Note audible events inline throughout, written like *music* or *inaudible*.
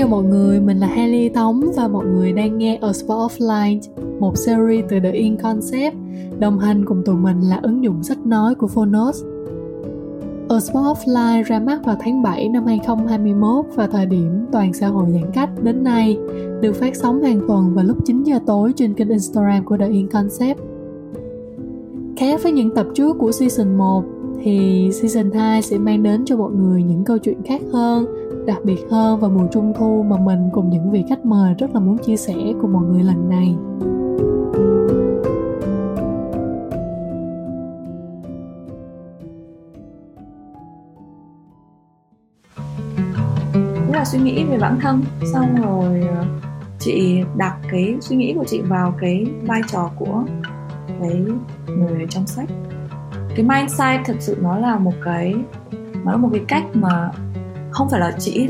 chào mọi người, mình là Hailey Tống và mọi người đang nghe A Spot Offline, một series từ The In Concept. Đồng hành cùng tụi mình là ứng dụng sách nói của Phonos. A Spot Offline ra mắt vào tháng 7 năm 2021 và thời điểm toàn xã hội giãn cách đến nay, được phát sóng hàng tuần vào lúc 9 giờ tối trên kênh Instagram của The In Concept. Khác với những tập trước của season 1, thì season 2 sẽ mang đến cho mọi người những câu chuyện khác hơn, đặc biệt hơn vào mùa trung thu mà mình cùng những vị khách mời rất là muốn chia sẻ cùng mọi người lần này. Cũng là suy nghĩ về bản thân, xong rồi ờ, chị đặt cái suy nghĩ của chị vào cái vai trò của cái người trong sách cái mindset thực sự nó là một cái, nó là một cái cách mà không phải là chỉ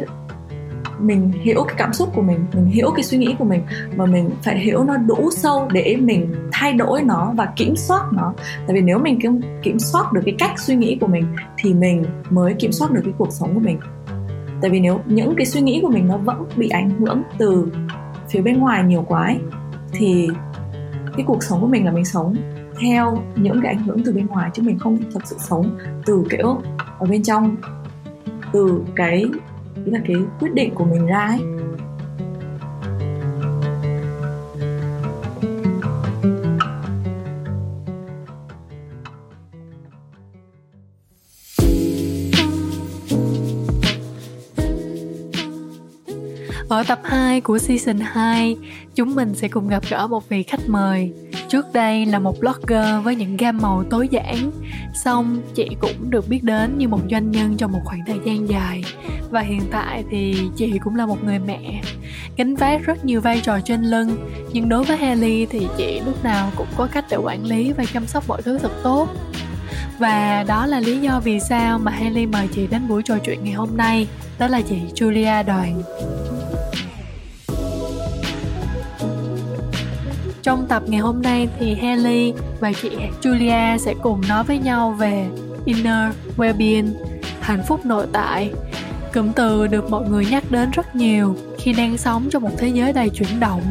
mình hiểu cái cảm xúc của mình mình hiểu cái suy nghĩ của mình mà mình phải hiểu nó đủ sâu để mình thay đổi nó và kiểm soát nó. Tại vì nếu mình kiểm, soát được cái cách suy nghĩ của mình thì mình mới kiểm soát được cái cuộc sống của mình. Tại vì nếu những cái suy nghĩ của mình nó vẫn bị ảnh hưởng từ phía bên ngoài nhiều quá ấy, thì cái cuộc sống của mình là mình sống theo những cái ảnh hưởng từ bên ngoài chứ mình không thật sự sống từ kiểu ở bên trong từ cái là cái quyết định của mình ra ấy Ở tập 2 của season 2, chúng mình sẽ cùng gặp gỡ một vị khách mời. Trước đây là một blogger với những gam màu tối giản, xong chị cũng được biết đến như một doanh nhân trong một khoảng thời gian dài. Và hiện tại thì chị cũng là một người mẹ, gánh vác rất nhiều vai trò trên lưng. Nhưng đối với Haley thì chị lúc nào cũng có cách để quản lý và chăm sóc mọi thứ thật tốt. Và đó là lý do vì sao mà Haley mời chị đến buổi trò chuyện ngày hôm nay, đó là chị Julia Đoàn. Trong tập ngày hôm nay thì Haley và chị Julia sẽ cùng nói với nhau về inner well-being, hạnh phúc nội tại. Cụm từ được mọi người nhắc đến rất nhiều khi đang sống trong một thế giới đầy chuyển động.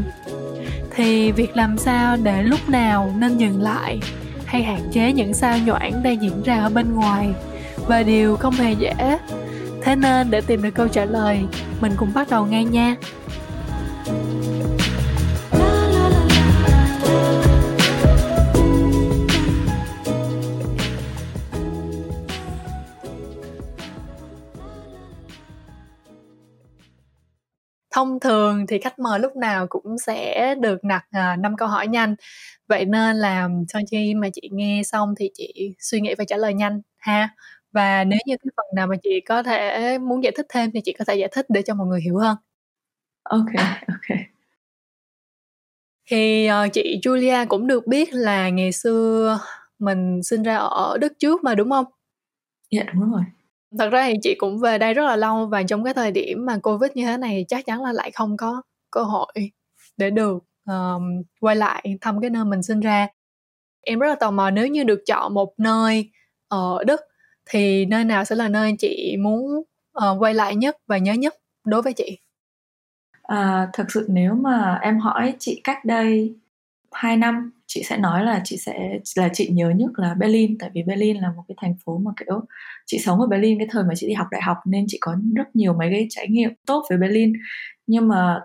Thì việc làm sao để lúc nào nên dừng lại hay hạn chế những sao nhoảng đang diễn ra ở bên ngoài và điều không hề dễ. Thế nên để tìm được câu trả lời, mình cùng bắt đầu ngay nha. Thông thường thì khách mời lúc nào cũng sẽ được đặt à, năm câu hỏi nhanh. Vậy nên là sau khi mà chị nghe xong thì chị suy nghĩ và trả lời nhanh ha? Và nếu như cái phần nào mà chị có thể muốn giải thích thêm thì chị có thể giải thích để cho mọi người hiểu hơn. Ok ok. Thì uh, chị Julia cũng được biết là ngày xưa mình sinh ra ở đất trước mà đúng không? Dạ đúng rồi thật ra thì chị cũng về đây rất là lâu và trong cái thời điểm mà covid như thế này chắc chắn là lại không có cơ hội để được um, quay lại thăm cái nơi mình sinh ra. Em rất là tò mò nếu như được chọn một nơi ở đức thì nơi nào sẽ là nơi chị muốn uh, quay lại nhất và nhớ nhất đối với chị? À, thật sự nếu mà em hỏi chị cách đây 2 năm chị sẽ nói là chị sẽ là chị nhớ nhất là Berlin tại vì Berlin là một cái thành phố mà kiểu chị sống ở Berlin cái thời mà chị đi học đại học nên chị có rất nhiều mấy cái trải nghiệm tốt với Berlin nhưng mà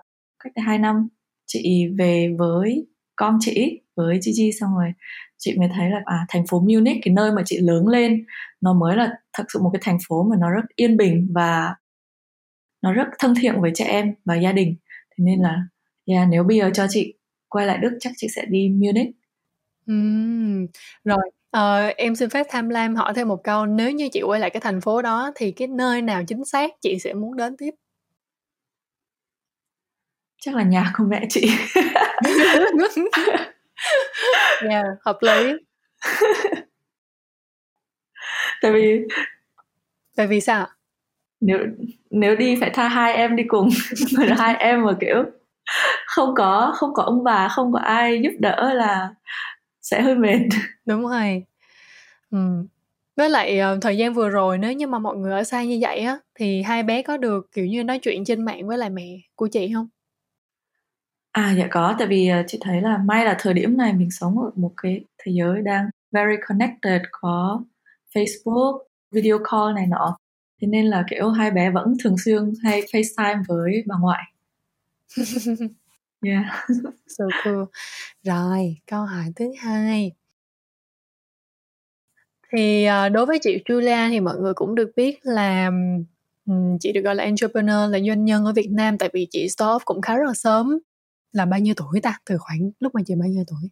cách đây hai năm chị về với con chị với Gigi xong rồi chị mới thấy là à thành phố Munich cái nơi mà chị lớn lên nó mới là thật sự một cái thành phố mà nó rất yên bình và nó rất thân thiện với trẻ em và gia đình thế nên là yeah, nếu bây giờ cho chị quay lại Đức chắc chị sẽ đi Munich. Ừm, rồi, ờ, em xin phép tham lam hỏi thêm một câu, nếu như chị quay lại cái thành phố đó thì cái nơi nào chính xác chị sẽ muốn đến tiếp? Chắc là nhà của mẹ chị. *laughs* Yeah, hợp lý. Tại vì Tại vì sao Nếu nếu đi phải tha hai em đi cùng, *laughs* hai em mà kiểu không có không có ông bà không có ai giúp đỡ là sẽ hơi mệt *laughs* đúng rồi ừ. với lại uh, thời gian vừa rồi nếu như mà mọi người ở xa như vậy á thì hai bé có được kiểu như nói chuyện trên mạng với lại mẹ của chị không À dạ có, tại vì uh, chị thấy là may là thời điểm này mình sống ở một cái thế giới đang very connected, có Facebook, video call này nọ. Thế nên là kiểu hai bé vẫn thường xuyên hay FaceTime với bà ngoại. *laughs* yeah. so cool. Rồi, câu hỏi thứ hai. Thì uh, đối với chị Julia thì mọi người cũng được biết là chị được gọi là entrepreneur là doanh nhân ở Việt Nam tại vì chị start cũng khá là sớm là bao nhiêu tuổi ta từ khoảng lúc mà chị bao nhiêu tuổi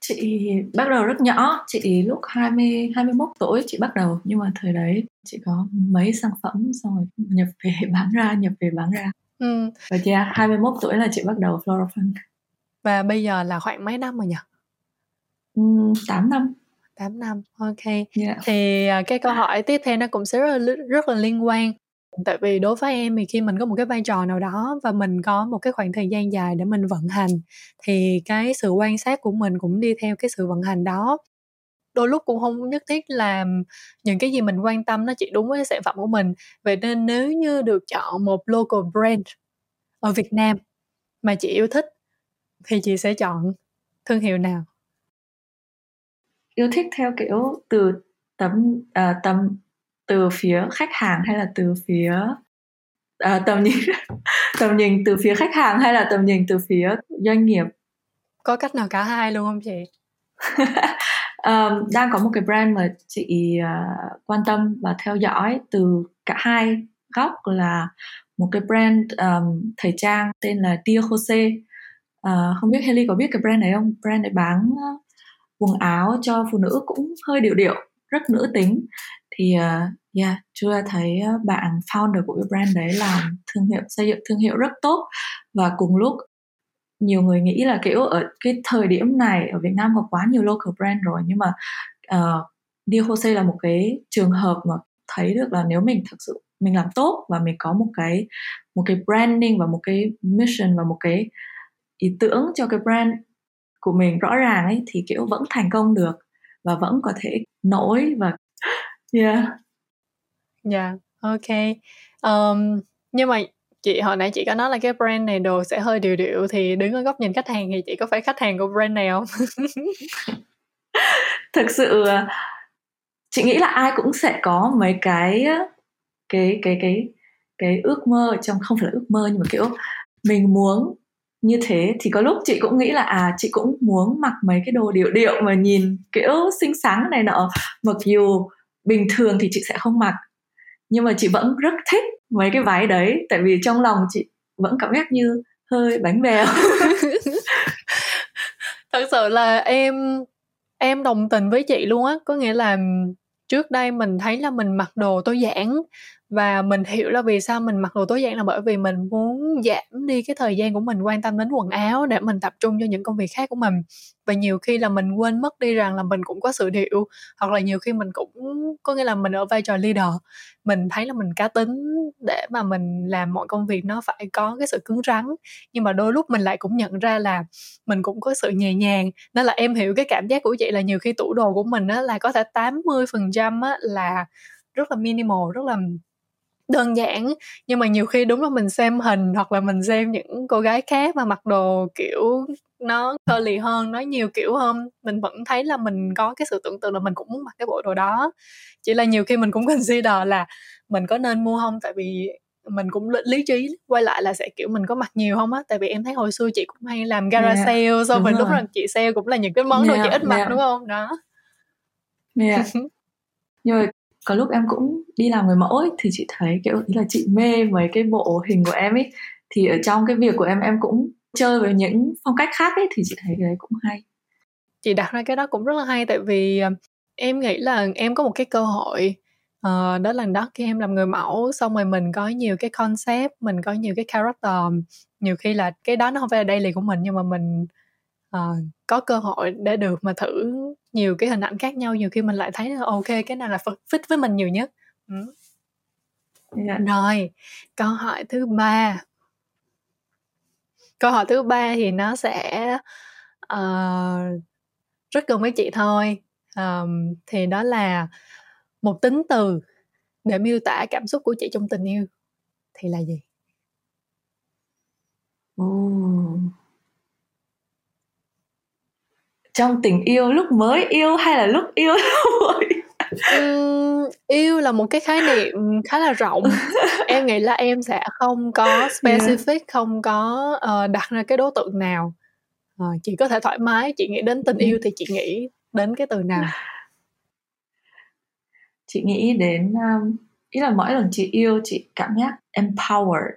chị bắt đầu rất nhỏ chị lúc 20 21 tuổi chị bắt đầu nhưng mà thời đấy chị có mấy sản phẩm xong rồi nhập về *laughs* bán ra nhập về bán ra ừ. và yeah, 21 tuổi là chị bắt đầu Flora Fund và bây giờ là khoảng mấy năm rồi nhỉ? Ừ, 8 năm 8 năm, ok. Yeah. Thì uh, cái câu hỏi tiếp theo nó cũng sẽ rất là, rất là liên quan tại vì đối với em thì khi mình có một cái vai trò nào đó và mình có một cái khoảng thời gian dài để mình vận hành thì cái sự quan sát của mình cũng đi theo cái sự vận hành đó đôi lúc cũng không nhất thiết là những cái gì mình quan tâm nó chỉ đúng với sản phẩm của mình. Vậy nên nếu như được chọn một local brand ở Việt Nam mà chị yêu thích thì chị sẽ chọn thương hiệu nào? Yêu thích theo kiểu từ tấm uh, tầm từ phía khách hàng hay là từ phía à, tầm nhìn *laughs* tầm nhìn từ phía khách hàng hay là tầm nhìn từ phía doanh nghiệp? Có cách nào cả hai luôn không chị *laughs* um, đang có một cái brand mà chị uh, quan tâm và theo dõi từ cả hai góc là một cái brand um, thời trang tên là Tia Jose. Uh, không biết Haley có biết cái brand này không? Brand này bán uh, quần áo cho phụ nữ cũng hơi điệu điệu rất nữ tính. Thì uh, yeah chưa thấy bạn founder của cái brand đấy làm thương hiệu xây dựng thương hiệu rất tốt. Và cùng lúc nhiều người nghĩ là kiểu ở cái thời điểm này ở Việt Nam có quá nhiều local brand rồi nhưng mà uh, Dear Jose là một cái trường hợp mà thấy được là nếu mình thực sự mình làm tốt và mình có một cái một cái branding và một cái mission và một cái ý tưởng cho cái brand của mình rõ ràng ấy thì kiểu vẫn thành công được và vẫn có thể nổi và *laughs* yeah. Yeah ok um, nhưng mà chị, hồi nãy chị có nói là cái brand này đồ sẽ hơi điều điệu, thì đứng ở góc nhìn khách hàng thì chị có phải khách hàng của brand này không? *laughs* Thực sự ờ, chị nghĩ là ai cũng sẽ có mấy cái cái cái cái cái ước mơ trong, không phải là ước mơ nhưng mà kiểu mình muốn như thế. Thì có lúc chị cũng nghĩ là à chị cũng muốn mặc mấy cái đồ điệu điệu mà nhìn kiểu xinh xắn này nọ. Mặc dù bình thường thì chị sẽ không mặc, nhưng mà chị vẫn rất thích mấy cái váy đấy, tại vì trong lòng chị vẫn cảm giác như hơi bánh bèo. *laughs* Thật sự là em em đồng tình với chị luôn á. Có nghĩa là trước đây mình thấy là mình mặc đồ tối giản và mình hiểu là vì sao mình mặc đồ tối giản là bởi vì mình muốn giảm đi cái thời gian của mình quan tâm đến quần áo để mình tập trung cho những công việc khác của mình. Và nhiều khi là mình quên mất đi rằng là mình cũng có sự điệu, hoặc là nhiều khi mình cũng, có nghĩa là mình ở vai trò leader. Mình thấy là mình cá tính để mà mình làm mọi công việc nó phải có cái sự cứng rắn. Nhưng mà đôi lúc mình lại cũng nhận ra là mình cũng có sự nhẹ nhàng. Nên là em hiểu cái cảm giác của chị là nhiều khi tủ đồ của mình á là có thể 80 phần trăm á là rất là minimal, rất là đơn giản nhưng mà nhiều khi đúng là mình xem hình hoặc là mình xem những cô gái khác mà mặc đồ kiểu nó curly hơn nó nhiều kiểu hơn mình vẫn thấy là mình có cái sự tưởng tượng là mình cũng muốn mặc cái bộ đồ đó chỉ là nhiều khi mình cũng *laughs* consider là mình có nên mua không tại vì mình cũng lý trí quay lại là sẽ kiểu mình có mặc nhiều không á tại vì em thấy hồi xưa chị cũng hay làm gara yeah. sale xong rồi lúc là chị sale cũng là những cái món yeah, đồ chị ít mặc đúng không đó yeah. *laughs* nhưng mà có lúc em cũng đi làm người mẫu ấy, thì chị thấy kiểu ý là chị mê mấy cái bộ hình của em ấy. Thì ở trong cái việc của em em cũng chơi với những phong cách khác ấy thì chị thấy cái đấy cũng hay. Chị đặt ra cái đó cũng rất là hay tại vì ờ, em nghĩ là em có một cái cơ hội uh, đó là đó khi em làm người mẫu xong rồi mình có nhiều cái concept mình có nhiều cái character nhiều khi là cái đó nó không phải là daily của mình nhưng mà mình uh, có cơ hội để được mà thử nhiều cái hình ảnh khác nhau nhiều khi mình lại thấy là ok cái nào là fit với mình nhiều nhất ừ. yeah. Dạ. rồi câu hỏi thứ ba câu hỏi thứ ba thì nó sẽ uh, rất gần với chị thôi um, thì đó là một tính từ để miêu tả cảm xúc của chị trong tình yêu thì là gì oh. Trong tình yêu lúc mới yêu hay là lúc yêu *laughs* rồi um, yêu? Là một cái khái niệm khá là rộng. *laughs* Em nghĩ là em sẽ không có specific yeah. không có uh, đặt ra cái đối tượng nào. Uh, chị có thể thoải mái chị nghĩ đến tình yêu thì chị nghĩ đến cái từ nào? Chị nghĩ đến um, ý là mỗi lần chị yêu chị cảm giác empowered.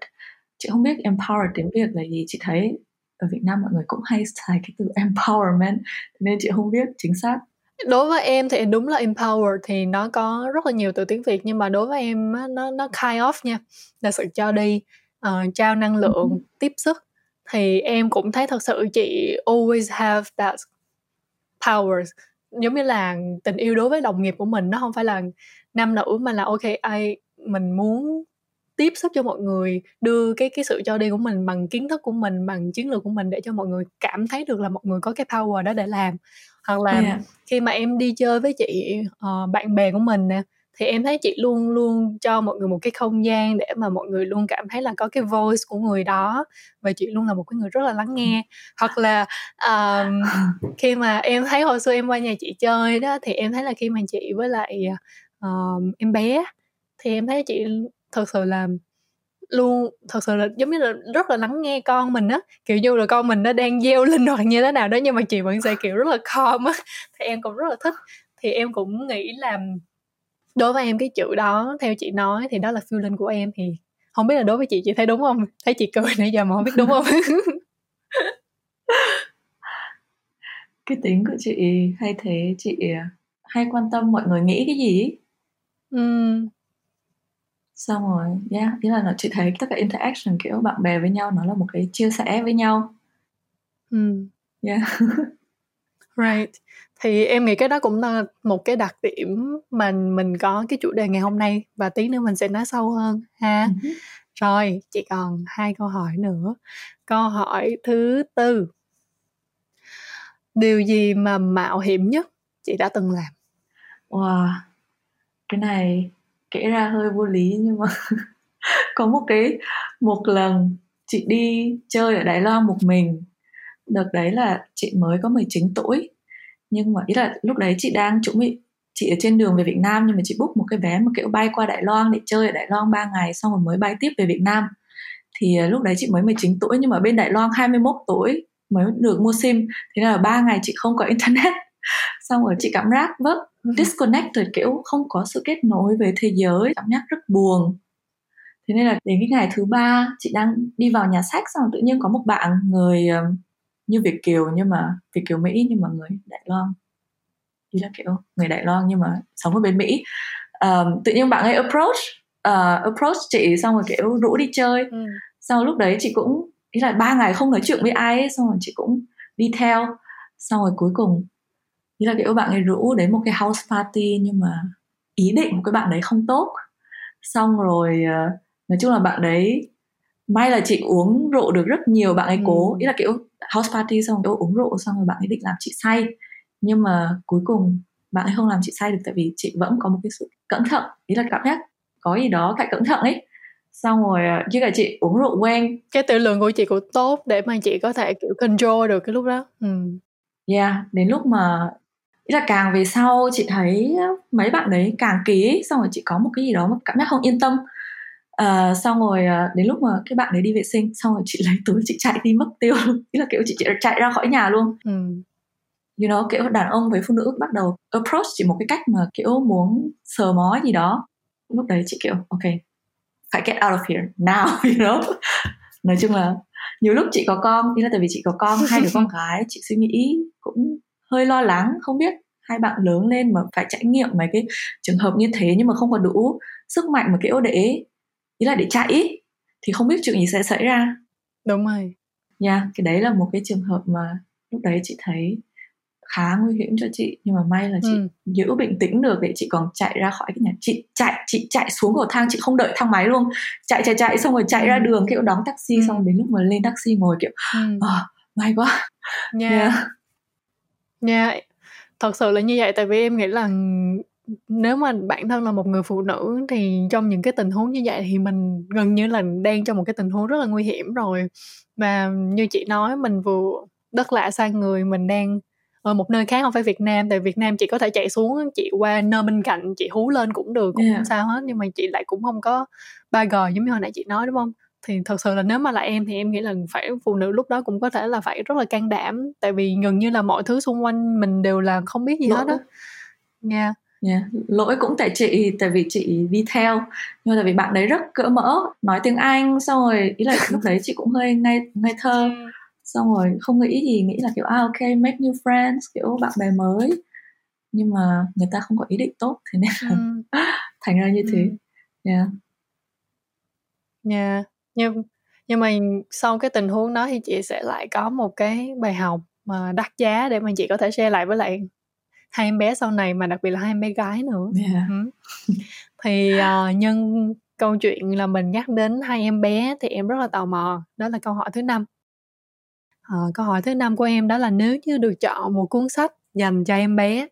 Chị không biết empowered tiếng việt là gì chị thấy ở Việt Nam mọi người cũng hay xài cái từ *laughs* empowerment nên chị không biết chính xác. Đối với em thì đúng là empower thì nó có rất là nhiều từ tiếng việt nhưng mà đối với em nó nó kind of nha là sự cho đi uh, trao năng lượng uh-huh. tiếp sức. Thì em cũng thấy thật sự chị always have that powers giống như là tình yêu đối với đồng nghiệp của mình nó không phải là nam nữ mà là ok ai mình muốn tiếp sức cho mọi người đưa cái cái sự cho đi của mình bằng kiến thức của mình bằng chiến lược của mình để cho mọi người cảm thấy được là mọi người có cái power đó để làm hoặc là yeah. khi mà em đi chơi với chị uh, bạn bè của mình nè thì em thấy chị luôn luôn cho mọi người một cái không gian để mà mọi người luôn cảm thấy là có cái voice của người đó và chị luôn là một cái người rất là lắng nghe hoặc là um, *laughs* khi mà em thấy hồi xưa em qua nhà chị chơi đó thì em thấy là khi mà chị với lại um, em bé thì em thấy chị thật sự là luôn thật sự là giống như là rất là lắng nghe con mình á. Kiểu như là con mình nó đang gieo linh hoặc như thế nào đó nhưng mà chị vẫn sẽ kiểu rất là calm á. *laughs* Thì em cũng rất là thích. Thì em cũng nghĩ là đối với em cái chữ đó theo chị nói thì đó là feeling của em thì không biết là đối với chị chị thấy đúng không? Thấy chị cười nãy giờ mà không biết đúng không? *laughs* Cái tính của chị hay thế chị hay quan tâm mọi người nghĩ cái gì? Ừ xong rồi yeah ý là nó chị thấy tất cả interaction kiểu bạn bè với nhau nó là một cái chia sẻ với nhau. Ừ. Yeah. *laughs* Right. Thì em nghĩ cái đó cũng là một cái đặc điểm mà mình có cái chủ đề ngày hôm nay và tí nữa mình sẽ nói sâu hơn ha? Uh-huh. rồi chị còn hai câu hỏi nữa. Câu hỏi thứ tư. Điều gì mà mạo hiểm nhất chị đã từng làm? Wow. Cái này kể ra hơi vô lý nhưng mà *laughs* có một cái, một lần chị đi chơi ở Đài Loan một mình. Đợt đấy là chị mới có 19 tuổi. Nhưng mà ý là lúc đấy chị đang chuẩn bị, chị ở trên đường về Việt Nam nhưng mà chị book một cái vé mà kiểu bay qua Đài Loan để chơi ở Đài Loan 3 ngày xong rồi mới bay tiếp về Việt Nam. Thì à, lúc đấy chị mới 19 tuổi nhưng mà bên Đài Loan 21 tuổi mới được mua sim. Thế là ba ngày chị không có internet xong rồi chị cảm giác vấp ừ. disconnected kiểu không có sự kết nối với thế giới cảm giác rất buồn. Thế nên là đến cái ngày thứ ba chị đang đi vào nhà sách xong rồi tự nhiên có một bạn người ờ, như Việt kiều nhưng mà Việt kiều Mỹ nhưng mà người Đài Loan. Ý là kiểu người Đài Loan nhưng mà sống ở bên Mỹ. Um, tự nhiên bạn ấy approach uh, approach chị xong rồi kiểu rủ đi chơi. Ừ. rồi lúc đấy chị cũng ý là ba ngày không nói chuyện với ai ấy, xong rồi chị cũng đi theo. Xong rồi cuối cùng ý là kiểu bạn ấy rủ đến một cái house party nhưng mà ý định của cái bạn đấy không tốt. Xong rồi uh, nói chung là bạn đấy may là chị uống rượu được rất nhiều bạn ấy ừ. cố ý là kiểu house party xong rồi uống rượu xong rồi bạn ấy định làm chị say. Nhưng mà cuối cùng bạn ấy không làm chị say được tại vì chị vẫn có một cái sự cẩn thận. Ý là cảm giác có gì đó phải cẩn thận ấy. Xong rồi với cả chị uống rượu quen. Cái tự lượng của chị cũng tốt để mà chị có thể kiểu control được cái lúc đó. Ừ. yeah đến lúc mà ý là càng về sau chị thấy mấy bạn đấy càng ký xong rồi chị có một cái gì đó mà cảm giác không yên tâm. Uh, xong rồi uh, đến lúc mà cái bạn đấy đi vệ sinh xong rồi chị *laughs* lấy túi chị chạy đi mất tiêu. Luôn ý là kiểu chị, chị chạy ra khỏi nhà luôn. Ừ. you know kiểu đàn ông với phụ nữ bắt đầu approach chị một cái cách mà kiểu muốn sờ mó gì đó. Lúc đấy chị kiểu ok phải get out of here now *laughs* you know. Nói chung là nhiều lúc chị có con ý là tại vì chị có con hai đứa con *laughs* gái chị suy nghĩ cũng hơi lo lắng không biết hai bạn lớn lên mà phải trải nghiệm mấy cái trường hợp như thế nhưng mà không có đủ sức mạnh mà kiểu để ý là để chạy thì không biết chuyện gì sẽ xảy ra đúng rồi nha yeah, cái đấy là một cái trường hợp mà lúc đấy chị thấy khá nguy hiểm cho chị nhưng mà may là chị ừ. giữ bình tĩnh được để chị còn chạy ra khỏi cái nhà chị chạy chị chạy xuống cầu thang chị không đợi thang máy luôn chạy chạy chạy xong rồi chạy ừ. ra đường kiểu đón taxi ừ. xong đến lúc mà lên taxi ngồi kiểu ừ. oh, may quá yeah. yeah. Yeah thật sự là như vậy tại vì em nghĩ là nếu mà bản thân là một người phụ nữ thì trong những cái tình huống như vậy thì mình gần như là đang trong một cái tình huống rất là nguy hiểm rồi và như chị nói mình vừa đất lạ sang người mình đang ở một nơi khác không phải Việt Nam tại Việt Nam chị có thể chạy xuống chị qua nơi bên cạnh chị hú lên cũng được cũng yeah. không sao hết nhưng mà chị lại cũng không có ba g giống như hồi nãy chị nói đúng không thì thật sự là nếu mà là em thì em nghĩ là phải phụ nữ lúc đó cũng có thể là phải rất là can đảm tại vì gần như là mọi thứ xung quanh mình đều là không biết gì Lỗi. hết đó nha yeah. Yeah. lỗi cũng tại chị tại vì chị đi theo nhưng mà tại vì bạn đấy rất cỡ mỡ nói tiếng anh xong rồi ý là lúc đấy chị cũng hơi ngây ngây thơ ừ. xong rồi không nghĩ gì nghĩ là kiểu ah ok make new friends kiểu bạn bè mới nhưng mà người ta không có ý định tốt thế nên là ừ. *laughs* thành ra như thế ừ. yeah yeah nhưng nhưng mà sau cái tình huống đó thì chị sẽ lại có một cái bài học mà đắt giá để mà chị có thể share lại với lại hai em bé sau này mà đặc biệt là hai em bé gái nữa. Yeah. ừ. thì uh, nhân câu chuyện là mình nhắc đến hai em bé thì em rất là tò mò. Đó là câu hỏi thứ năm. Uh, câu hỏi thứ năm của em đó là nếu như được chọn một cuốn sách dành cho em bé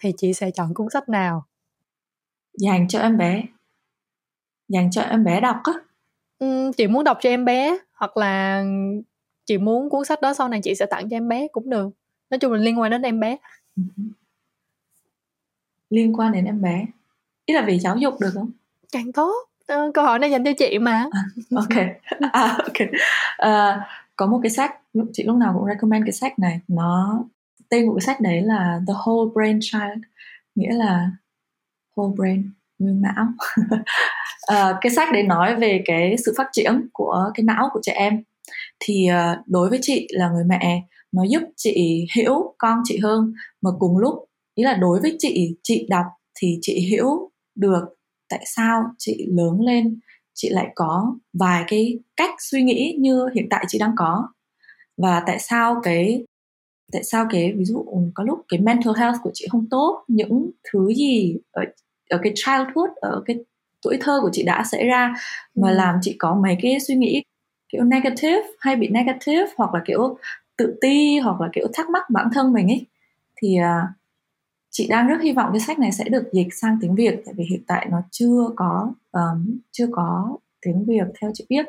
thì chị sẽ chọn cuốn sách nào? Dành cho em bé. Dành cho em bé đọc á chị muốn đọc cho em bé hoặc là chị muốn cuốn sách đó sau này chị sẽ tặng cho em bé cũng được. Nói chung là liên quan đến em bé. *laughs* Liên quan đến em bé. Ý là vì giáo dục được không? Càng tốt. Ờ, câu hỏi này dành cho chị mà. À, ok. *laughs* À, ok. À, có một cái sách chị lúc nào cũng recommend cái sách này. Nó tên của cái sách đấy là The Whole Brain Child nghĩa là whole brain nguyên não *laughs* uh, cái sách đấy nói về cái sự phát triển của cái não của trẻ em. Thì uh, đối với chị là người mẹ nó giúp chị hiểu con chị hơn. Mà cùng lúc ý là đối với chị chị đọc thì chị hiểu được tại sao chị lớn lên chị lại có vài cái cách suy nghĩ như hiện tại chị đang có. Và tại sao cái tại sao cái ví dụ có lúc cái mental health của chị không tốt những thứ gì ở ở cái childhood ở cái tuổi thơ của chị đã xảy ra mà ừ. làm chị có mấy cái suy nghĩ kiểu negative hay bị negative hoặc là kiểu tự ti hoặc là kiểu thắc mắc bản thân mình ấy thì uh, chị đang rất hy vọng cái sách này sẽ được dịch sang tiếng Việt tại vì hiện tại nó chưa có um, chưa có tiếng Việt theo chị biết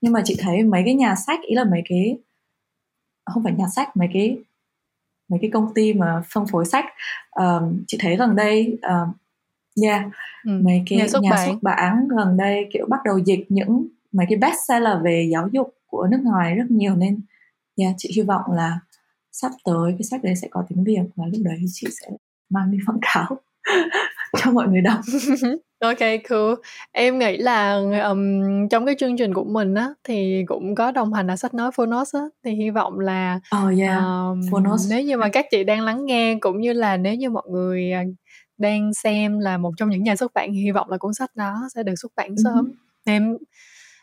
nhưng mà chị thấy mấy cái nhà sách ý là mấy cái không phải nhà sách mấy cái mấy cái công ty mà phân phối sách um, chị thấy gần đây um, yeah ừ. mấy cái nhà xuất, nhà xuất bản. gần đây kiểu bắt đầu dịch những mấy cái bestseller về giáo dục của nước ngoài rất nhiều nên yeah, chị hy vọng là sắp tới cái sách đấy sẽ có tiếng Việt và lúc đấy chị sẽ mang đi quảng cáo *laughs* cho mọi người đọc. *laughs* Ok cool. Em nghĩ là um, trong cái chương trình của mình á thì cũng có đồng hành là sách nói Phonos á thì hy vọng là oh yeah. um, Phonos. nếu như mà các chị đang lắng nghe cũng như là nếu như mọi người à, đang xem là một trong những nhà xuất bản hy vọng là cuốn sách đó sẽ được xuất bản sớm. uh-huh. em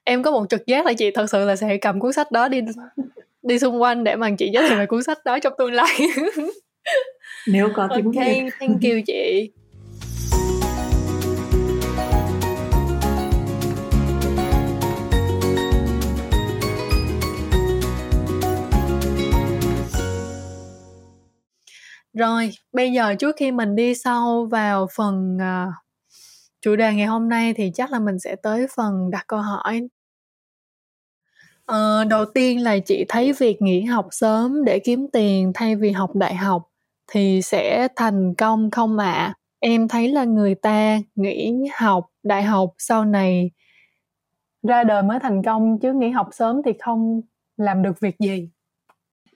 em có một trực giác là chị thật sự là sẽ cầm cuốn sách đó đi đi xung quanh để mà chị giới thiệu về cuốn sách đó trong tương lai. Nếu có tiếng *laughs* okay, thank you chị Rồi, bây giờ trước khi mình đi sâu vào phần uh, chủ đề ngày hôm nay thì chắc là mình sẽ tới phần đặt câu hỏi. Uh, đầu tiên là chị thấy việc nghỉ học sớm để kiếm tiền thay vì học đại học thì sẽ thành công không ạ? À? Em thấy là người ta nghỉ học đại học sau này ra đời mới thành công chứ nghỉ học sớm thì không làm được việc gì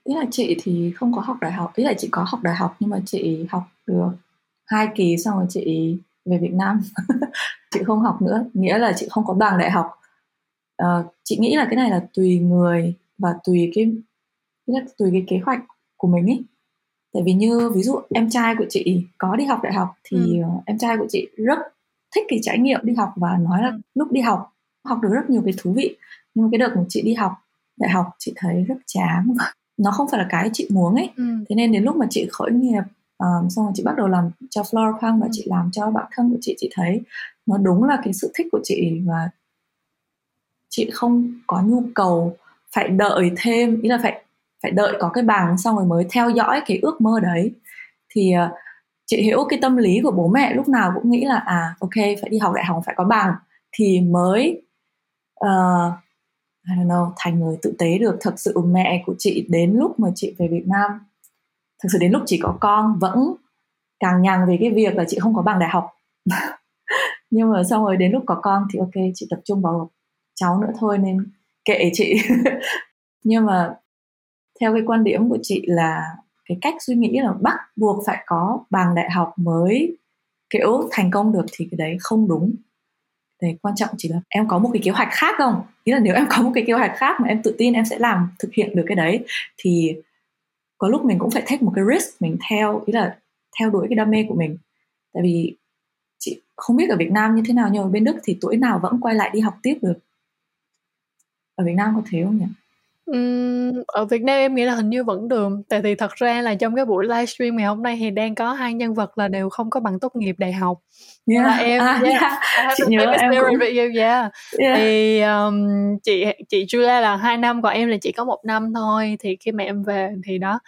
ý là chị thì không có học đại học ý là chị có học đại học nhưng mà chị học được hai kỳ xong rồi chị về Việt Nam. *laughs* Chị không học nữa nghĩa là chị không có bằng đại học. Uh, chị nghĩ là cái này là tùy người và tùy cái tùy cái kế hoạch của mình ấy tại vì như ví dụ em trai của chị có đi học đại học thì ừ. em trai của chị rất thích cái trải nghiệm đi học và nói là ừ. lúc đi học học được rất nhiều cái thú vị. Nhưng mà cái đợt mà chị đi học đại học chị thấy rất chán. và *laughs* nó không phải là cái chị muốn ấy ừ. thế nên đến lúc mà chị khởi nghiệp um, xong rồi chị bắt đầu làm cho Flora Pang và ừ. chị làm cho bản thân của chị chị thấy nó đúng là cái sự thích của chị và chị không có nhu cầu phải đợi thêm ý là phải phải đợi có cái bằng xong rồi mới theo dõi cái ước mơ đấy thì uh, chị hiểu cái tâm lý của bố mẹ lúc nào cũng nghĩ là à ok phải đi học đại học phải có bằng thì mới uh, I don't know, thành người tự tế được. Thật sự mẹ của chị đến lúc mà chị về Việt Nam thực sự đến lúc chị có con, vẫn càng nhằn về cái việc là chị không có bằng đại học. *laughs* Nhưng mà xong rồi đến lúc có con thì ok, chị tập trung vào cháu nữa thôi nên kệ chị. *laughs* Nhưng mà theo cái quan điểm của chị là cái cách suy nghĩ là bắt buộc phải có bằng đại học mới kiểu thành công được thì cái đấy không đúng đấy, quan trọng chỉ là em có một cái kế hoạch khác không? Ý là nếu em có một cái kế hoạch khác mà em tự tin em sẽ làm, thực hiện được cái đấy, thì có lúc mình cũng phải take một cái risk, mình theo, ý là theo đuổi cái đam mê của mình. Tại vì chị không biết ở Việt Nam như thế nào, nhưng ở bên Đức thì tuổi nào vẫn quay lại đi học tiếp được. Ở Việt Nam có thế không nhỉ? Ở Việt Nam em nghĩ là hình như vẫn được tại vì thật ra là trong cái buổi livestream ngày hôm nay thì đang có hai nhân vật là đều không có bằng tốt nghiệp đại học yeah. là em à, yeah, yeah. chị nhớ em cũng... yeah. yeah. thì um, chị chị Julia là hai năm còn em là chỉ có một năm thôi thì khi mà em về thì đó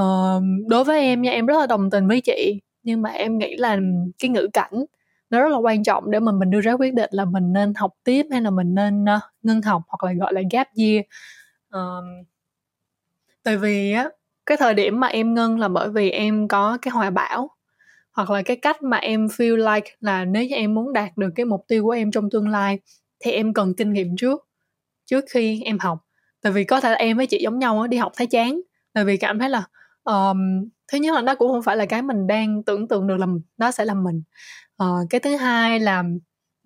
uh, đối với em nha em rất là đồng tình với chị nhưng mà em nghĩ là cái ngữ cảnh nó rất là quan trọng để mà mình đưa ra quyết định là mình nên học tiếp hay là mình nên uh, ngưng học hoặc là gọi là gap year um, tại vì á cái thời điểm mà em ngưng là bởi vì em có cái hoài bão hoặc là cái cách mà em feel like là nếu như em muốn đạt được cái mục tiêu của em trong tương lai thì em cần kinh nghiệm trước trước khi em học. Tại vì có thể là em với chị giống nhau đi học thấy chán tại vì cảm thấy là um, thứ nhất là nó cũng không phải là cái mình đang tưởng tượng được là nó sẽ là mình. Uh, cái thứ hai là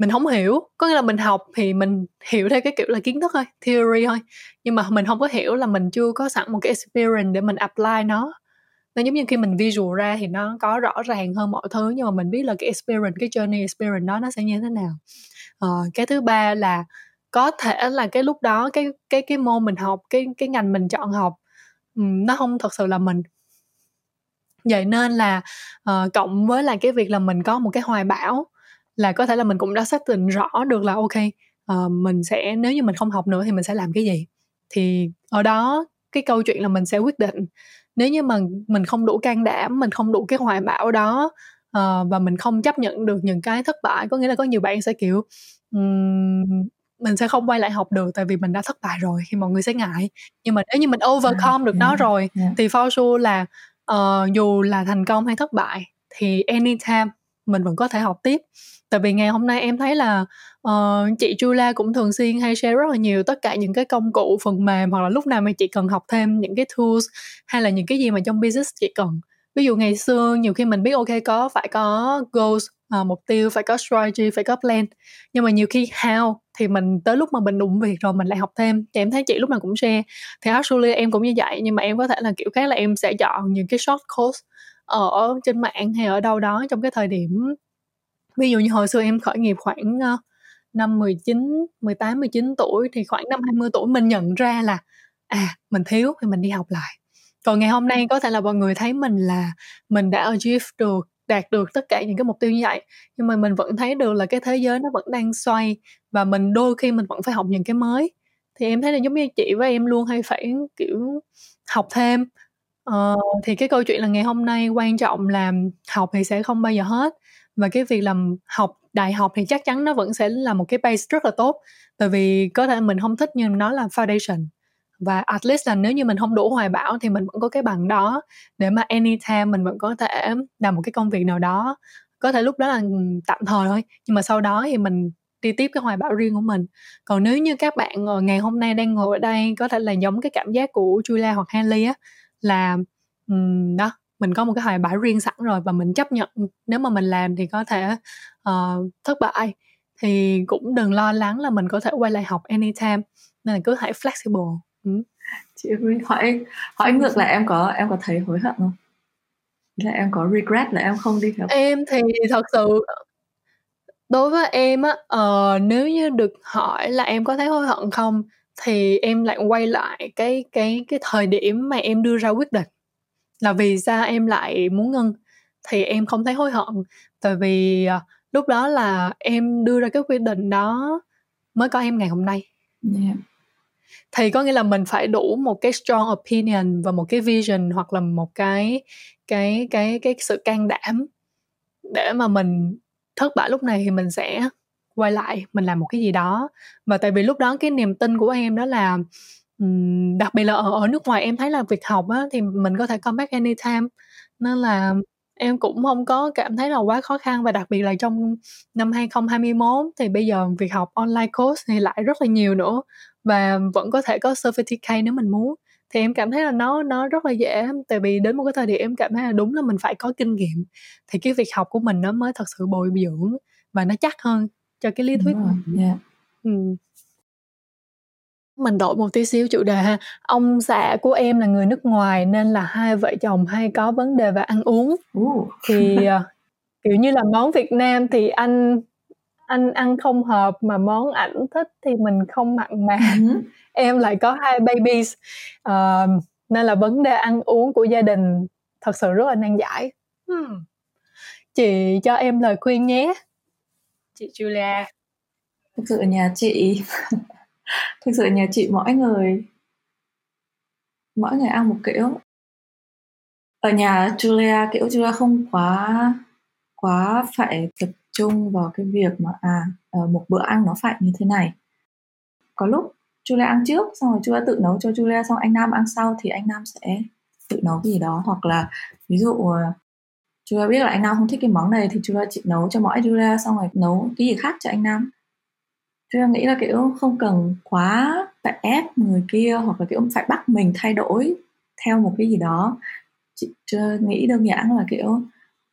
mình không hiểu có nghĩa là mình học thì mình hiểu theo cái kiểu là kiến thức thôi theory thôi nhưng mà mình không có hiểu là mình chưa có sẵn một cái experience để mình apply nó. Nó giống như khi mình visual ra thì nó có rõ ràng hơn mọi thứ nhưng mà mình biết là cái experience cái journey experience đó nó sẽ như thế nào. Uh, cái thứ ba là có thể là cái lúc đó cái cái cái môn mình học cái cái ngành mình chọn học nó không thật sự là mình. Vậy nên là uh, cộng với là cái việc là mình có một cái hoài bão là có thể là mình cũng đã xác định rõ được là ok uh, mình sẽ nếu như mình không học nữa thì mình sẽ làm cái gì? Thì ở đó cái câu chuyện là mình sẽ quyết định. Nếu như mà mình không đủ can đảm mình không đủ cái hoài bão đó uh, và mình không chấp nhận được những cái thất bại có nghĩa là có nhiều bạn sẽ kiểu um, mình sẽ không quay lại học được tại vì mình đã thất bại rồi khi mọi người sẽ ngại. Nhưng mà nếu như mình overcome được nó rồi thì for sure là uh, dù là thành công hay thất bại thì anytime mình vẫn có thể học tiếp. Tại vì ngày hôm nay em thấy là uh, chị Julia cũng thường xuyên hay share rất là nhiều tất cả những cái công cụ phần mềm hoặc là lúc nào mà chị cần học thêm những cái tools hay là những cái gì mà trong business chị cần. Ví dụ ngày xưa nhiều khi mình biết ok có phải có goals uh, mục tiêu phải có strategy phải có plan. Nhưng mà nhiều khi how thì mình tới lúc mà mình đụng việc rồi mình lại học thêm. Thì em thấy chị lúc nào cũng share. Thì actually em cũng như vậy nhưng mà em có thể là kiểu khác là em sẽ chọn những cái short course ở trên mạng hay ở đâu đó trong cái thời điểm ví dụ như hồi xưa em khởi nghiệp khoảng năm 19, 18, 19 tuổi thì khoảng năm 20 tuổi mình nhận ra là à mình thiếu thì mình đi học lại. Còn ngày hôm nay có thể là mọi người thấy mình là mình đã achieve được đạt được tất cả những cái mục tiêu như vậy nhưng mà mình vẫn thấy được là cái thế giới nó vẫn đang xoay và mình đôi khi mình vẫn phải học những cái mới. Thì em thấy là giống như chị với em luôn hay phải kiểu học thêm ờ, thì cái câu chuyện là ngày hôm nay quan trọng là học thì sẽ không bao giờ hết. Và cái việc làm học đại học thì chắc chắn nó vẫn sẽ là một cái base rất là tốt. Tại vì có thể mình không thích nhưng nó là foundation. Và at least là nếu như mình không đủ hoài bão thì mình vẫn có cái bằng đó. Để mà anytime mình vẫn có thể làm một cái công việc nào đó. Có thể lúc đó là ừ, tạm thời thôi. Nhưng mà sau đó thì mình đi tiếp cái hoài bão riêng của mình. Còn nếu như các bạn ờ, ngày hôm nay đang ngồi ở đây có thể là giống cái cảm giác của Julia hoặc Hanley á là um, đó mình có một cái hoài bão riêng sẵn rồi và mình chấp nhận. Nếu mà mình làm thì có thể uh, thất bại. Thì cũng đừng lo lắng là mình có thể quay lại học anytime nên là cứ hãy flexible. Ừ. chị hỏi hỏi ngược lại em có em có thấy hối hận không? Là em có regret là em không đi học em thì thật sự đối với em á uh, nếu như được hỏi là em có thấy hối hận không thì em lại quay lại cái cái cái thời điểm mà em đưa ra quyết định. Là vì sao em lại muốn ngưng? Thì em không thấy hối hận. Tại vì uh, lúc đó là em đưa ra cái quyết định đó mới có em ngày hôm nay. Yeah. Thì có nghĩa là mình phải đủ một cái strong opinion và một cái vision hoặc là một cái cái cái cái sự can đảm để mà mình thất bại lúc này thì mình sẽ quay lại mình làm một cái gì đó. Và tại vì lúc đó cái niềm tin của em đó là đặc biệt là ở, ở nước ngoài em thấy là việc học á thì mình có thể come back anytime. Nên là em cũng không có cảm thấy là quá khó khăn. Và đặc biệt là trong năm 2021 thì bây giờ việc học online course thì lại rất là nhiều nữa. Và vẫn có thể có certificate nếu mình muốn. Thì em cảm thấy là nó nó rất là dễ. Tại vì đến một cái thời điểm em cảm thấy là đúng là mình phải có kinh nghiệm. Thì cái việc học của mình nó mới thật sự bồi dưỡng và nó chắc hơn cho cái lý thuyết rồi, yeah. ừ. mình đổi một tí xíu chủ đề ha ông xã của em là người nước ngoài nên là hai vợ chồng hay có vấn đề về ăn uống uh. thì ờ, kiểu như là món Việt Nam thì anh anh ăn không hợp mà món ảnh thích thì mình không mặn mà uh-huh. *laughs* em lại có hai babies uh, nên là vấn đề ăn uống của gia đình thật sự rất là nan giải hmm. chị cho em lời khuyên nhé chị Julia? Thực sự nhà chị, *laughs* thực sự nhà chị mỗi người mỗi người ăn một kiểu. Ở nhà Julia, kiểu Julia không quá quá phải tập trung vào cái việc mà à ờ, một bữa ăn nó phải như thế này. Có lúc Julia ăn trước, xong rồi Julia tự nấu cho Julia, xong anh Nam ăn sau thì anh Nam sẽ tự nấu gì đó. Hoặc là ví dụ ờ, chúng ta biết là anh Nam không thích cái món này thì Julia chỉ nấu cho mỗi Julia xong rồi nấu cái gì khác cho anh Nam. Julia nghĩ là, kiểu, không cần quá phải ép người kia hoặc là, kiểu, phải bắt mình thay đổi theo một cái gì đó. Chị nghĩ đơn giản là, kiểu,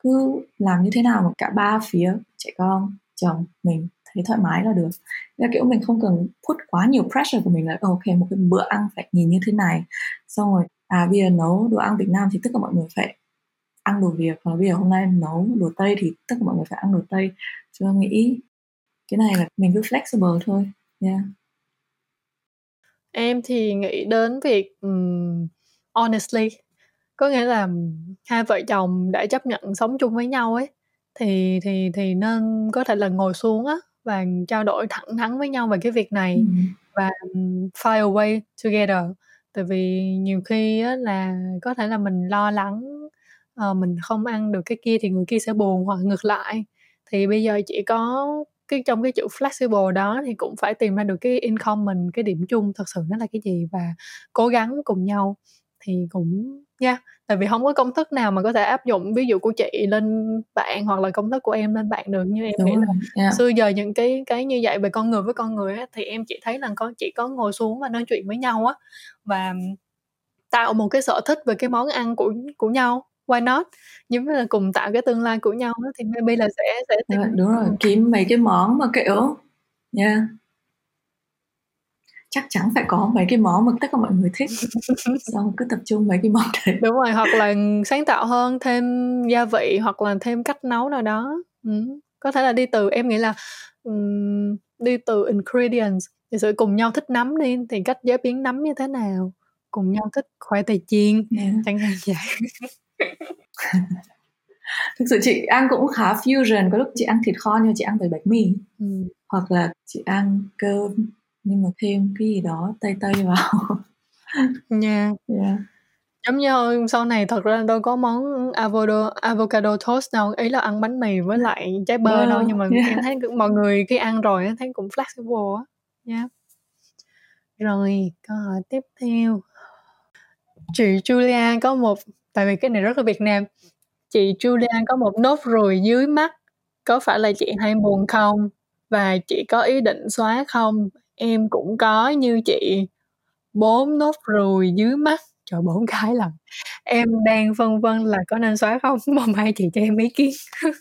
cứ làm như thế nào mà cả ba phía trẻ con, chồng mình thấy thoải mái là được. Là, kiểu, mình không cần put quá nhiều pressure của mình là, ok, một cái bữa ăn phải nhìn như thế này. Xong rồi à bây giờ nấu đồ ăn Việt Nam thì tất cả mọi người phải ăn đồ Việt và bây giờ hôm nay nấu đồ Tây thì tất cả mọi người phải ăn đồ Tây cho nghĩ cái này là mình cứ flexible thôi yeah. em thì nghĩ đến việc um, honestly có nghĩa là hai vợ chồng đã chấp nhận sống chung với nhau ấy thì thì thì nên có thể là ngồi xuống á và trao đổi thẳng thắn với nhau về cái việc này ừ. và find a way together tại vì nhiều khi á, là có thể là mình lo lắng uh, mình không ăn được cái kia thì người kia sẽ buồn hoặc ngược lại thì bây giờ chỉ có cái trong cái chữ flexible đó thì cũng phải tìm ra được cái in common cái điểm chung thật sự nó là cái gì và cố gắng cùng nhau thì cũng nha yeah. tại vì không có công thức nào mà có thể áp dụng ví dụ của chị lên bạn hoặc là công thức của em lên bạn được như em Đúng nghĩ là yeah. xưa giờ những cái cái như vậy về con người với con người á, thì em chỉ thấy là có chỉ có ngồi xuống và nói chuyện với nhau á và tạo một cái sở thích về cái món ăn của của nhau why not? Như là cùng tạo cái tương lai của nhau thì maybe là sẽ sẽ tìm... đúng, đúng rồi kiếm mấy cái món mà kiểu yeah. Chắc chắn phải có mấy cái món mà tất cả mọi người thích. *laughs* Xong cứ tập trung mấy cái món đấy. Đúng rồi hoặc là sáng tạo hơn thêm gia vị hoặc là thêm cách nấu nào đó. Ừ. có thể là đi từ em nghĩ là um, đi từ ingredients thì sự cùng nhau thích nấm đi thì cách chế biến nấm như thế nào? Cùng nhau thích khoai tây chiên yeah. chẳng hạn vậy *laughs* thực sự chị ăn cũng khá fusion có lúc chị ăn thịt kho nhưng chị ăn với bánh mì ừ. hoặc là chị ăn cơm nhưng mà thêm cái gì đó tây tây vào nha yeah. yeah. giống như sau này thật ra đâu có món avocado avocado toast đâu ấy là ăn bánh mì với lại trái bơ yeah. đâu nhưng mà yeah. em thấy mọi người khi ăn rồi thấy cũng flexible á nha yeah. rồi câu hỏi tiếp theo chị Julia có một tại vì cái này rất là Việt Nam. Chị Julia có một nốt ruồi dưới mắt có phải là chị hay buồn không? Và chị có ý định xóa không? Em cũng có như chị. Bốn nốt ruồi dưới mắt. Trời bốn cái lần em đang phân vân là có nên xóa không? *laughs* Mong hai chị cho em ý kiến. *laughs*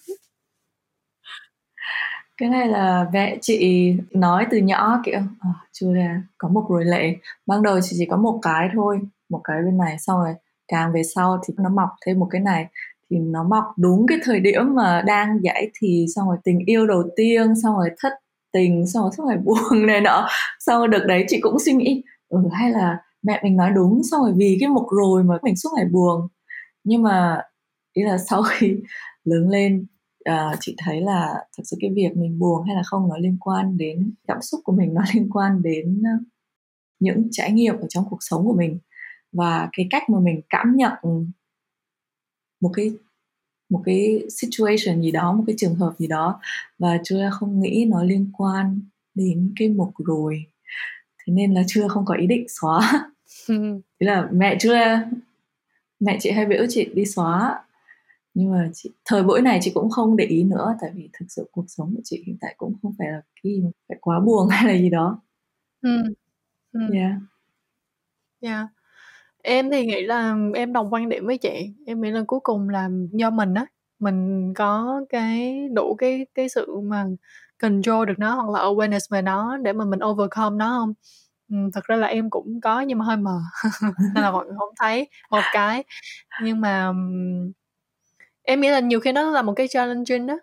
Cái này là mẹ chị nói từ nhỏ kiểu à, chưa là có một ruồi lệ. Ban đầu chị chỉ có một cái thôi một cái bên này xong rồi càng về sau thì nó mọc thêm một cái này. Thì nó mọc đúng cái thời điểm mà đang giải thì xong rồi tình yêu đầu tiên xong rồi thất tình xong rồi suốt ngày buồn này nọ. Xong rồi được đấy chị cũng suy nghĩ ừ hay là mẹ mình nói đúng xong rồi vì cái mục rồi mà mình suốt ngày buồn. Nhưng mà ý là sau khi lớn lên uh, chị thấy là thật sự cái việc mình buồn hay là không nó liên quan đến cảm xúc của mình nó liên quan đến những trải nghiệm ở trong cuộc sống của mình và cái cách mà mình cảm nhận một cái một cái situation gì đó một cái trường hợp gì đó và chưa không nghĩ nó liên quan đến cái mục rồi. Thế nên là chưa không có ý định xóa. *laughs* Thế là mẹ chưa mẹ chị hay biểu chị đi xóa. Nhưng mà chị, thời buổi này chị cũng không để ý nữa tại vì thực sự cuộc sống của chị hiện tại cũng không phải là cái mà phải quá buồn *laughs* hay là gì đó. Ừ. Ừ. yeah. Yeah em thì nghĩ là em đồng quan điểm với chị em nghĩ là cuối cùng là do mình á mình có cái đủ cái cái sự mà control được nó hoặc là awareness về nó để mà mình overcome nó không? Ừ, thật ra là em cũng có nhưng mà hơi mờ *laughs* nên là mọi người không thấy một cái. Nhưng mà em nghĩ là nhiều khi nó là một cái challenging đó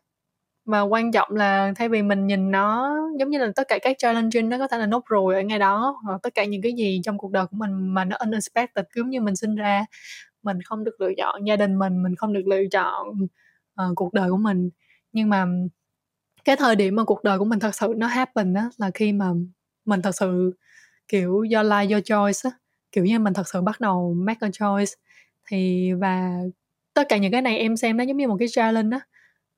mà quan trọng là thay vì mình nhìn nó giống như là tất cả các challenge nó có thể là nốt ruồi ở ngay đó hoặc tất cả những cái gì trong cuộc đời của mình mà nó unexpected giống như mình sinh ra mình không được lựa chọn gia đình mình mình không được lựa chọn uh, cuộc đời của mình. Nhưng mà cái thời điểm mà cuộc đời của mình thật sự nó happen đó là khi mà mình thật sự kiểu do life do choice á kiểu như mình thật sự bắt đầu make a choice. Thì và tất cả những cái này em xem nó giống như một cái challenge á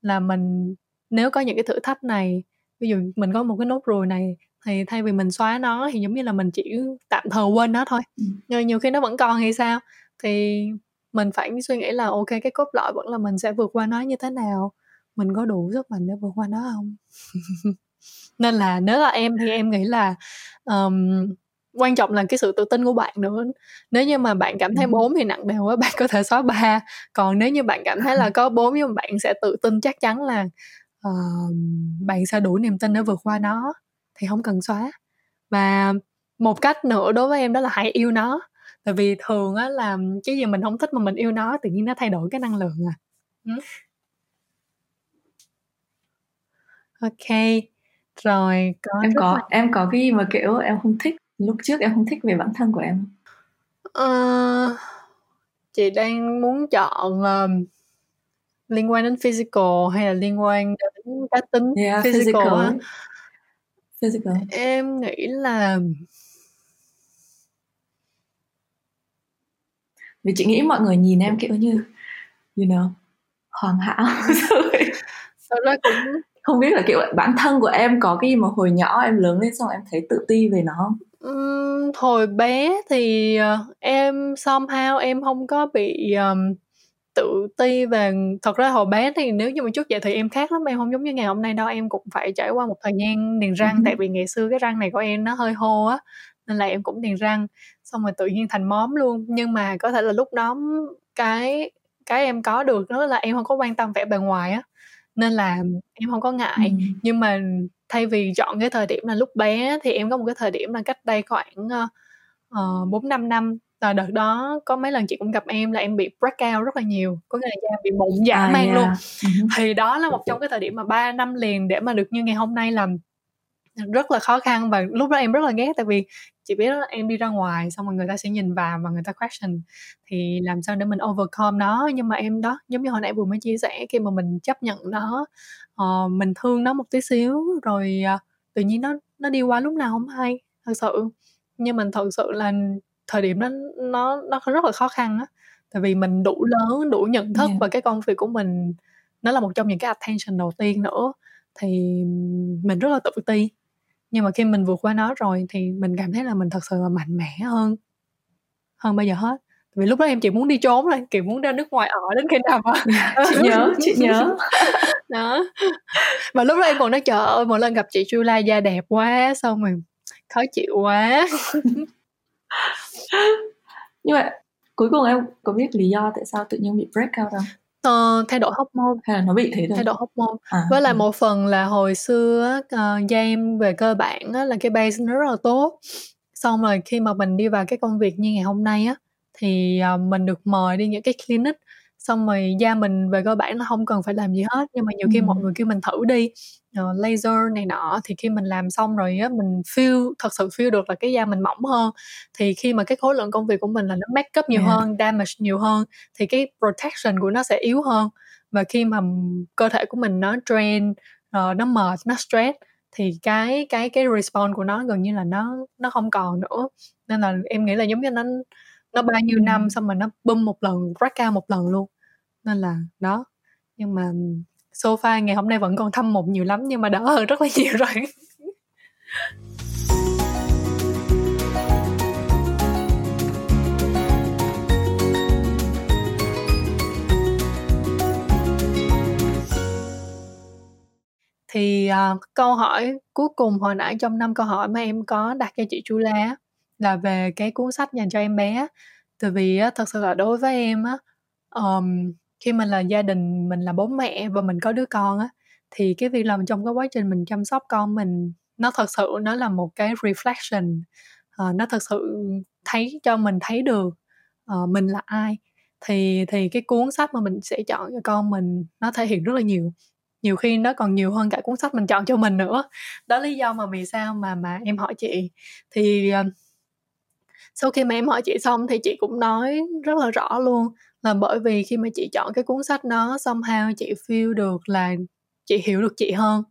là mình nếu có những cái thử thách này ví dụ mình có một cái nốt ruồi này thì thay vì mình xóa nó thì giống như là mình chỉ tạm thời quên nó thôi. Ừ. nhưng nhiều khi nó vẫn còn hay sao? Thì mình phải suy nghĩ là ok cái cốt lõi vẫn là mình sẽ vượt qua nó như thế nào? Mình có đủ sức mạnh để vượt qua nó không? *laughs* Nên là nếu là em thì em nghĩ là um, quan trọng là cái sự tự tin của bạn nữa. Nếu như mà bạn cảm thấy bốn thì nặng đều quá bạn có thể xóa ba. Còn nếu như bạn cảm thấy là *laughs* có bốn nhưng mà bạn sẽ tự tin chắc chắn là uh, bạn sẽ đủ niềm tin để vượt qua nó thì không cần xóa. Và một cách nữa đối với em đó là hãy yêu nó. Tại vì thường á là cái gì mình không thích mà mình yêu nó tự nhiên nó thay đổi cái năng lượng à. Ừ. ok rồi có em có là... em có cái gì mà kiểu em không thích lúc trước em không thích về bản thân của em uh, chị đang muốn chọn uh, liên quan đến physical hay là liên quan đến cá tính yeah, physical, physical, physical. Em nghĩ là vì chị nghĩ mọi người nhìn em kiểu như you know hoàn hảo. *laughs* Thật ra cũng không biết là kiểu bản thân của em có cái gì mà hồi nhỏ em lớn lên xong em thấy tự ti về nó không? Um, hồi bé thì uh, em somehow em không có bị um, tự ti về thật ra hồi bé thì nếu như mà trước vậy thì em khác lắm em không giống như ngày hôm nay đâu em cũng phải trải qua một thời gian niềng răng uh-huh. tại vì ngày xưa cái răng này của em nó hơi hô á nên là em cũng niềng răng xong rồi tự nhiên thành móm luôn nhưng mà có thể là lúc đó cái cái em có được đó là em không có quan tâm vẻ bề ngoài á nên là em không có ngại ừ. nhưng mà thay vì chọn cái thời điểm là lúc bé thì em có một cái thời điểm là cách đây khoảng ờ, bốn uh, năm năm là đợt đó có mấy lần chị cũng gặp em là em bị breakout rất là nhiều có nghĩa là da bị mụn giả à, mang yeah. luôn uh-huh. thì đó là một trong cái thời điểm mà 3 năm liền để mà được như ngày hôm nay làm rất là khó khăn và lúc đó em rất là ghét tại vì chị biết là em đi ra ngoài xong rồi người ta sẽ nhìn vào và người ta question thì làm sao để mình overcome nó nhưng mà em đó giống như hồi nãy vừa mới chia sẻ khi mà mình chấp nhận nó uh, mình thương nó một tí xíu rồi uh, tự nhiên nó nó đi qua lúc nào không hay thật sự nhưng mình thật sự là thời điểm đó nó nó rất là khó khăn á. Tại vì mình đủ lớn đủ nhận thức yeah. và cái công việc của mình nó là một trong những cái attention đầu tiên nữa thì mình rất là tự ti. Nhưng mà khi mình vượt qua nó rồi thì mình cảm thấy là mình thật sự là mạnh mẽ hơn hơn bao giờ hết. Vì lúc đó em chỉ muốn đi trốn thôi kiểu muốn ra nước ngoài ở đến khi nào mà *laughs* chị *laughs* nhớ chị nhớ. *laughs* Đó. Mà lúc đó em còn nói trời ơi mỗi lần gặp chị Julia da đẹp quá xong rồi khó chịu quá nhưng mà cuối cùng em có biết lý do tại sao tự nhiên bị breakout không? Uh, thay đổi hormone. Hay là nó bị thế thôi? Thay đổi hormone. À, với lại ừ. một phần là hồi xưa uh, da em về cơ bản á, là cái base nó rất là tốt. Xong rồi khi mà mình đi vào cái công việc như ngày hôm nay á thì uh, mình được mời đi những cái clinic. Xong rồi da mình về cơ bản là không cần phải làm gì hết nhưng mà nhiều khi ừ. mọi người kêu mình thử đi uh, laser này nọ thì khi mình làm xong rồi á mình feel thật sự feel được là cái da mình mỏng hơn. Thì khi mà cái khối lượng công việc của mình là nó make up nhiều yeah. hơn damage nhiều hơn thì cái protection của nó sẽ yếu hơn. Và khi mà cơ thể của mình nó drain uh, nó mệt nó stress thì cái cái cái response của nó gần như là nó nó không còn nữa. Nên là em nghĩ là giống như nó nó bao nhiêu năm xong rồi nó bum một lần break out một lần luôn. Nên là đó. Nhưng mà sofa ngày hôm nay vẫn còn thâm mụn nhiều lắm nhưng mà đỡ hơn rất là nhiều rồi. Thì uh, câu hỏi cuối cùng hồi nãy trong năm câu hỏi mà em có đặt cho chị Chu La là về cái cuốn sách dành cho em bé tại vì á, thật sự là đối với em á um, khi mình là gia đình mình là bố mẹ và mình có đứa con á thì cái việc làm trong cái quá trình mình chăm sóc con mình nó thật sự nó là một cái reflection. Uh, nó thật sự thấy cho mình thấy được uh, mình là ai. Thì thì cái cuốn sách mà mình sẽ chọn cho con mình nó thể hiện rất là nhiều. Nhiều khi nó còn nhiều hơn cả cuốn sách mình chọn cho mình nữa. Đó lý do mà vì sao mà mà em hỏi chị. Thì uh, sau khi mà em hỏi chị xong thì chị cũng nói rất là rõ luôn là bởi vì khi mà chị chọn cái cuốn sách đó somehow chị feel được là chị hiểu được chị hơn.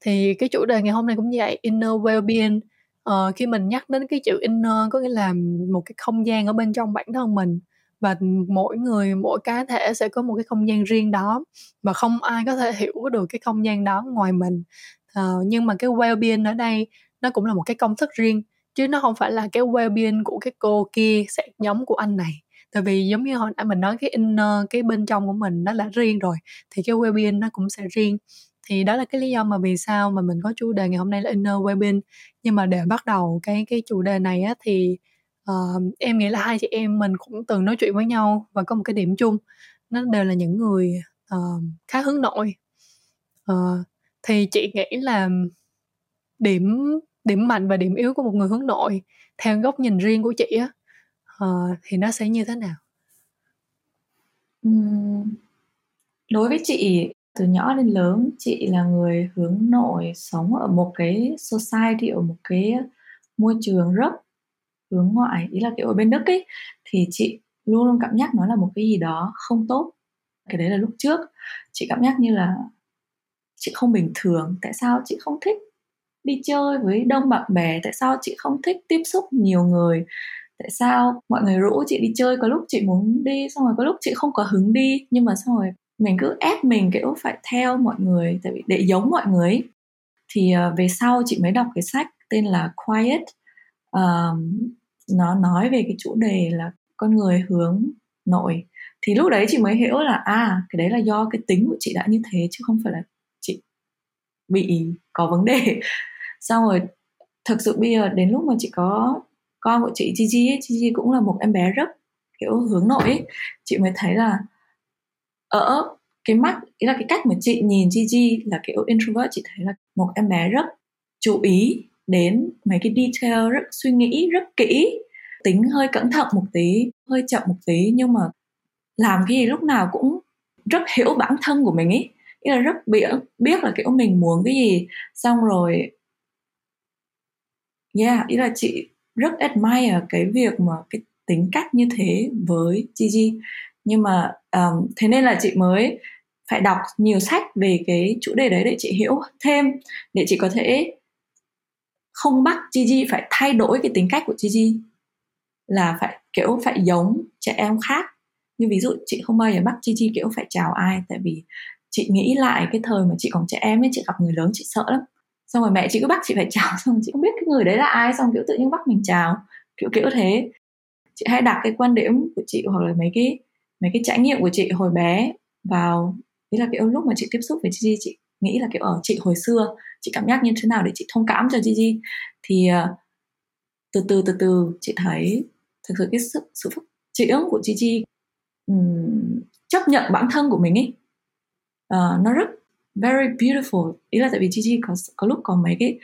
Thì cái chủ đề ngày hôm nay cũng vậy inner well-being. Ờ, khi mình nhắc đến cái chữ inner có nghĩa là một cái không gian ở bên trong bản thân mình. Và mỗi người mỗi cá thể sẽ có một cái không gian riêng đó. Và không ai có thể hiểu được cái không gian đó ngoài mình. Ờ, nhưng mà cái well-being ở đây nó cũng là một cái công thức riêng. Chứ nó không phải là cái well-being của cái cô kia sẽ nhóm của anh này tại vì giống như hồi nãy mình nói cái inner cái bên trong của mình nó đã riêng rồi thì cái webin nó cũng sẽ riêng. Thì đó là cái lý do mà vì sao mà mình có chủ đề ngày hôm nay là inner webin nhưng mà để bắt đầu cái cái chủ đề này á thì uh, em nghĩ là hai chị em mình cũng từng nói chuyện với nhau và có một cái điểm chung nó đều là những người uh, khá hướng nội. Uh, thì chị nghĩ là điểm điểm mạnh và điểm yếu của một người hướng nội theo góc nhìn riêng của chị á uh, thì nó sẽ như thế nào? Uhm, đối với chị từ nhỏ đến lớn chị là người hướng nội sống ở một cái society ở một cái môi trường rất hướng ngoại. Ý là kiểu ở bên đức ấy thì chị luôn luôn cảm giác nó là một cái gì đó không tốt. Cái đấy là lúc trước. Chị cảm giác như là chị không bình thường. Tại sao chị không thích đi chơi với đông bạn bè? Tại sao chị không thích tiếp xúc nhiều người? Tại sao mọi người rủ chị đi chơi có lúc chị muốn đi xong rồi có lúc chị không có hứng đi nhưng mà xong rồi mình cứ ép mình kiểu phải theo mọi người tại vì để giống mọi người thì uh, về sau chị mới đọc cái sách tên là Quiet. Um, nó nói về cái chủ đề là con người hướng nội. Thì lúc đấy chị mới hiểu là à cái đấy là do cái tính của chị đã như thế chứ không phải là chị bị có vấn đề. *laughs* Xong rồi thực sự bây giờ đến lúc mà chị có con của chị Gigi ấy, Gigi cũng là một em bé rất kiểu hướng nội ấy. chị mới thấy là ở cái mắt ý là cái cách mà chị nhìn Gigi là kiểu introvert chị thấy là một em bé rất chú ý đến mấy cái detail rất suy nghĩ rất kỹ tính hơi cẩn thận một tí hơi chậm một tí nhưng mà làm cái gì lúc nào cũng rất hiểu bản thân của mình ý ý là rất biết biết là kiểu mình muốn cái gì xong rồi yeah ý là chị rất admire cái việc mà cái tính cách như thế với Gigi. Nhưng mà um, thế nên là chị mới phải đọc nhiều sách về cái chủ đề đấy để chị hiểu thêm để chị có thể không bắt Gigi phải thay đổi cái tính cách của Gigi là phải kiểu phải giống trẻ em khác. Như ví dụ chị không bao giờ bắt Gigi kiểu phải chào ai tại vì chị nghĩ lại cái thời mà chị còn trẻ em ấy chị gặp người lớn chị sợ lắm xong rồi mẹ chị cứ bắt chị phải *laughs* chào xong chị không biết cái người đấy là ai xong kiểu tự nhiên bắt mình chào kiểu kiểu thế. Chị hay đặt cái quan điểm của chị hoặc là mấy cái mấy cái trải nghiệm của chị hồi bé vào ý là kiểu lúc mà chị tiếp xúc với Gigi chị nghĩ là kiểu ở chị hồi xưa chị cảm giác như thế nào để chị thông cảm cho Gigi. Thì ờ, từ từ từ từ chị thấy thực sự cái sự sự phát triển của Gigi um, chấp nhận bản thân của mình ấy uh, ờ, nó rất very beautiful. Ý là tại vì Gigi có có lúc có mấy cái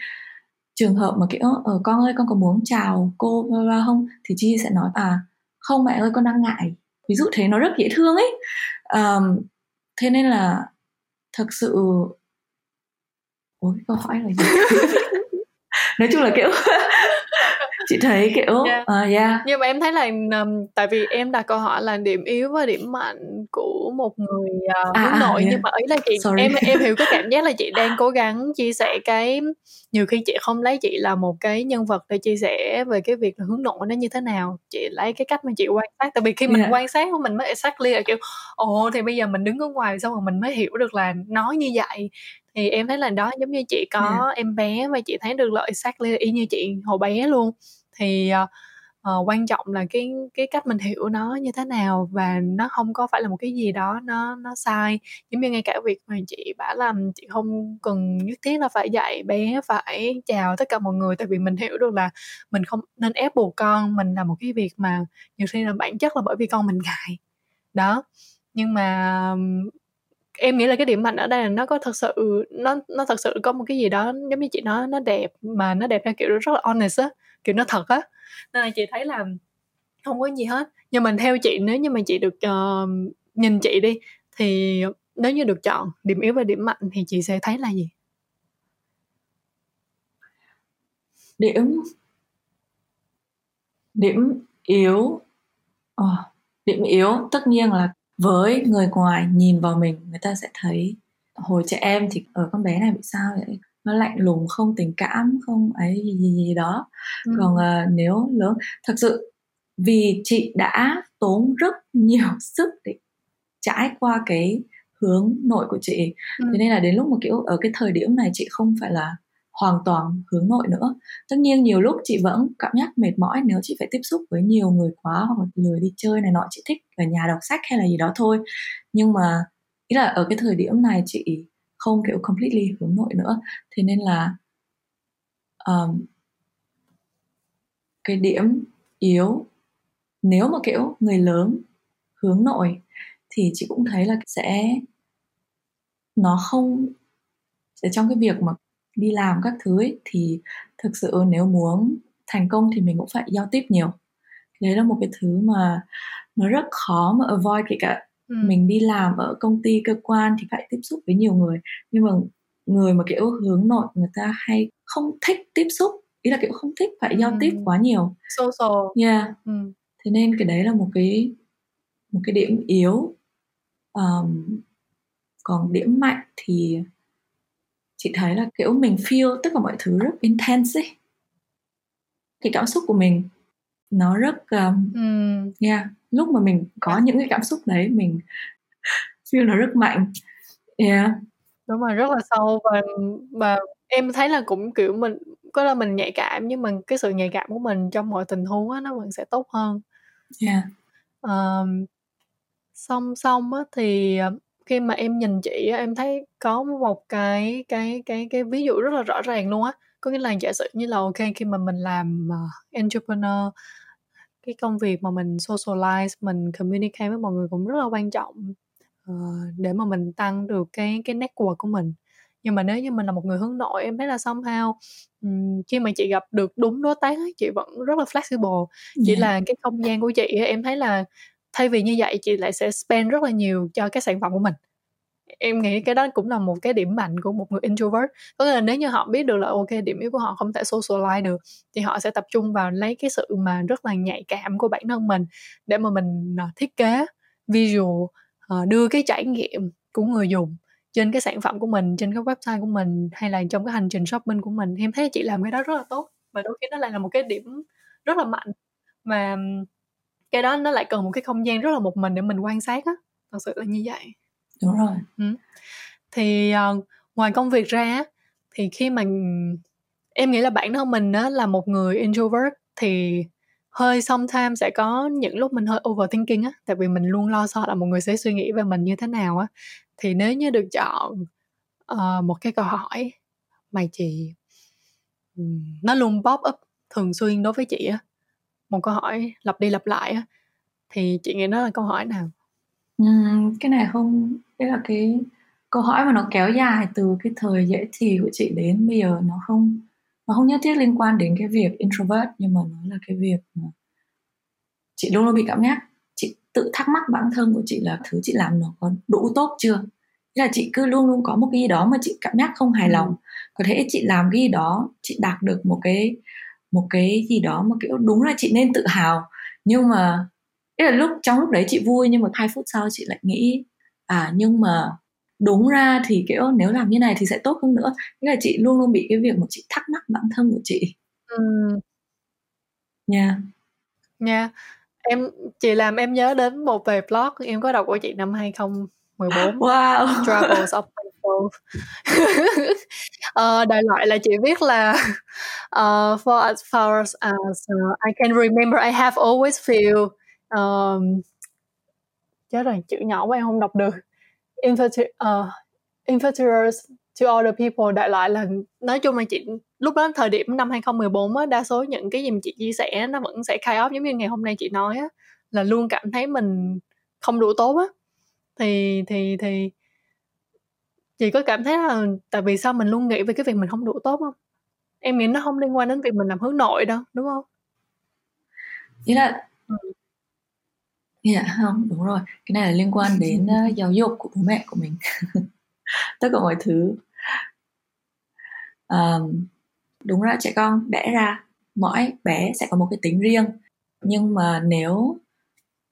trường hợp mà kiểu ở con ơi con có muốn chào cô bla bla không? Thì Gigi sẽ nói à không mẹ ơi con đang ngại. Ví dụ thế nó rất dễ thương ấy. Um, thế nên là thật sự Ủa câu hỏi là gì? *laughs* Nói chung là kiểu *laughs* chị thấy kiểu yeah. uh, yeah. nhưng mà em thấy là um, tại vì em đặt câu hỏi là điểm yếu và điểm mạnh của một người uh, à, hướng à, nội yeah. nhưng mà ý là chị Sorry. em em hiểu cái cảm *laughs* giác là chị đang cố gắng chia sẻ cái nhiều khi chị không lấy chị là một cái nhân vật để chia sẻ về cái việc là hướng nội nó như thế nào chị lấy cái cách mà chị quan sát tại vì khi mình yeah. quan sát mình mới exactly là kiểu ồ thì bây giờ mình đứng ở ngoài xong rồi mình mới hiểu được là nói như vậy thì em thấy là đó giống như chị có yeah. em bé và chị thấy được lợi exactly y như chị hồi bé luôn thì uh, quan trọng là cái cái cách mình hiểu nó như thế nào và nó không có phải là một cái gì đó nó nó sai. Giống như ngay cả việc mà chị bảo là chị không cần nhất thiết là phải dạy bé phải chào tất cả mọi người tại vì mình hiểu được là mình không nên ép buộc con mình là một cái việc mà nhiều khi là bản chất là bởi vì con mình ngại. Đó. Nhưng mà em nghĩ là cái điểm mạnh ở đây là nó có thật sự nó nó thật sự có một cái gì đó giống như chị nói nó đẹp mà nó đẹp theo kiểu rất là honest á kiểu nó thật á. Nên là chị thấy là không có gì hết. Nhưng mà theo chị nếu như mà chị được uh, nhìn chị đi thì nếu như được chọn điểm yếu và điểm mạnh thì chị sẽ thấy là gì? Điểm điểm yếu oh, điểm yếu tất nhiên là với người ngoài nhìn vào mình người ta sẽ thấy hồi trẻ em thì ở con bé này bị sao vậy? Nó lạnh lùng không tình cảm không ấy gì gì, gì đó ừ. còn uh, nếu lớn thật sự vì chị đã tốn rất nhiều *laughs* sức để trải qua cái hướng nội của chị ừ. thế nên là đến lúc mà kiểu ở cái thời điểm này chị không phải là hoàn toàn hướng nội nữa tất nhiên nhiều lúc chị vẫn cảm giác mệt mỏi nếu chị phải tiếp xúc với nhiều người quá hoặc là lười đi chơi này nọ chị thích ở nhà đọc sách hay là gì đó thôi nhưng mà ý là ở cái thời điểm này chị không kiểu completely hướng nội nữa. Thế nên là um, cái điểm yếu nếu mà kiểu người lớn hướng nội thì chị cũng thấy là sẽ nó không ở trong cái việc mà đi làm các thứ ấy, thì thực sự nếu muốn thành công thì mình cũng phải giao tiếp nhiều. Đấy là một cái thứ mà nó rất khó mà avoid kể cả ừ. mình đi làm ở công ty cơ quan thì phải tiếp xúc với nhiều người nhưng mà người mà kiểu hướng nội người ta hay không thích tiếp xúc ý là kiểu không thích phải giao ừ. tiếp quá nhiều social yeah ừ. thế nên cái đấy là một cái một cái điểm yếu um, còn điểm mạnh thì chị thấy là kiểu mình feel tất cả mọi thứ rất intense ấy cái cảm xúc của mình nó rất um, mm. yeah lúc mà mình có yeah. những cái cảm xúc đấy mình *laughs* feel nó rất mạnh. Yeah. Đúng rồi rất là sâu và và em thấy là cũng kiểu mình có là mình nhạy cảm nhưng mà cái sự nhạy cảm của mình trong mọi tình huống á nó vẫn sẽ tốt hơn. Yeah. Um, song song á thì khi mà em nhìn chị á em thấy có một cái cái cái cái ví dụ rất là rõ ràng luôn á. Có nghĩa là giả sử như là ok khi mà mình làm uh, entrepreneur cái công việc mà mình socialize mình communicate với mọi người cũng rất là quan trọng uh, để mà mình tăng được cái cái network của mình. Nhưng mà nếu như mình là một người hướng nội em thấy là somehow um, khi mà chị gặp được đúng đối tác chị vẫn rất là flexible. Chỉ yeah. là cái không gian của chị em thấy là thay vì như vậy chị lại sẽ spend rất là nhiều cho cái sản phẩm của mình em nghĩ cái đó cũng là một cái điểm mạnh của một người introvert. Có nghĩa là nếu như họ biết được là, ok, điểm yếu của họ không thể socialize được, thì họ sẽ tập trung vào lấy cái sự mà rất là nhạy cảm của bản thân mình để mà mình à, thiết kế visual ờ, đưa cái trải nghiệm của người dùng trên cái sản phẩm của mình, trên cái website của mình hay là trong cái hành trình shopping của mình. Em thấy chị làm cái đó rất là tốt và đôi khi nó lại là một cái điểm rất là mạnh mà cái đó nó lại cần một cái không gian rất là một mình để mình quan sát á. Thật sự là như vậy đúng rồi. Ừ. thì uh, ngoài công việc ra thì khi mà ừ, em nghĩ là bản thân mình á là một người introvert thì hơi sometimes sẽ có những lúc mình hơi overthinking á tại vì mình luôn lo sợ là một người sẽ suy nghĩ về mình như thế nào á. Thì nếu như được chọn uh, một cái câu hỏi mà chị ừ, nó luôn pop up thường xuyên đối với chị á một câu hỏi lặp đi lặp lại á thì chị nghĩ nó là câu hỏi nào? Uhm, cái này không cái là cái câu hỏi mà nó kéo dài từ cái thời dễ thì của chị đến bây giờ. Nó không nó không nhất thiết liên quan đến cái việc introvert nhưng mà nó là cái việc mà chị luôn luôn bị cảm giác. Chị tự thắc mắc bản thân của chị là thứ chị làm nó có đủ tốt chưa? Thế là chị cứ luôn luôn có một cái gì đó mà chị cảm giác không hài lòng. Có thể chị làm cái gì đó chị đạt được một cái một cái gì đó mà kiểu đúng là chị nên tự hào. Nhưng mà ý là lúc trong lúc đấy chị vui nhưng mà hai phút sau chị lại nghĩ à nhưng mà đúng ra thì kiểu nếu làm như này thì sẽ tốt hơn nữa nghĩa là chị luôn luôn bị cái việc mà chị thắc mắc bản thân của chị ừ. nha yeah. nha yeah. em chị làm em nhớ đến một bài blog em có đọc của chị năm 2014 wow Travels of Control uh, *laughs* đại loại là chị viết là uh, for as far as uh, I can remember I have always feel um, chết rồi chữ nhỏ của em không đọc được. Inferior, uh, inferior to other people đại loại là nói chung là chị lúc đó thời điểm năm 2014 á đa số những cái gì mà chị chia sẻ nó vẫn sẽ khai off giống như ngày hôm nay chị nói á là luôn cảm thấy mình không đủ tốt á. Thì thì thì chị có cảm thấy là tại vì sao mình luôn nghĩ về cái việc mình không đủ tốt không? Em nghĩ nó không liên quan đến việc mình làm hướng nội đâu đúng không? Ý là ừ. Dạ không đúng rồi. Cái này là liên quan đến uh, *laughs* giáo dục của bố mẹ của mình. *laughs* Tất cả mọi thứ. Um, đúng ra trẻ con đẻ ra mỗi bé sẽ có một cái tính riêng. Nhưng mà nếu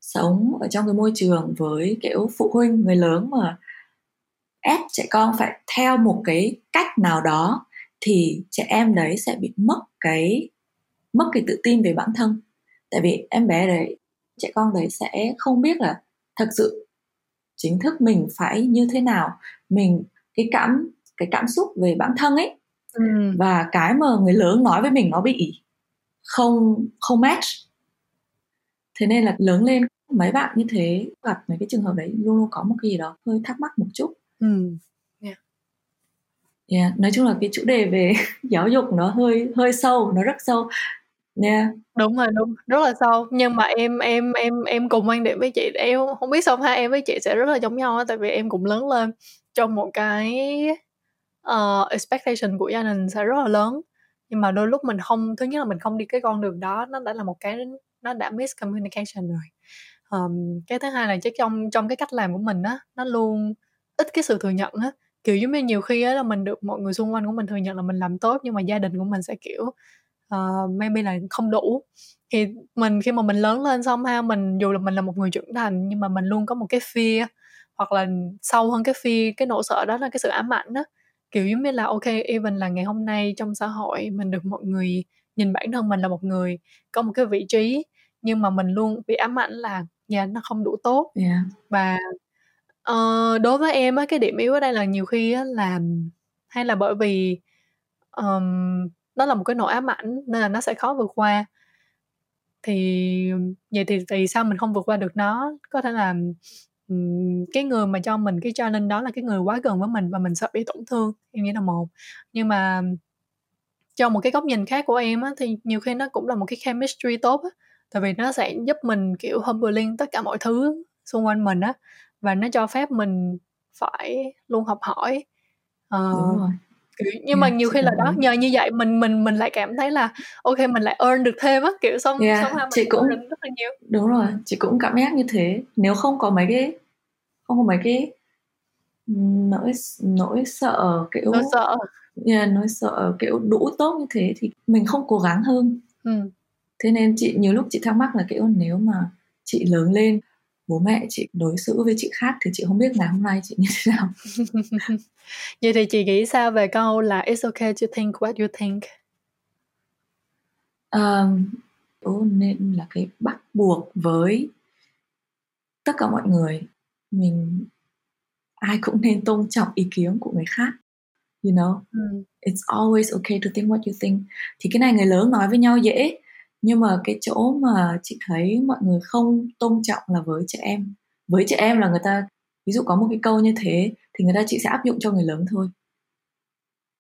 sống ở trong cái môi trường với kiểu phụ huynh người lớn mà ép trẻ con phải theo một cái cách nào đó thì trẻ em đấy sẽ bị mất cái mất cái tự tin về bản thân. Tại vì em bé đấy trẻ con đấy sẽ không biết là thật sự chính thức mình phải như thế nào mình cái cảm cái cảm xúc về bản thân ấy ừ. và cái mà người lớn nói với mình nó bị không không match thế nên là lớn lên mấy bạn như thế gặp mấy cái trường hợp đấy luôn luôn có một cái gì đó hơi thắc mắc một chút ừ. Yeah. Yeah. nói chung là cái chủ đề về *laughs* giáo dục nó hơi hơi sâu nó rất sâu Yeah. Đúng rồi, đúng, rất là sâu. Nhưng mà em em em em cùng quan điểm với chị, em không biết sao ha em với chị sẽ rất là giống nhau á, tại vì em cũng lớn lên trong một cái uh, expectation của gia đình sẽ rất là lớn. Nhưng mà đôi lúc mình không, thứ nhất là mình không đi cái con đường đó, nó đã là một cái nó đã miscommunication rồi. Um, cái thứ hai là chắc trong trong cái cách làm của mình á, nó luôn ít cái sự thừa nhận á kiểu giống như nhiều khi á là mình được mọi người xung quanh của mình thừa nhận là mình làm tốt nhưng mà gia đình của mình sẽ kiểu uh, maybe là không đủ. Thì mình khi mà mình lớn lên xong ha mình dù là mình là một người trưởng thành nhưng mà mình luôn có một cái fear hoặc là sâu hơn cái fear cái nỗi sợ đó là cái sự ám ảnh đó kiểu giống như là ok even là ngày hôm nay trong xã hội mình được mọi người nhìn bản thân mình là một người có một cái vị trí nhưng mà mình luôn bị ám ảnh là nhà nó không đủ tốt. Yeah. và uh, đối với em á cái điểm yếu ở đây là nhiều khi á là hay là bởi vì um, nó là một cái nỗi ám ảnh nên là nó sẽ khó vượt qua. Thì vậy thì vì sao mình không vượt qua được nó? Có thể là um, cái người mà cho mình cái challenge đó là cái người quá gần với mình và mình sợ bị tổn thương em nghĩ là một. Nhưng mà trong một cái góc nhìn khác của em á thì nhiều khi nó cũng là một cái chemistry tốt á. Tại vì nó sẽ giúp mình kiểu humbling tất cả mọi thứ xung quanh mình á và nó cho phép mình phải luôn học hỏi. Uh, Đúng rồi kiểu nhưng mà nhiều khi là đó nhờ như vậy mình mình mình lại cảm thấy là ok mình lại earn được thêm á. Kiểu xong yeah, xong mình chị cũng rất là nhiều. Đúng rồi chị cũng cảm giác như thế. Nếu không có mấy cái không có mấy cái nỗi nỗi sợ kiểu nỗi sợ. Yeah, nỗi sợ kiểu đủ tốt như thế thì mình không cố gắng hơn. Ừ. thế nên chị nhiều lúc chị thắc mắc là kiểu nếu mà chị lớn lên bố mẹ chị đối xử với chị khác thì chị không biết ngày hôm nay chị như thế nào. *laughs* Vậy thì chị nghĩ sao về câu là it's okay to think what you think um, nên là cái bắt buộc với tất cả mọi người. Mình ai cũng nên tôn trọng ý kiến của người khác you know? Mm. it's always okay to think what you think. Thì cái này người lớn nói với nhau dễ nhưng mà cái chỗ mà chị thấy mọi người không tôn trọng là với trẻ em. Với trẻ em là người ta, ví dụ có một cái câu như thế, thì người ta chỉ sẽ áp dụng cho người lớn thôi.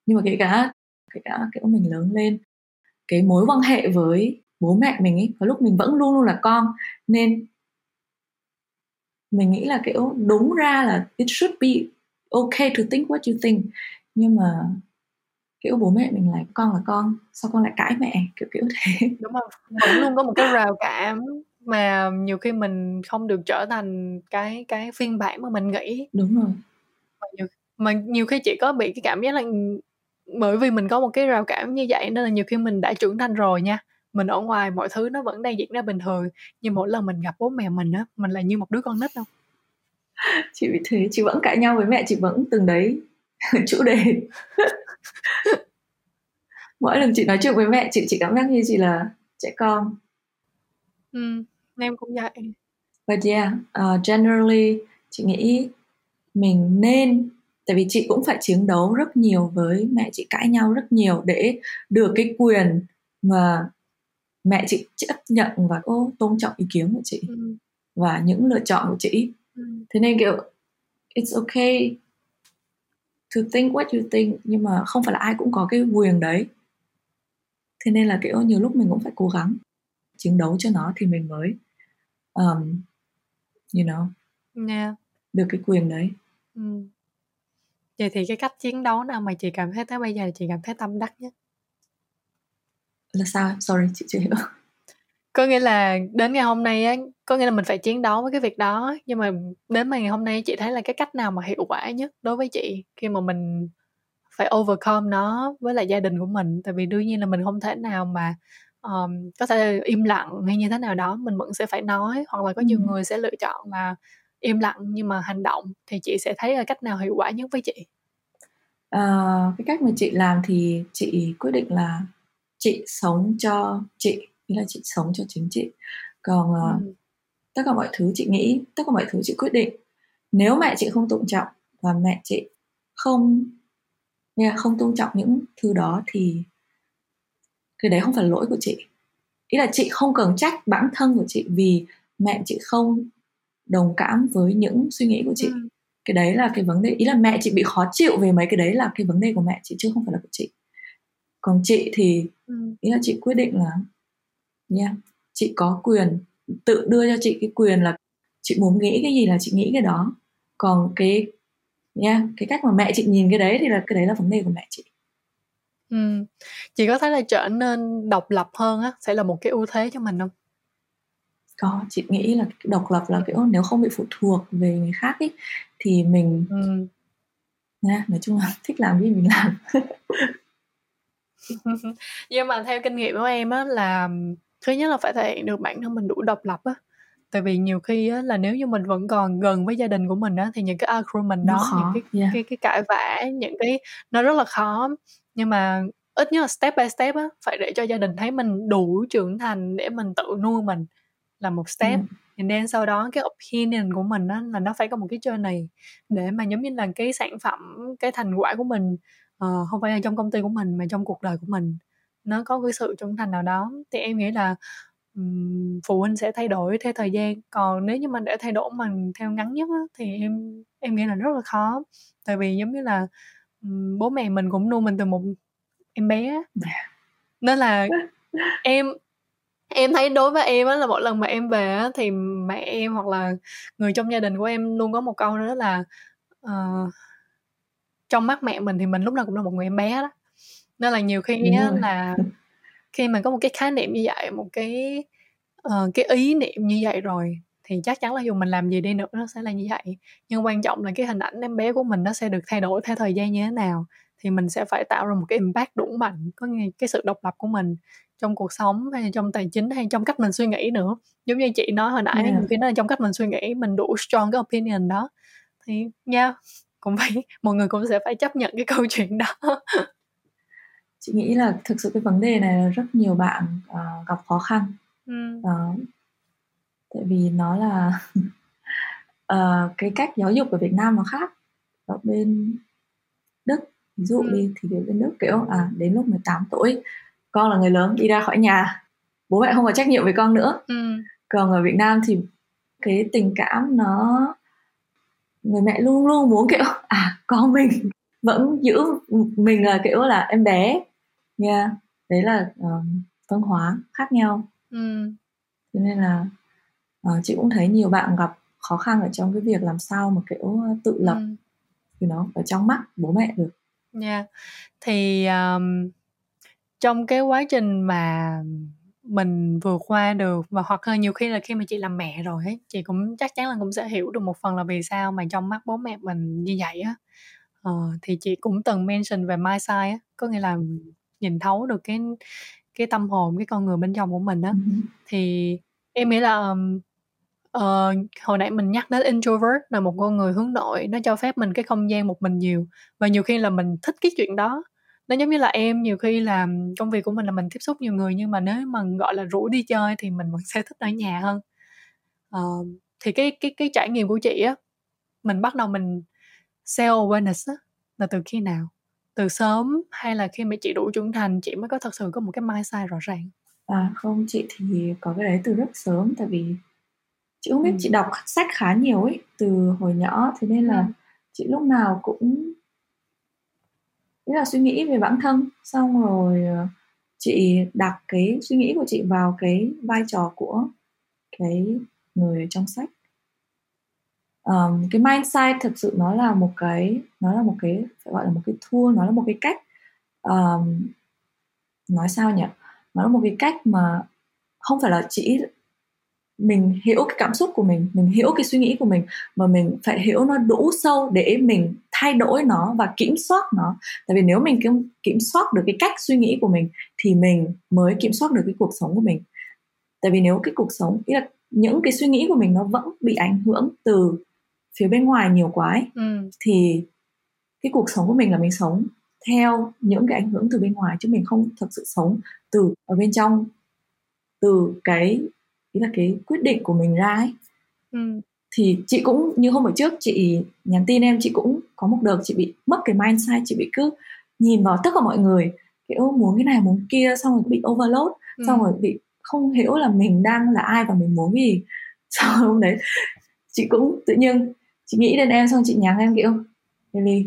Nhưng mà kể cả kể cả kiểu mình lớn lên, cái mối quan hệ với bố mẹ mình ấy, có lúc mình vẫn luôn luôn là con, nên mình nghĩ là kiểu đúng ra là it should be okay to think what you think. Nhưng mà kiểu bố mẹ mình là con là con sao con lại cãi mẹ? Kiểu kiểu thế. Đúng không vẫn luôn có một cái rào cản mà nhiều khi mình không được trở thành cái cái phiên bản mà mình nghĩ. Đúng rồi. Mà nhiều, mà nhiều khi chị có bị cái cảm giác là bởi vì mình có một cái rào cản như vậy nên là nhiều khi mình đã trưởng thành rồi nha. Mình ở ngoài mọi thứ nó vẫn đang diễn ra bình thường nhưng mỗi lần mình gặp bố mẹ mình á mình là như một đứa con nít đâu. Chị bị thế chị vẫn cãi nhau với mẹ chị vẫn từng đấy *laughs* chủ đề mỗi lần chị nói chuyện với mẹ chị chị cảm giác như chị là trẻ con ừ, em cũng vậy but yeah uh, generally chị nghĩ mình nên tại vì chị cũng phải chiến đấu rất nhiều với mẹ chị cãi nhau rất nhiều để được cái quyền mà mẹ chị chấp nhận và ô, tôn trọng ý kiến của chị ừ. và những lựa chọn của chị ừ. thế nên kiểu it's okay to think what you think nhưng mà không phải là ai cũng có cái quyền đấy thế nên là kiểu nhiều lúc mình cũng phải cố gắng chiến đấu cho nó thì mình mới um, you know yeah. được cái quyền đấy ừ. vậy thì cái cách chiến đấu nào mà chị cảm thấy tới bây giờ chị cảm thấy tâm đắc nhất là sao sorry chị chưa hiểu *laughs* có nghĩa là đến ngày hôm nay á có nghĩa là mình phải chiến đấu với cái việc đó nhưng mà đến ngày hôm nay chị thấy là cái cách nào mà hiệu quả nhất đối với chị khi mà mình phải overcome nó với lại gia đình của mình. Tại vì đương nhiên là mình không thể nào mà um, có thể im lặng hay như thế nào đó mình vẫn sẽ phải nói hoặc là có nhiều người sẽ lựa chọn là im lặng nhưng mà hành động thì chị sẽ thấy là cách nào hiệu quả nhất với chị? Uh, cái cách mà chị làm thì chị quyết định là chị sống cho chị nghĩa là chị sống cho chính chị. Còn uh, ừ. tất cả mọi thứ chị nghĩ tất cả mọi thứ chị quyết định. Nếu mẹ chị không tôn trọng và mẹ chị không yeah, không tôn trọng những thứ đó thì cái đấy không phải lỗi của chị. Ý là chị không cần trách bản thân của chị vì mẹ chị không đồng cảm với những suy nghĩ của chị. Ừ. cái đấy là cái vấn đề. Ý là mẹ chị bị khó chịu về mấy cái đấy là cái vấn đề của mẹ chị chứ không phải là của chị. Còn chị thì ừ. ý là chị quyết định là nha yeah, chị có quyền tự đưa cho chị cái quyền là chị muốn nghĩ cái gì là chị nghĩ cái đó. Còn cái nha yeah, cái cách mà mẹ chị nhìn cái đấy thì là cái đấy là vấn đề của mẹ chị ừ. chị có thấy là trở nên độc lập hơn á sẽ là một cái ưu thế cho mình không có chị nghĩ là độc lập là kiểu nếu không bị phụ thuộc về người khác ấy thì mình ừ. nha nói chung là thích làm gì mình làm *laughs* nhưng mà theo kinh nghiệm của em á là thứ nhất là phải thể hiện được bản thân mình đủ độc lập á tại vì nhiều khi á, là nếu như mình vẫn còn gần với gia đình của mình á thì những cái argument đó khó. những cái, yeah. cái cái cãi vã những cái nó rất là khó nhưng mà ít nhất là step by step á phải để cho gia đình thấy mình đủ trưởng thành để mình tự nuôi mình là một step ừ. and then sau đó cái opinion của mình á là nó phải có một cái journey để mà giống như là cái sản phẩm cái thành quả của mình uh, không phải là trong công ty của mình mà trong cuộc đời của mình nó có cái sự trưởng thành nào đó thì em nghĩ là phụ huynh sẽ thay đổi theo thời gian. Còn nếu như mình để thay đổi mình theo ngắn nhất á, thì em em nghĩ là rất là khó. Tại vì giống như là bố mẹ mình cũng nuôi mình từ một em bé nên là *laughs* em em thấy đối với em á là mỗi lần mà em về á thì mẹ em hoặc là người trong gia đình của em luôn có một câu đó là uh, trong mắt mẹ mình thì mình lúc nào cũng là một người em bé đó. Nên là nhiều khi á là khi mà có một cái khái niệm như vậy một cái uh, cái ý niệm như vậy rồi thì chắc chắn là dù mình làm gì đi nữa nó sẽ là như vậy. Nhưng quan trọng là cái hình ảnh em bé của mình nó sẽ được thay đổi theo thời gian như thế nào thì mình sẽ phải tạo ra một cái impact đủ mạnh có nghĩa cái sự độc lập của mình trong cuộc sống hay trong tài chính hay trong cách mình suy nghĩ nữa. Giống như chị nói hồi nãy yeah. khi nó là trong cách mình suy nghĩ mình đủ strong cái opinion đó thì nha yeah, cũng phải *laughs* mọi người cũng sẽ phải chấp nhận cái câu chuyện đó *laughs* chị nghĩ là thực sự cái vấn đề này là rất nhiều bạn uh, gặp khó khăn ừ. uh, tại vì nó là uh, *laughs* cái cách giáo dục ở Việt Nam nó khác ở bên Đức ví dụ ừ. đi thì bên Đức kiểu à đến lúc 18 tuổi con là người lớn đi ra khỏi nhà bố mẹ không có trách nhiệm với con nữa ừ. còn ở Việt Nam thì cái tình cảm nó người mẹ luôn luôn muốn kiểu à con mình *laughs* vẫn giữ mình là kiểu là em bé yeah. đấy là uh, văn hóa khác nhau ừ. cho nên là uh, chị cũng thấy nhiều bạn gặp khó khăn ở trong cái việc làm sao mà kiểu tự lập ừ. thì nó ở trong mắt bố mẹ được nha yeah. thì um, trong cái quá trình mà mình vượt qua được và hoặc là nhiều khi là khi mà chị làm mẹ rồi ấy chị cũng chắc chắn là cũng sẽ hiểu được một phần là vì sao mà trong mắt bố mẹ mình như vậy á ờ, thì chị cũng từng mention về my side á có nghĩa là nhìn thấu được cái cái tâm hồn cái con người bên trong của mình á. Uh-huh. thì em nghĩ là um, uh, hồi nãy mình nhắc đến introvert là một con người hướng nội nó cho phép mình cái không gian một mình nhiều và nhiều khi là mình thích cái chuyện đó. Nó giống như là em nhiều khi làm công việc của mình là mình tiếp xúc nhiều người nhưng mà nếu mà gọi là rủ đi chơi thì mình vẫn *laughs* sẽ thích ở nhà hơn. Uh, thì cái cái cái trải nghiệm của chị á mình bắt đầu mình self awareness á là từ khi nào từ sớm hay là khi mà chị đủ trưởng thành chị mới có thật sự có một cái mindset rõ ràng à không chị thì có cái đấy từ rất sớm tại vì chị không biết ừ. chị đọc sách khá nhiều ấy từ hồi nhỏ thế nên là ừ. chị lúc nào cũng nghĩa là suy nghĩ về bản thân xong rồi ờ, chị đặt cái suy nghĩ của chị vào cái vai trò của cái người trong sách um, cái mindset thực sự nó là một cái nó là một cái phải gọi là một cái tool nó là một cái cách um, nói sao nhỉ? Nó là một cái cách mà không phải là chỉ mình hiểu cái cảm xúc của mình mình hiểu cái suy nghĩ của mình mà mình phải hiểu nó đủ sâu để mình thay đổi nó và kiểm soát nó. Tại vì nếu mình kiểm, kiểm soát được cái cách suy nghĩ của mình thì mình mới kiểm soát được cái cuộc sống của mình. Tại vì nếu cái cuộc sống ý là những cái suy nghĩ của mình nó vẫn bị ảnh hưởng từ phía bên ngoài nhiều quá ấy, ừ. thì cái cuộc sống của mình là mình sống theo những cái ảnh hưởng từ bên ngoài chứ mình không thực sự sống từ ở bên trong từ cái ý là cái quyết định của mình ra ấy ừ. thì chị cũng như hôm bữa trước chị nhắn tin em chị cũng có một đợt chị bị mất cái mindset chị bị cứ nhìn vào tất cả mọi người kiểu muốn cái này muốn kia xong rồi bị overload ừ. xong rồi bị không hiểu là mình đang là ai và mình muốn gì *laughs* sau hôm đấy chị cũng tự nhiên chị nghĩ đến em xong chị nhắn em kiểu Lily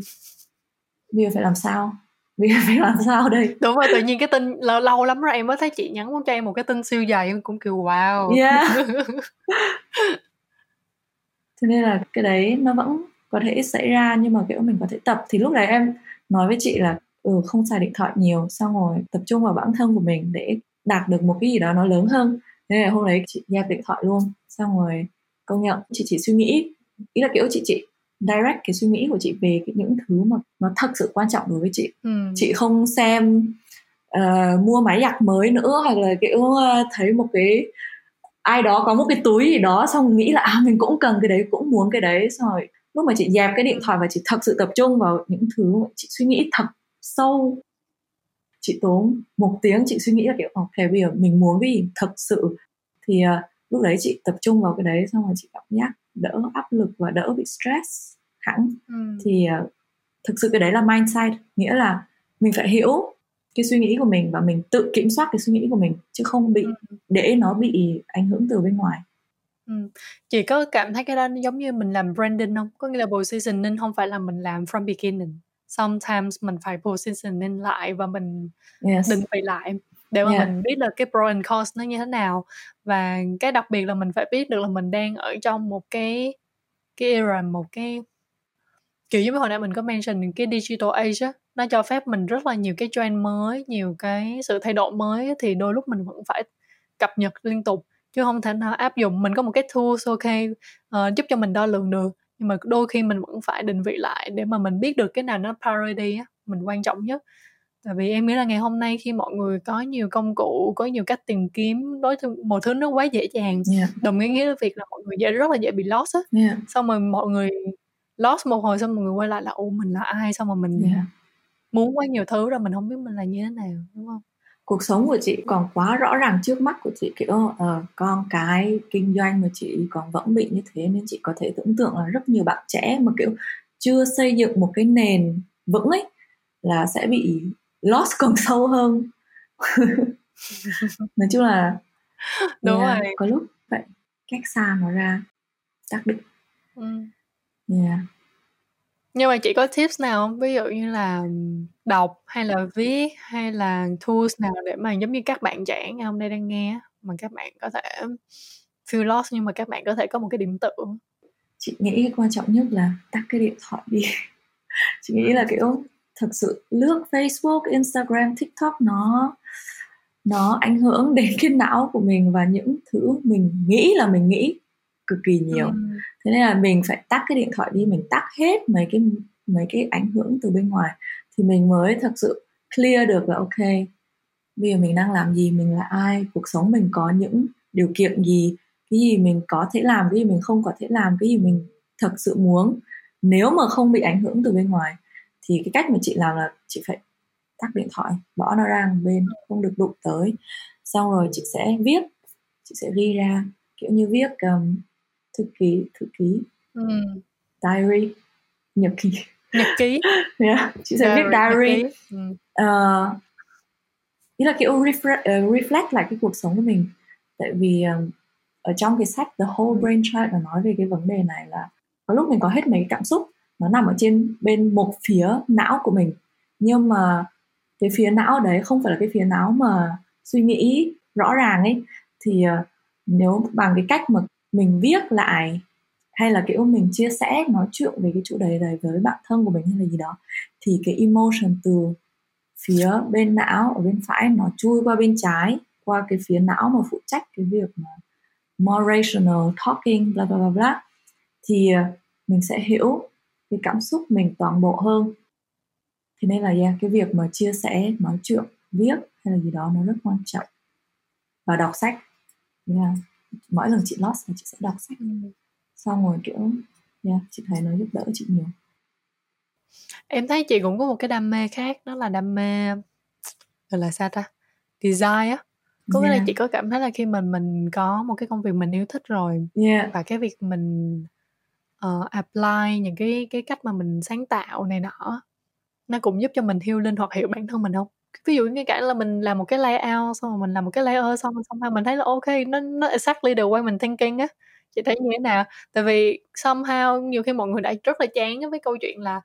bây giờ phải làm sao? Bây giờ phải làm sao đây? Đúng rồi tự nhiên cái tin lâu, lâu lắm rồi em mới thấy chị nhắn cho em một cái tin siêu dài em cũng kiểu wow. Yeah. *laughs* Thế nên là cái đấy nó vẫn có thể xảy ra nhưng mà kiểu mình có thể tập. Thì lúc đấy em nói với chị là ừ không xài điện thoại nhiều. Xong rồi tập trung vào bản thân của mình để đạt được một cái gì đó nó lớn hơn. Nên là hôm đấy chị dẹp điện thoại luôn. Xong rồi công nhận chị chỉ suy nghĩ ý là kiểu chị chị direct cái suy nghĩ của chị về cái những thứ mà nó thật sự quan trọng đối với chị. Ừ. chị không xem uh, mua máy giặt mới nữa hoặc là kiểu uh, thấy một cái ai đó có một cái túi gì đó xong nghĩ là à mình cũng cần cái đấy cũng muốn cái đấy. Xong rồi lúc mà chị dẹp cái điện thoại và chị thật sự tập trung vào những thứ mà chị suy nghĩ thật sâu chị tốn một tiếng chị suy nghĩ là kiểu ok bây giờ mình muốn cái gì thật sự. Thì uh, lúc đấy chị tập trung vào cái đấy xong rồi chị cảm giác đỡ áp lực và đỡ bị stress hẳn ừ. thì uh, thực sự cái đấy là mindset nghĩa là mình phải hiểu cái suy nghĩ của mình và mình tự kiểm soát cái suy nghĩ của mình chứ không bị ừ. để nó bị ảnh hưởng từ bên ngoài Ừ. Chị có cảm thấy cái đó giống như mình làm branding không? Có nghĩa là positioning không phải là mình làm from beginning. Sometimes mình phải positioning lại và mình yes. định vị lại để mà yeah. mình biết được cái pro and cons nó như thế nào. Và cái đặc biệt là mình phải biết được là mình đang ở trong một cái cái era một cái kiểu như hồi nãy mình có mention cái digital age á nó cho phép mình rất là nhiều cái trend mới nhiều cái sự thay đổi mới thì đôi lúc mình vẫn phải cập nhật liên tục chứ không thể nào áp dụng. Mình có một cái tools ok uh, giúp cho mình đo lường được nhưng mà đôi khi mình vẫn phải định vị lại để mà mình biết được cái nào nó priority á mình quan trọng nhất tại vì em nghĩ là ngày hôm nay khi mọi người có nhiều công cụ có nhiều cách tìm kiếm đối thứ một thứ nó quá dễ dàng yeah. đồng nghĩa với việc là mọi người dễ rất là dễ bị lost á yeah. xong rồi mọi người lost một hồi xong mọi người quay lại là ủa mình là ai xong rồi mình yeah. muốn quá nhiều thứ rồi mình không biết mình là như thế nào đúng không cuộc sống của chị còn quá rõ ràng trước mắt của chị kiểu uh, con cái kinh doanh mà chị còn vẫn bị như thế nên chị có thể tưởng tượng là rất nhiều bạn trẻ mà kiểu chưa xây dựng một cái nền vững ấy là sẽ bị lost còn sâu hơn. *laughs* Nói chung là đúng yeah, rồi. có lúc phải cách xa nó ra xác định. Ừ. yeah. nhưng mà chị có tips nào không? Ví dụ như là đọc hay là viết hay là tools nào để mà giống như các bạn trẻ ngày hôm nay đang nghe mà các bạn có thể feel lost nhưng mà các bạn có thể có một cái điểm tựa chị nghĩ cái quan trọng nhất là tắt cái điện thoại đi. *laughs* Chị nghĩ là kiểu thực sự lướt Facebook, Instagram, TikTok nó nó ảnh hưởng đến cái não của mình và những thứ mình nghĩ là mình nghĩ cực kỳ nhiều. Ừ. Thế nên là mình phải tắt cái điện thoại đi, mình tắt hết mấy cái mấy cái ảnh hưởng từ bên ngoài thì mình mới thật sự clear được là ok bây giờ mình đang làm gì mình là ai cuộc sống mình có những điều kiện gì cái gì mình có thể làm cái gì mình không có thể làm cái gì mình thật sự muốn nếu mà không bị ảnh hưởng từ bên ngoài thì cái cách mà chị làm là chị phải tắt điện thoại bỏ nó ra một bên không được đụng tới xong rồi chị sẽ viết chị sẽ ghi ra kiểu như viết um, thư ký thư ký ừ. diary nhật ký nhật ký *laughs* yeah. chị sẽ viết diary ừ. uh, ý là kiểu reflect, uh, reflect lại cái cuộc sống của mình tại vì um, ở trong cái sách The Whole Brain Chart nó nói về cái vấn đề này là có lúc mình có hết mấy cảm xúc nó nằm ở trên bên một phía não của mình. Nhưng mà cái phía não đấy không phải là cái phía não mà suy nghĩ rõ ràng ấy. Thì ờ, nếu bằng cái cách mà mình viết lại hay là kiểu mình chia sẻ, nói chuyện về cái chủ đề này với bạn thân của mình hay là gì đó, thì cái emotion từ phía bên não ở bên phải nó chui qua bên trái, qua cái phía não mà phụ trách cái việc mà more rational talking, bla bla bla bla. Thì ờ, mình sẽ hiểu cái cảm xúc mình toàn bộ hơn thế nên là yeah, cái việc mà chia sẻ nói chuyện viết hay là gì đó nó rất quan trọng và đọc sách yeah. mỗi lần chị lost là chị sẽ đọc sách ừ. xong rồi kiểu yeah, chị thấy nó giúp đỡ chị nhiều em thấy chị cũng có một cái đam mê khác đó là đam mê gọi là sao ta design á có nghĩa yeah. là chị có cảm thấy là khi mình mình có một cái công việc mình yêu thích rồi yeah. và cái việc mình uh, apply những cái cái cách mà mình sáng tạo này nọ nó cũng giúp cho mình heal linh hoặc hiểu bản thân mình không? Ví dụ như cả là mình làm một cái layout xong rồi mình làm một cái layer xong xong rồi mình thấy là ok nó nó exactly the way mình thinking á. Chị thấy như thế nào? Tại vì somehow nhiều khi mọi người đã rất là chán với câu chuyện là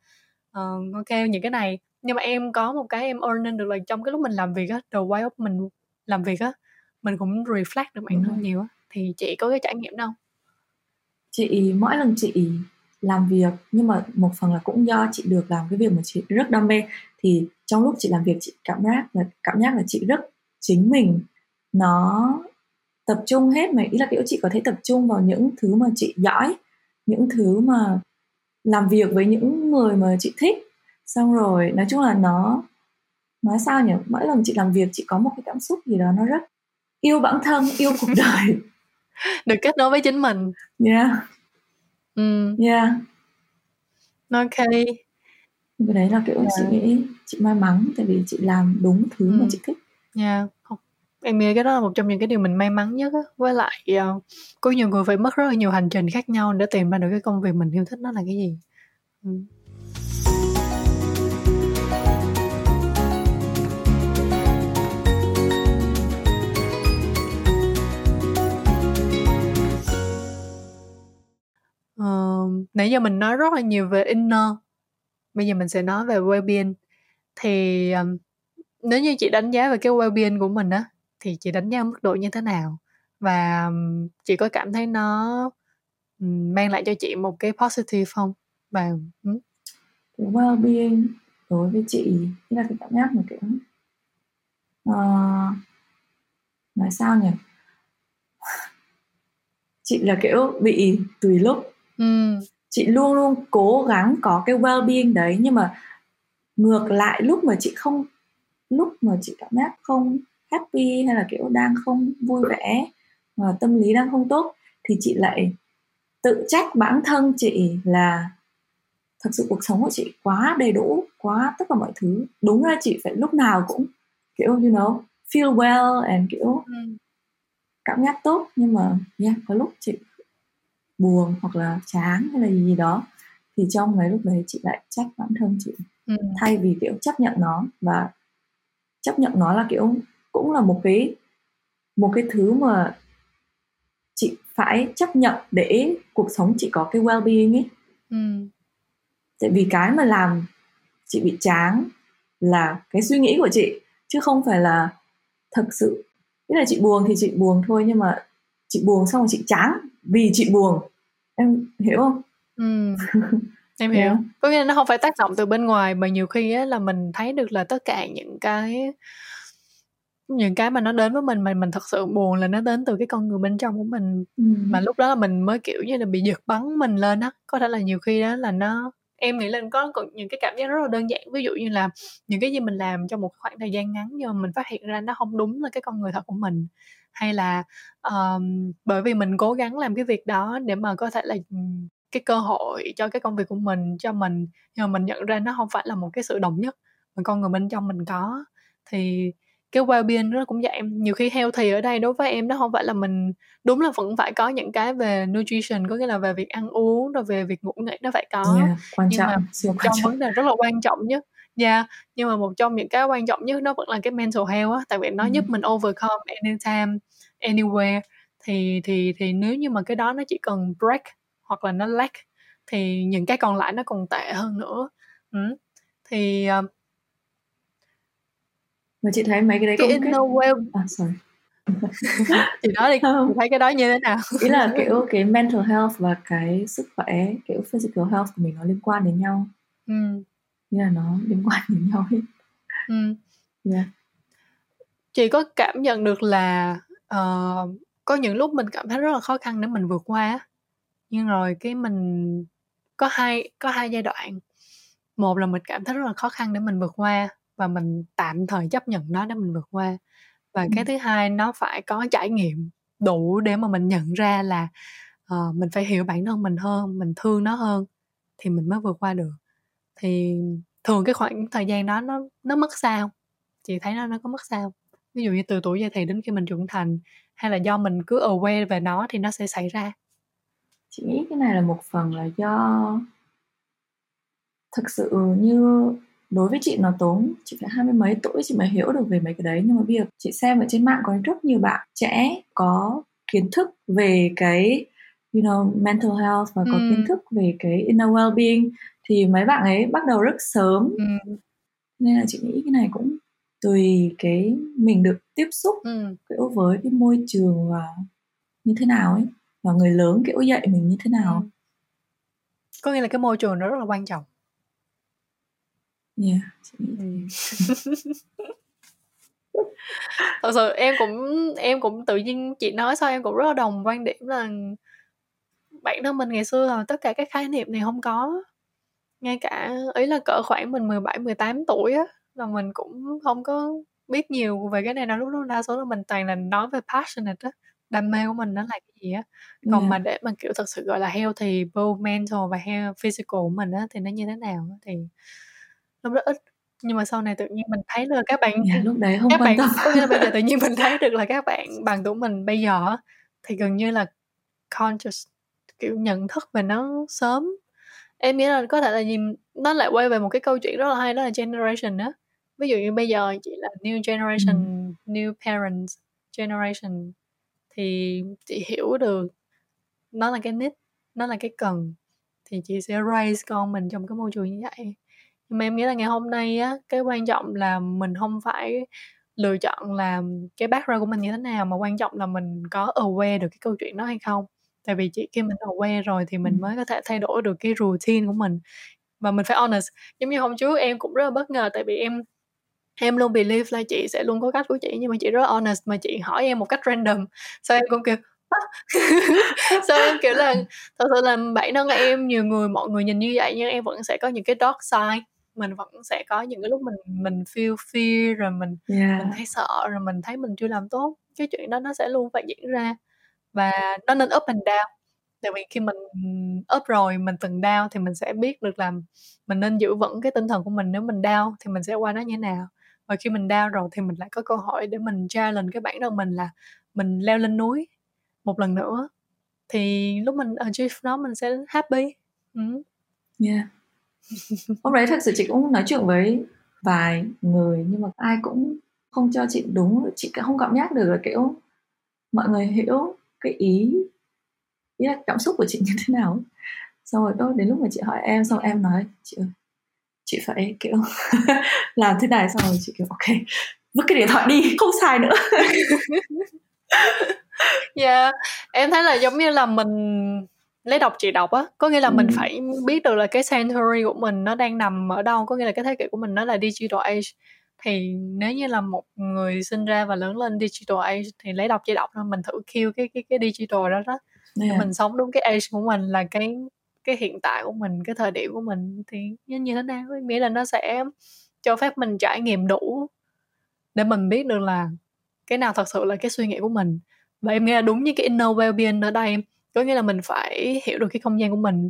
uh, ok những cái này nhưng mà em có một cái em earning được là trong cái lúc mình làm việc á the way of mình làm việc á mình cũng reflect được bản thân nhiều á. Thì chị có cái trải nghiệm đâu chị mỗi lần chị làm việc, nhưng mà một phần là cũng do chị được làm cái việc mà chị rất đam mê, thì trong lúc chị làm việc chị cảm giác là, cảm giác là chị rất chính mình. Nó tập trung hết mà, ý là kiểu chị có thể tập trung vào những thứ mà chị giỏi, những thứ mà làm việc với những người mà chị thích. Xong rồi, nói chung là nó, nói sao nhỉ? Mỗi lần chị làm việc chị có một cái cảm xúc gì đó nó rất yêu bản thân, yêu cuộc đời. *laughs* được kết nối với chính mình. Yeah. Ừ. Yeah. Ok. Cái đấy là kiểu yeah. chị nghĩ chị may mắn tại vì chị làm đúng thứ ừ. mà chị thích. Yeah em nghĩ cái đó là một trong những cái điều mình may mắn nhất á. Với lại uh, có nhiều người phải mất rất là nhiều hành trình khác nhau để tìm ra được cái công việc mình yêu thích nó là cái gì. Ừ. Uh, nãy giờ mình nói rất là nhiều về inner. Bây giờ mình sẽ nói về well-being. Thì um, nếu như chị đánh giá về cái well-being của mình á thì chị đánh giá mức độ như thế nào? Và chị có cảm thấy nó mang lại cho chị một cái positive không? Và um. cái well-being đối với chị là cái cảm giác một kiểu uh, nói sao nhỉ? Chị là kiểu bị tùy lúc ừ. chị luôn luôn cố gắng có cái well-being đấy nhưng mà ngược lại lúc mà chị không lúc mà chị cảm giác không happy hay là kiểu đang không vui vẻ và tâm lý đang không tốt thì chị lại tự trách bản thân chị là thật sự cuộc sống của chị quá đầy đủ quá tất cả mọi thứ đúng ra chị phải lúc nào cũng kiểu you know feel well and kiểu cảm giác tốt nhưng mà yeah, có lúc chị buồn hoặc là chán hay là gì, gì đó thì trong mấy lúc đấy chị lại trách bản thân chị ừ. thay vì kiểu chấp nhận nó và chấp nhận nó là kiểu cũng là một cái một cái thứ mà chị phải chấp nhận để cuộc sống chị có cái well-being ấy ừ. tại vì cái mà làm chị bị chán là cái suy nghĩ của chị chứ không phải là thật sự nghĩa là chị buồn thì chị buồn thôi nhưng mà chị buồn xong rồi chị chán vì chị buồn em hiểu không ừ. *laughs* em hiểu yeah. có nghĩa là nó không phải tác động từ bên ngoài mà nhiều khi á, là mình thấy được là tất cả những cái những cái mà nó đến với mình mà mình thật sự buồn là nó đến từ cái con người bên trong của mình ừ. mà lúc đó là mình mới kiểu như là bị giật bắn mình lên á có thể là nhiều khi đó là nó em nghĩ là có những cái cảm giác rất là đơn giản ví dụ như là những cái gì mình làm trong một khoảng thời gian ngắn nhưng mà mình phát hiện ra nó không đúng là cái con người thật của mình hay là um, bởi vì mình cố gắng làm cái việc đó để mà có thể là cái cơ hội cho cái công việc của mình cho mình nhưng mà mình nhận ra nó không phải là một cái sự đồng nhất mà con người bên trong mình có thì cái well-being nó cũng vậy em nhiều khi healthy ở đây đối với em nó không phải là mình đúng là vẫn phải có những cái về nutrition có nghĩa là về việc ăn uống rồi về việc ngủ nghỉ nó phải có yeah, quan nhưng trọng, mà siêu quan trong trọng. vấn đề rất là quan trọng nhất yeah, nhưng mà một trong những cái quan trọng nhất nó vẫn là cái mental health á, tại vì nó ừ. giúp mình overcome anytime, anywhere. Thì thì thì nếu như mà cái đó nó chỉ cần break hoặc là nó lack thì những cái còn lại nó còn tệ hơn nữa. Ừ. Thì uh, mà chị thấy mấy cái đấy cái cũng inner well à sorry *laughs* chị nói đi chị thấy cái đó như thế nào ý là kiểu cái mental health và cái sức khỏe kiểu physical health của mình nó liên quan đến nhau ừ. Như là nó liên quan đến nhau hết ừ. yeah. chị có cảm nhận được là uh, có những lúc mình cảm thấy rất là khó khăn để mình vượt qua nhưng rồi cái mình có hai có hai giai đoạn một là mình cảm thấy rất là khó khăn để mình vượt qua và mình tạm thời chấp nhận nó để mình vượt qua và ừ. cái thứ hai nó phải có trải nghiệm đủ để mà mình nhận ra là uh, mình phải hiểu bản thân mình hơn mình thương nó hơn thì mình mới vượt qua được thì thường cái khoảng thời gian đó nó nó mất sao chị thấy nó nó có mất sao ví dụ như từ tuổi dậy thì đến khi mình trưởng thành hay là do mình cứ aware về nó thì nó sẽ xảy ra? Chị nghĩ cái này là một phần là do thực sự như đối với chị nó tốn chị phải hai mươi mấy tuổi chị mới hiểu được về mấy cái đấy. Nhưng mà bây giờ chị xem ở trên mạng có rất nhiều bạn trẻ có kiến thức về cái you know mental health và có ừ. kiến thức về cái inner well-being thì mấy bạn ấy bắt đầu rất sớm ừ. nên là chị nghĩ cái này cũng tùy cái mình được tiếp xúc ừ. kiểu với cái môi trường và như thế nào ấy và người lớn kiểu dạy mình như thế nào ừ. có nghĩa là cái môi trường nó rất là quan trọng Yeah, *laughs* thật sự em cũng em cũng tự nhiên chị nói sao em cũng rất là đồng quan điểm là bản thân mình ngày xưa là tất cả các khái niệm này không có ngay cả ý là cỡ khoảng mình 17 18 tuổi á là mình cũng không có biết nhiều về cái này đâu lúc đó đa số là mình toàn là nói về passionate á đam mê của mình nó là cái gì á còn yeah. mà để mà kiểu thật sự gọi là healthy both mental và health physical của mình á thì nó như thế nào thì lúc đó ít nhưng mà sau này tự nhiên mình thấy là các bạn dạ, lúc đấy không các quan bạn tâm. có nghĩa là bây giờ tự nhiên mình thấy *laughs* được là các bạn bằng tuổi mình bây giờ thì gần như là conscious kiểu nhận thức về nó sớm em nghĩ là có thể là nhìn nó lại quay về một cái câu chuyện rất là hay đó là generation đó ví dụ như bây giờ chị là new generation ừ. new parents generation thì chị hiểu được nó là cái need nó là cái cần thì chị sẽ raise con mình trong cái môi trường như vậy. Nhưng mà em nghĩ là ngày hôm nay á cái quan trọng là mình không phải lựa chọn là cái background của mình như thế nào mà quan trọng là mình có aware được cái câu chuyện đó hay không tại vì chỉ khi mình aware rồi thì mình mới có thể thay đổi được cái routine của mình. Và mình phải honest giống như hôm trước em cũng rất là bất ngờ tại vì em em luôn believe là chị sẽ luôn có cách của chị nhưng mà chị rất honest mà chị hỏi em một cách random. Sao em cũng kiểu *laughs* sao em kiểu là thật sự là bản thân em nhiều người mọi người nhìn như vậy nhưng em vẫn sẽ có những cái dark side. Mình vẫn sẽ có những cái lúc mình mình feel fear rồi mình yeah. mình thấy sợ rồi mình thấy mình chưa làm tốt. Cái chuyện đó nó sẽ luôn phải diễn ra và nó nên up and down. Tại vì khi mình up rồi, mình từng down thì mình sẽ biết được là mình nên giữ vững cái tinh thần của mình. Nếu mình down thì mình sẽ qua nó như thế nào. Và khi mình down rồi thì mình lại có cơ hội để mình challenge cái bản thân mình là mình leo lên núi một lần nữa thì lúc mình achieve nó, mình sẽ happy. Ừ. yeah. Hôm đấy thật sự chị cũng nói chuyện với vài người nhưng mà ai cũng không cho chị đúng, chị không cảm giác được là kiểu mọi người hiểu cái ý ý là cảm xúc của chị như thế nào xong rồi đó đến lúc mà chị hỏi em xong em nói chị ơi chị phải kiểu *laughs* làm thế này xong rồi chị kiểu ok vứt cái điện thoại đi không xài nữa *laughs* dạ yeah. em thấy là giống như là mình lấy đọc chị đọc á có nghĩa là ừ. mình phải biết được là cái century của mình nó đang nằm ở đâu có nghĩa là cái thế kỷ của mình nó là digital age thì nếu như là một người sinh ra và lớn lên digital age thì lấy đọc chị đọc thôi mình thử kêu cái cái cái digital đó đó. Yeah. mình sống đúng cái age của mình là cái cái hiện tại của mình cái thời điểm của mình thì như như thế nào nghĩa là nó sẽ cho phép mình trải nghiệm đủ để mình biết được là cái nào thật sự là cái suy nghĩ của mình. Và em nghĩ là đúng như cái inner well-being ở đây có nghĩa là mình phải hiểu được cái không gian của mình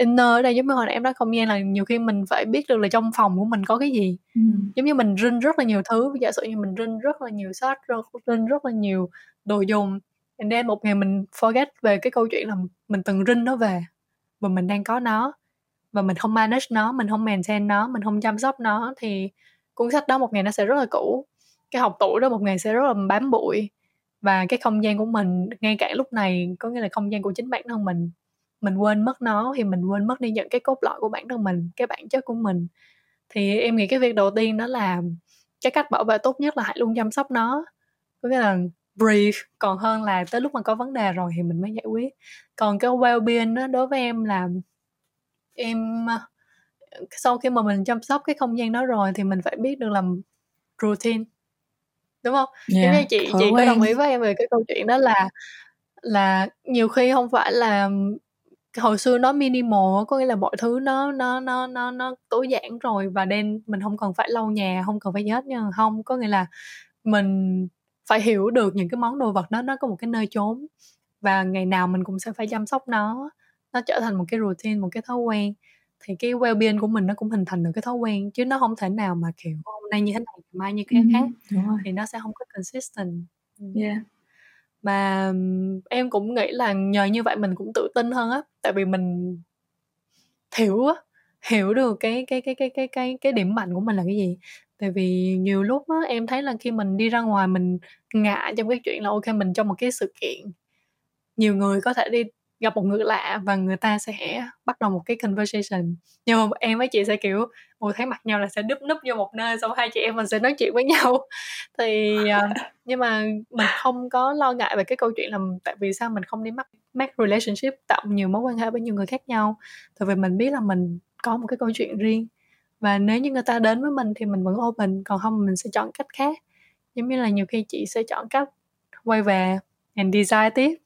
inner ở đây giống như hồi nãy em nói không gian là nhiều khi mình phải biết được là trong phòng của mình có cái gì ừ. giống như mình rinh rất là nhiều thứ giả sử như mình rinh rất là nhiều sách rinh rất là nhiều đồ dùng and then một ngày mình forget về cái câu chuyện là mình từng rinh nó về và mình đang có nó và mình không manage nó mình không maintain nó mình không chăm sóc nó thì cuốn sách đó một ngày nó sẽ rất là cũ cái học tủ đó một ngày sẽ rất là bám bụi và cái không gian của mình ngay cả lúc này có nghĩa là không gian của chính bản thân mình mình quên mất nó thì mình quên mất đi những cái cốt lõi của bản thân mình cái bản chất của mình. Thì em nghĩ cái việc đầu tiên đó là cái cách bảo vệ tốt nhất là hãy luôn chăm sóc nó. Có nghĩa là brief còn hơn là tới lúc mà có vấn đề rồi thì mình mới giải quyết. Còn cái well-being đó đối với em là em sau khi mà mình chăm sóc cái không gian đó rồi thì mình phải biết được làm routine đúng không? Yeah, như chị chị quen. có đồng ý với em về cái câu chuyện đó là là nhiều khi không phải là hồi xưa nó minimal có nghĩa là mọi thứ nó nó nó nó nó tối giản rồi và đen mình không cần phải lau nhà không cần phải gì hết nha. Không có nghĩa là mình phải hiểu được những cái món đồ vật đó nó có một cái nơi trốn và ngày nào mình cũng sẽ phải chăm sóc nó. Nó trở thành một cái routine một cái thói quen. Thì cái well-being của mình nó cũng hình thành được cái thói quen chứ nó không thể nào mà kiểu hôm nay như thế này mai như cái khác. thì nó sẽ không có consistent. Yeah mà em cũng nghĩ là nhờ như vậy mình cũng tự tin hơn á. Tại vì mình hiểu á, hiểu được cái cái cái cái cái cái cái điểm mạnh của mình là cái gì. Tại vì nhiều lúc á, em thấy là khi mình đi ra ngoài mình ngại trong cái chuyện là, ok, mình trong một cái sự kiện, nhiều người có thể đi gặp một người lạ và người ta sẽ bắt đầu một cái conversation. Nhưng mà em với chị sẽ kiểu ồ thấy mặt nhau là sẽ đúp núp vô một nơi xong hai chị em mình sẽ nói chuyện với nhau. *laughs* Thì uh, nhưng mà mình không có lo ngại về cái câu chuyện là tại vì sao mình không đi mắc make relationship tạo nhiều mối quan hệ với nhiều người khác nhau. Tại vì mình biết là mình có một cái câu chuyện riêng và nếu như người ta đến với mình thì mình vẫn open còn không mình sẽ chọn cách khác. Giống như là nhiều khi chị sẽ chọn cách quay về and design tiếp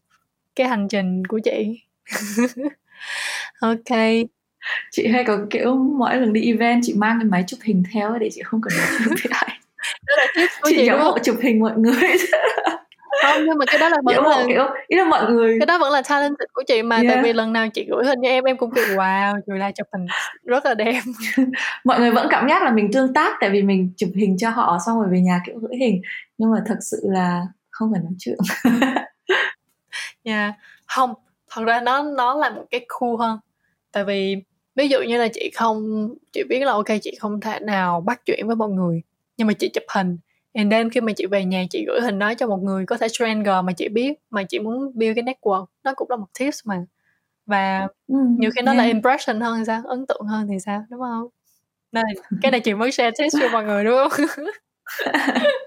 cái hành trình của chị. *laughs* Ok. Chị hay có kiểu mỗi lần đi event chị mang cái máy chụp hình theo để chị không cần nói chuyện với ai. Đó là tips của chị, chị giống hộ chụp hình mọi người. Không nhưng mà cái đó là vẫn kiểu là kiểu ý là mọi người cái đó vẫn là talent của chị mà yeah. tại vì lần nào chị gửi hình cho em em cũng kiểu wow trời la chụp hình rất là đẹp. *laughs* Mọi người vẫn cảm giác là mình tương tác tại vì mình chụp hình cho họ xong rồi về nhà kiểu gửi hình. Nhưng mà thật sự là không phải nói chuyện *laughs* yeah. không thật ra nó nó là một cái cool hơn. Tại vì ví dụ như là chị không chị biết là ok chị không thể nào bắt chuyện với mọi người nhưng mà chị chụp hình. And then khi mà chị về nhà chị gửi hình đó cho một người có thể stranger mà chị biết mà chị muốn build cái network nó cũng là một tips mà. Và ừ, nhiều khi nó yeah. là impression hơn thì sao? Ấn tượng hơn thì sao? Đúng không? Nên *laughs* cái này chị mới share tips cho mọi người đúng không *laughs*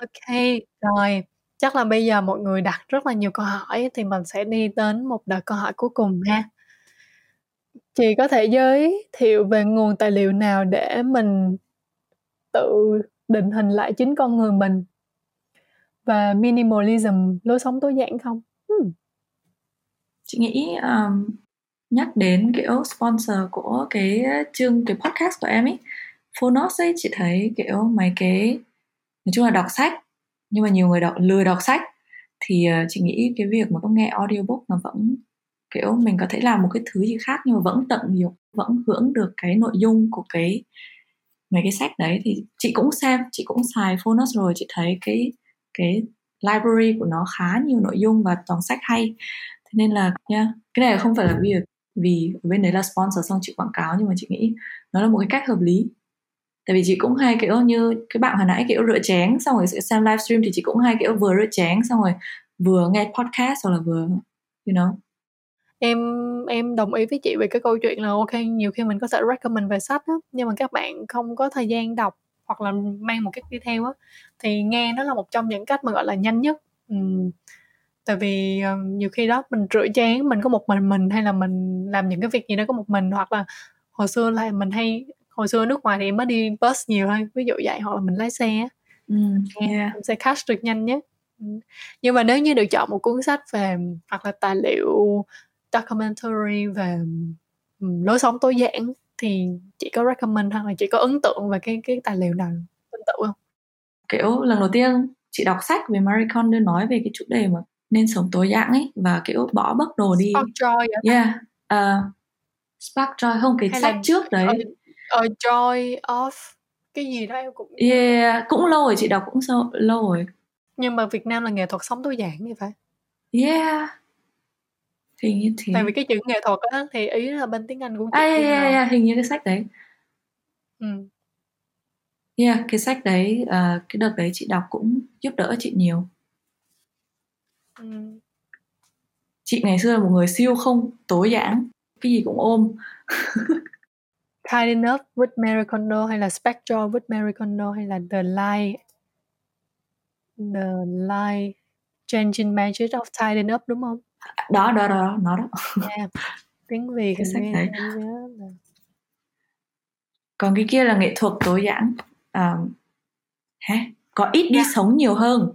OK, rồi, chắc là bây giờ mọi người đặt rất là nhiều câu hỏi thì mình sẽ đi đến một đợt câu hỏi cuối cùng ha. Chị có thể giới thiệu về nguồn tài liệu nào để mình tự định hình lại chính con người mình và minimalism, lối sống tối giản không? Ừm. Chị nghĩ, ờm, nhắc đến, kiểu, sponsor của cái chương cái podcast của em ấy, Phonos ấy, chị thấy, kiểu, mấy cái nói chung là đọc sách nhưng mà nhiều người đọc lười đọc sách. Thì ờ, chị nghĩ cái việc mà có nghe audiobook nó vẫn kiểu mình có thể làm một cái thứ gì khác nhưng mà vẫn tận dụng vẫn hưởng được cái nội dung của cái mấy cái sách đấy. Thì chị cũng xem chị cũng xài Phonos rồi chị thấy cái cái library của nó khá nhiều nội dung và toàn sách hay. Thế nên là nha yeah, cái này không phải là việc vì ở bên đấy là sponsor xong chị quảng cáo nhưng mà chị nghĩ nó là một cái cách hợp lý tại vì chị cũng hay kiểu như cái bạn hồi nãy kiểu rửa chén xong rồi xem livestream thì chị cũng hay kiểu vừa rửa chén xong rồi vừa nghe podcast hoặc là vừa you know. Em em đồng ý với chị về cái câu chuyện là ok nhiều khi mình có thể recommend về sách á nhưng mà các bạn không có thời gian đọc hoặc là mang một cách đi theo á thì nghe nó là một trong những cách mà gọi là nhanh nhất. Uhm, tại vì uh, nhiều khi đó mình rửa chén mình có một mình mình hay là mình làm những cái việc gì đó có một mình hoặc là hồi xưa là mình hay hồi xưa nước ngoài thì em mới đi bus nhiều hơn ví dụ vậy hoặc là mình lái xe ừ, yeah. mình sẽ catch được nhanh nhất. Ừ. nhưng mà nếu như được chọn một cuốn sách về hoặc là tài liệu documentary về ừ, lối sống tối giản thì chị có recommend hoặc là chị có ấn tượng về cái cái tài liệu nào tương tự không? Kiểu lần đầu tiên chị đọc sách về Marie Kondo nói về cái chủ đề mà nên sống tối giản ấy và kiểu bỏ bớt đồ đi. Spark Joy yeah uh, Spark Joy không cái Hay sách trước đấy. a, a Joy of cái gì đó em cũng yeah cũng lâu rồi chị đọc cũng sâu, lâu rồi. Nhưng mà Việt Nam là nghệ thuật sống tối giản như phải. Yeah. Hình như thế tại vì cái chữ nghệ thuật á thì ý là bên tiếng Anh của chị à, yeah, yeah, yeah, hình như cái sách đấy. Ừ. yeah cái sách đấy uh, cái đợt đấy chị đọc cũng giúp đỡ chị nhiều. Ừ. chị ngày xưa là một người siêu không tối giản. Cái gì cũng ôm *laughs* Kind Enough with Mary Kondo hay là Spectral with Mary Kondo hay là The Light The Light Changing Magic of Tidying Up đúng không? Đó, đó, đó, nó đó. Yeah. Tiếng Việt cái sách đấy. Là... Còn cái kia là nghệ thuật tối giản. Um, hả? Có ít đi yeah. sống nhiều hơn.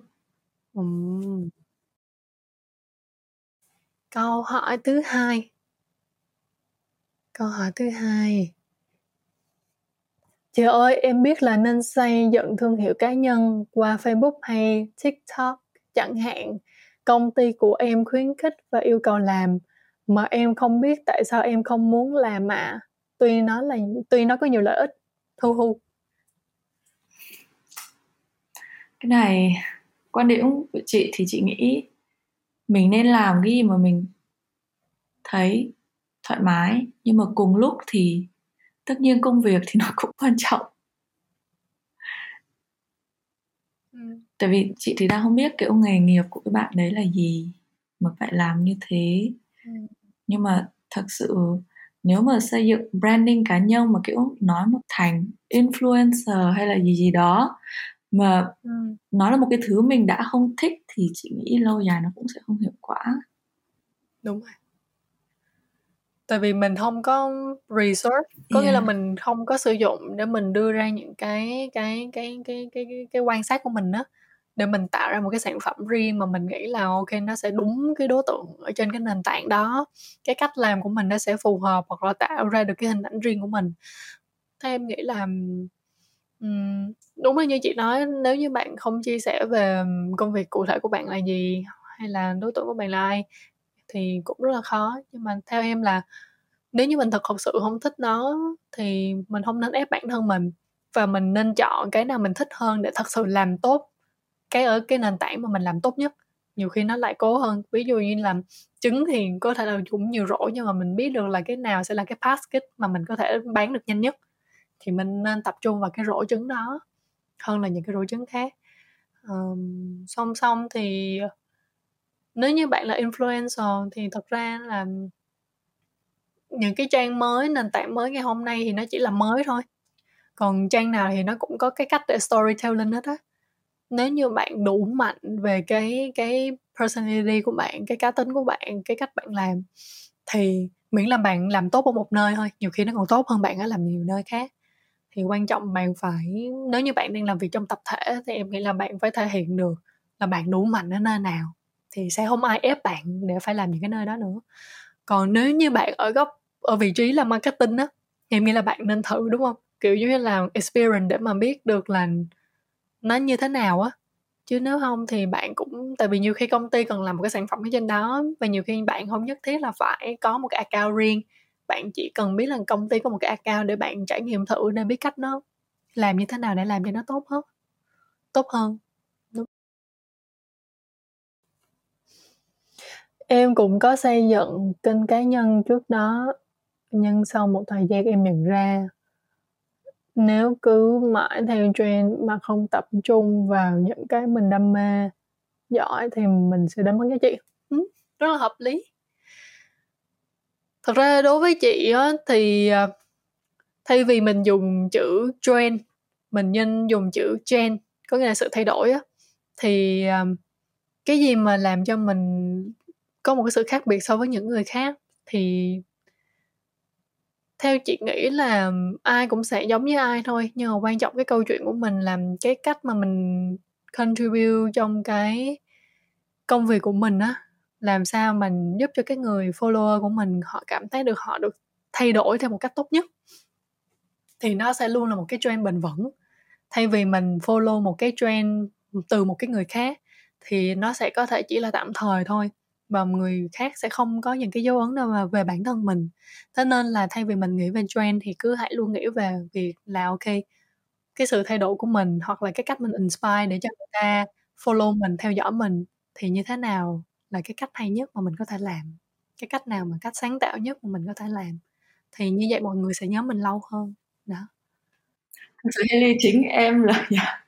Um. Câu hỏi thứ hai. Câu hỏi thứ hai. Chị ơi, em biết là nên xây dựng thương hiệu cá nhân qua Facebook hay TikTok chẳng hạn. Công ty của em khuyến khích và yêu cầu làm mà em không biết tại sao em không muốn làm mà Tuy nó là tuy nó có nhiều lợi ích. Thu Hu. Cái này quan điểm của chị thì chị nghĩ mình nên làm cái gì mà mình thấy thoải mái nhưng mà cùng lúc thì tất nhiên công việc thì nó *laughs* cũng quan trọng ừ. tại vì chị thì đang không biết kiểu nghề nghiệp của cái bạn đấy là gì mà phải làm như thế ừ. nhưng mà thật sự nếu mà xây dựng branding cá nhân mà kiểu nói một thành influencer hay là gì gì đó mà ừ. nó là một cái thứ mình đã không thích thì chị nghĩ lâu dài nó cũng sẽ không hiệu quả đúng rồi tại vì mình không có research có nghĩa là mình không có sử dụng để mình đưa ra những cái cái cái cái cái cái, cái quan sát của mình á để mình tạo ra một cái sản phẩm riêng mà mình nghĩ là ok nó sẽ đúng cái đối tượng ở trên cái nền tảng đó. Cái cách làm của mình nó sẽ phù hợp hoặc là tạo ra được cái hình ảnh riêng của mình. Thế em nghĩ là um, đúng là như chị nói nếu như bạn không chia sẻ về công việc cụ thể của bạn là gì hay là đối tượng của bạn là ai thì cũng rất là khó. Nhưng mà theo em là nếu như mình thật thật sự không thích nó thì mình không nên ép bản thân mình và mình nên chọn cái nào mình thích hơn để thật sự làm tốt cái ở cái nền tảng mà mình làm tốt nhất. Nhiều khi nó lại cố hơn. Ví dụ như làm trứng thì có thể là cũng nhiều rổ nhưng mà mình biết được là cái nào sẽ là cái basket mà mình có thể bán được nhanh nhất thì mình nên tập trung vào cái rổ trứng đó hơn là những cái rổ trứng khác. Um, song song thì nếu như bạn là influencer thì thật ra là những cái trang mới, nền tảng mới ngày hôm nay thì nó chỉ là mới thôi. Còn trang nào thì nó cũng có cái cách để storytelling hết á. Nếu như bạn đủ mạnh về cái cái personality của bạn, cái cá tính của bạn, cái cách bạn làm thì miễn là bạn làm tốt ở một nơi thôi. Nhiều khi nó còn tốt hơn bạn ở làm nhiều nơi khác. Thì quan trọng bạn phải, nếu như bạn đang làm việc trong tập thể thì em nghĩ là bạn phải thể hiện được là bạn đủ mạnh ở nơi nào thì sẽ không ai ép bạn để phải làm những cái nơi đó nữa. Còn nếu như bạn ở góc, ở vị trí là marketing á, em nghĩ là bạn nên thử, đúng không? Kiểu như là experience để mà biết được là nó như thế nào á. Chứ nếu không thì bạn cũng, tại vì nhiều khi công ty cần làm một cái sản phẩm ở trên đó và nhiều khi bạn không nhất thiết là phải có một cái account riêng. Bạn chỉ cần biết là công ty có một cái account để bạn trải nghiệm thử để biết cách nó làm như thế nào để làm cho nó tốt hơn tốt hơn. Em cũng có xây dựng kênh cá nhân trước đó, nhưng sau một thời gian em nhận ra nếu cứ mãi theo trend mà không tập trung vào những cái mình đam mê giỏi thì mình sẽ đánh mất giá trị. Ừ, rất là hợp lý. Thật ra đối với chị á, thì à, thay vì mình dùng chữ trend, mình nên dùng chữ trend, có nghĩa là sự thay đổi á, thì à, cái gì mà làm cho mình có một cái sự khác biệt so với những người khác. Thì theo chị nghĩ là ai cũng sẽ giống như ai thôi, nhưng mà quan trọng cái câu chuyện của mình làm cái cách mà mình contribute trong cái công việc của mình á, làm sao mình giúp cho cái người follower của mình họ cảm thấy được họ được thay đổi theo một cách tốt nhất. Thì nó sẽ luôn là một cái trend bền vững. Thay vì mình follow một cái trend từ một cái người khác, thì nó sẽ có thể chỉ là tạm thời thôi và người khác sẽ không có những cái dấu ấn nào mà về bản thân mình. Thế nên là thay vì mình nghĩ về trend thì cứ hãy luôn nghĩ về việc là, ok, cái sự thay đổi của mình hoặc là cái cách mình inspire để cho người ta follow mình, theo dõi mình thì như thế nào là cái cách hay nhất mà mình có thể làm, cái cách nào mà cách sáng tạo nhất mà mình có thể làm. Thì như vậy mọi người sẽ nhớ mình lâu hơn, đó. Thật sự Haley chính em là dạ.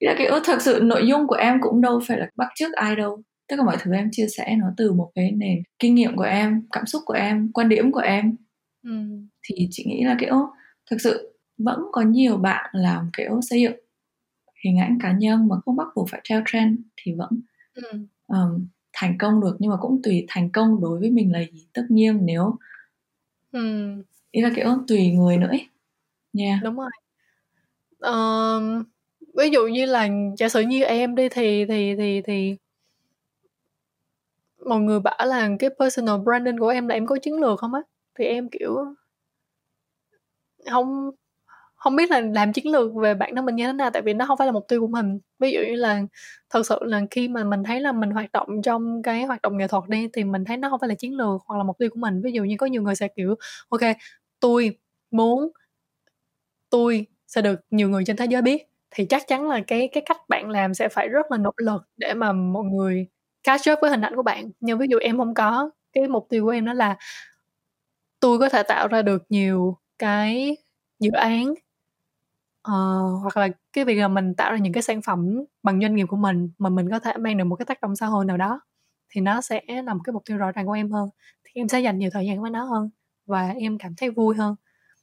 là cái thật sự nội dung của em cũng đâu phải là bắt chước ai đâu tất cả mọi thứ em chia sẻ nó từ một cái nền kinh nghiệm của em cảm xúc của em quan điểm của em ừ. thì chị nghĩ là kiểu thực sự vẫn có nhiều bạn làm kiểu xây dựng hình ảnh cá nhân mà không bắt buộc phải theo trend thì vẫn ừ. um, thành công được nhưng mà cũng tùy thành công đối với mình là gì tất nhiên nếu ừ. ý là kiểu tùy người nữa ấy. Yeah. đúng rồi um, ví dụ như là giả sử như em đi thì thì thì thì mọi người bảo là cái personal branding của em là em có chiến lược không á? Thì em, kiểu, không không biết là làm chiến lược về bản thân mình như thế nào, tại vì nó không phải là mục tiêu của mình. Ví dụ như là thật sự là khi mà mình thấy là mình hoạt động trong cái hoạt động nghệ thuật đi, thì mình thấy nó không phải là chiến lược hoặc là mục tiêu của mình. Ví dụ như có nhiều người sẽ, kiểu, ok, tôi muốn, tôi sẽ được nhiều người trên thế giới biết. Thì chắc chắn là cái cái cách bạn làm sẽ phải rất là nỗ lực để mà mọi người catch up với hình ảnh của bạn. Nhưng ví dụ em không có cái mục tiêu của em đó là tôi có thể tạo ra được nhiều cái dự án uh, hoặc là cái việc là mình tạo ra những cái sản phẩm bằng doanh nghiệp của mình mà mình có thể mang được một cái tác động xã hội nào đó thì nó sẽ là một cái mục tiêu rõ ràng của em hơn. Thì em sẽ dành nhiều thời gian với nó hơn và em cảm thấy vui hơn.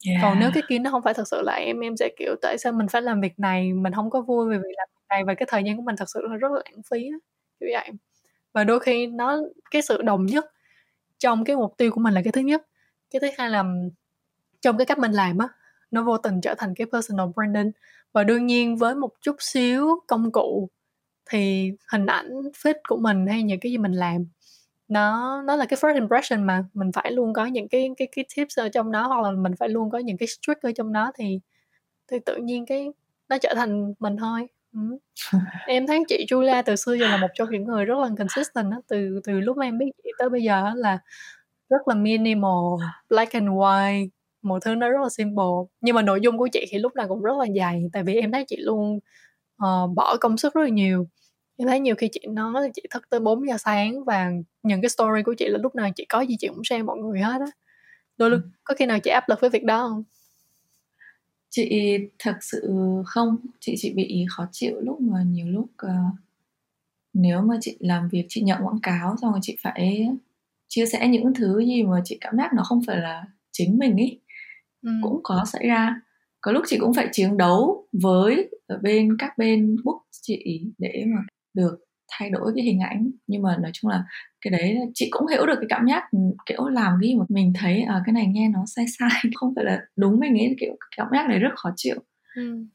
Yeah. còn nếu cái kia nó không phải thật sự là em em sẽ kiểu tại sao mình phải làm việc này? Mình không có vui về việc làm việc này và cái thời gian của mình thật sự là rất là lãng phí kiểu vậy và đôi khi nó, cái sự đồng nhất trong cái mục tiêu của mình là cái thứ nhất. Cái thứ hai là trong cái cách mình làm á, nó vô tình trở thành cái personal branding. Và đương nhiên với một chút xíu công cụ thì hình ảnh, fit của mình hay những cái gì mình làm, nó nó là cái first impression mà. Mình phải luôn có những cái cái cái tips ở trong đó hoặc là mình phải luôn có những cái trick ở trong đó thì thì tự nhiên cái nó trở thành mình thôi ừ. em thấy chị Julia từ xưa giờ là một trong những người rất là consistent đó. từ từ lúc mà em biết chị tới bây giờ là rất là minimal black and white một thứ nó rất là simple nhưng mà nội dung của chị thì lúc nào cũng rất là dày tại vì em thấy chị luôn uh, bỏ công sức rất là nhiều em thấy nhiều khi chị nói là chị thức tới 4 giờ sáng và những cái story của chị là lúc nào chị có gì chị cũng share mọi người hết á đôi lúc có khi nào chị áp lực với việc đó không chị thật sự không chị chỉ bị khó chịu lúc mà nhiều lúc uh, nếu mà chị làm việc chị nhận quảng cáo xong rồi chị phải chia sẻ những thứ gì mà chị cảm giác nó không phải là chính mình ý ừ. cũng có xảy ra có lúc chị cũng phải chiến đấu với ở bên các bên book chị để mà được thay đổi cái hình ảnh nhưng mà nói chung là cái đấy chị cũng hiểu được cái cảm giác ừ, kiểu làm cái mà mình thấy à, cái này nghe nó sai sai *laughs* không phải là đúng mình nghĩ kiểu cảm giác này rất khó chịu ừ.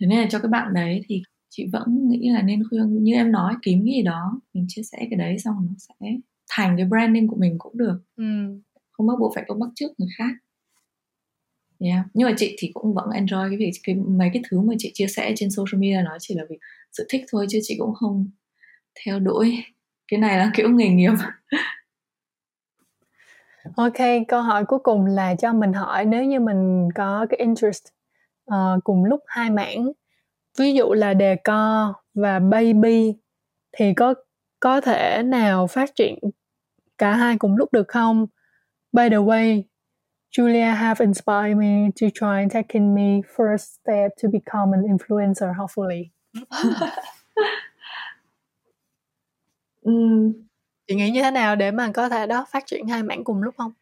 thế nên là cho cái bạn đấy thì chị vẫn nghĩ là nên khuyên như em nói kiếm cái gì đó mình chia sẻ cái đấy xong nó sẽ thành cái branding của mình cũng được ừ. không bắt buộc phải có bắt trước người khác yeah. nhưng mà chị thì cũng vẫn enjoy cái việc cái mấy cái thứ mà chị chia sẻ trên social media nó chỉ là vì sự thích thôi chứ chị cũng không theo đuổi cái này là kiểu nghề nghiệp Ok, câu hỏi cuối cùng là cho mình hỏi nếu như mình có cái interest uh, cùng lúc hai mảng, ví dụ là đề co và baby thì có có thể nào phát triển cả hai cùng lúc được không? By the way, Julia have inspired me to try taking me first step to become an influencer, hopefully. *laughs* Chị nghĩ như thế nào để mà có thể đó phát triển hai mảng cùng lúc không?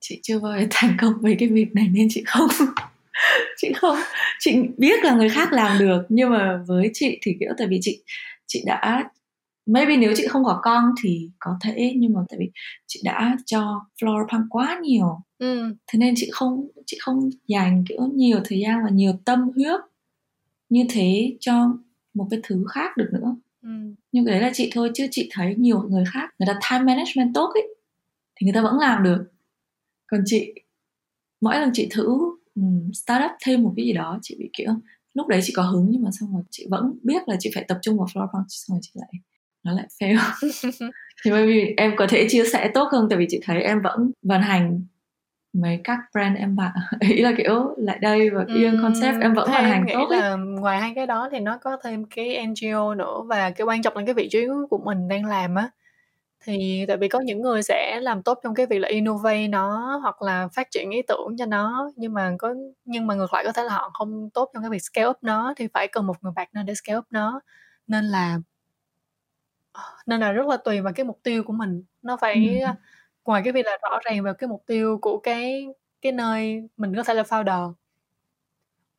Chị chưa bao giờ thành công với cái việc này nên chị không. *laughs* Chị không. Chị biết là người khác làm được nhưng mà với chị thì kiểu tại vì chị chị đã maybe nếu chị không có con thì có thể nhưng mà tại vì chị đã cho flower pump quá nhiều. Ừ. thế nên chị không chị không dành kiểu nhiều thời gian và nhiều tâm huyết như thế cho một cái thứ khác được nữa ừ. nhưng cái đấy là chị thôi chứ chị thấy nhiều người khác người ta time management tốt ấy thì người ta vẫn làm được còn chị mỗi lần chị thử um, start up thêm một cái gì đó chị bị kiểu lúc đấy chị có hứng nhưng mà xong rồi chị vẫn biết là chị phải tập trung vào flower pump xong rồi chị lại nó lại fail *laughs* thì bởi vì em có thể chia sẻ tốt hơn tại vì chị thấy em vẫn vận hành mấy các brand em bạn *laughs* ý là kiểu lại đây và cái uhm, concept em vẫn vận hành tốt là ngoài hai cái đó thì nó có thêm cái NGO nữa và cái quan trọng là cái vị trí của mình đang làm á. Thì tại vì có những người sẽ làm tốt trong cái việc là innovate nó hoặc là phát triển ý tưởng cho nó nhưng mà có nhưng mà ngược lại có thể là họ không tốt trong cái việc scale up nó thì phải cần một người partner để scale up nó. Nên là nên là rất là tùy vào cái mục tiêu của mình. Nó phải ừ. Ngoài cái việc là rõ ràng vào cái mục tiêu của cái cái nơi mình có thể là founder.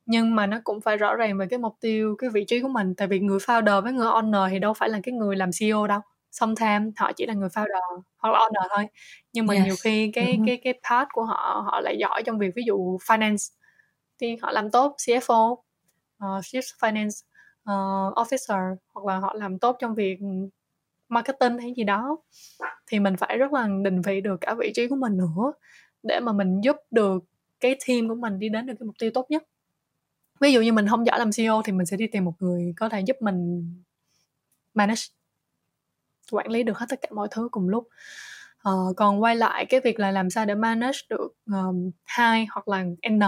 Nhưng mà nó cũng phải rõ ràng về cái mục tiêu cái vị trí của mình. Tại vì người founder với người owner thì đâu phải là cái người làm CEO đâu. Sometimes họ chỉ là người founder hoặc là owner thôi. Nhưng mà yes. nhiều khi cái cái cái part của họ họ lại giỏi trong việc ví dụ finance. Thì họ làm tốt CFO uh, chief finance uh, officer hoặc là họ làm tốt trong việc marketing hay gì đó thì mình phải rất là định vị được cả vị trí của mình nữa để mà mình giúp được cái team của mình đi đến được cái mục tiêu tốt nhất. Ví dụ như mình không giỏi làm CEO thì mình sẽ đi tìm một người có thể giúp mình manage quản lý được hết tất cả mọi thứ cùng lúc. Uh, còn quay lại cái việc là làm sao để manage được um, hai hoặc là n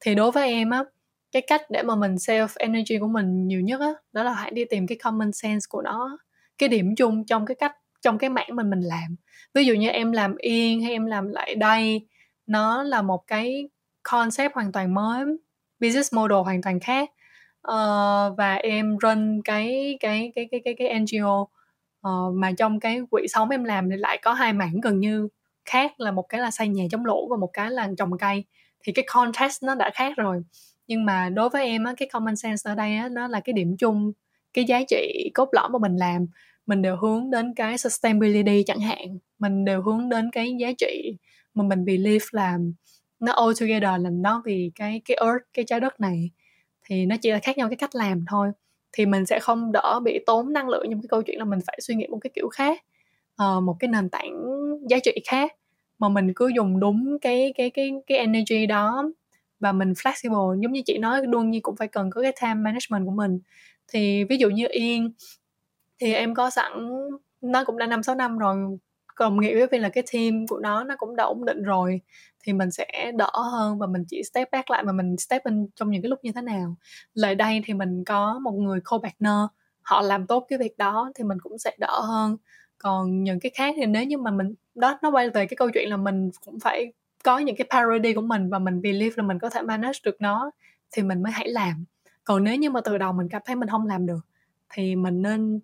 thì đối với em á cái cách để mà mình save energy của mình nhiều nhất á đó là hãy đi tìm cái common sense của nó cái điểm chung trong cái cách trong cái mảng mình mình làm. Ví dụ như em làm yên hay em làm lại đây nó là một cái concept hoàn toàn mới business model hoàn toàn khác. Uh, và em run cái cái cái cái cái cái NGO uh, ờ, mà trong cái quỹ sống em làm thì lại có hai mảng gần như khác là một cái là xây nhà chống lũ và một cái là trồng cây. Thì cái contrast nó đã khác rồi. Nhưng mà đối với em á cái common sense ở đây á nó là cái điểm chung cái giá trị cốt lõi mà mình làm mình đều hướng đến cái sustainability chẳng hạn mình đều hướng đến cái giá trị mà mình believe là nó all together là nó vì cái cái earth cái trái đất này. Thì nó chỉ là khác nhau cái cách làm thôi. Thì mình sẽ không đỡ bị tốn năng lượng trong cái câu chuyện là mình phải suy nghĩ một cái kiểu khác uh, một cái nền tảng giá trị khác mà mình cứ dùng đúng cái cái cái cái energy đó và mình flexible. Giống như chị nói đương nhiên cũng phải cần có cái time management của mình thì ví dụ như yên, thì em có sẵn, nó cũng đã năm, sáu năm rồi, còn nghĩa với việc là cái team của nó nó cũng đã ổn định rồi, thì mình sẽ đỡ hơn và mình chỉ step back lại mà mình step in trong những cái lúc như thế nào. Lại đây thì mình có một người co-partner, họ làm tốt cái việc đó thì mình cũng sẽ đỡ hơn. Còn những cái khác thì nếu như mà mình, đó, nó quay về cái câu chuyện là mình cũng phải có những cái parody của mình và mình believe là mình có thể manage được nó thì mình mới hãy làm còn nếu như mà từ đầu mình cảm thấy mình không làm được thì mình nên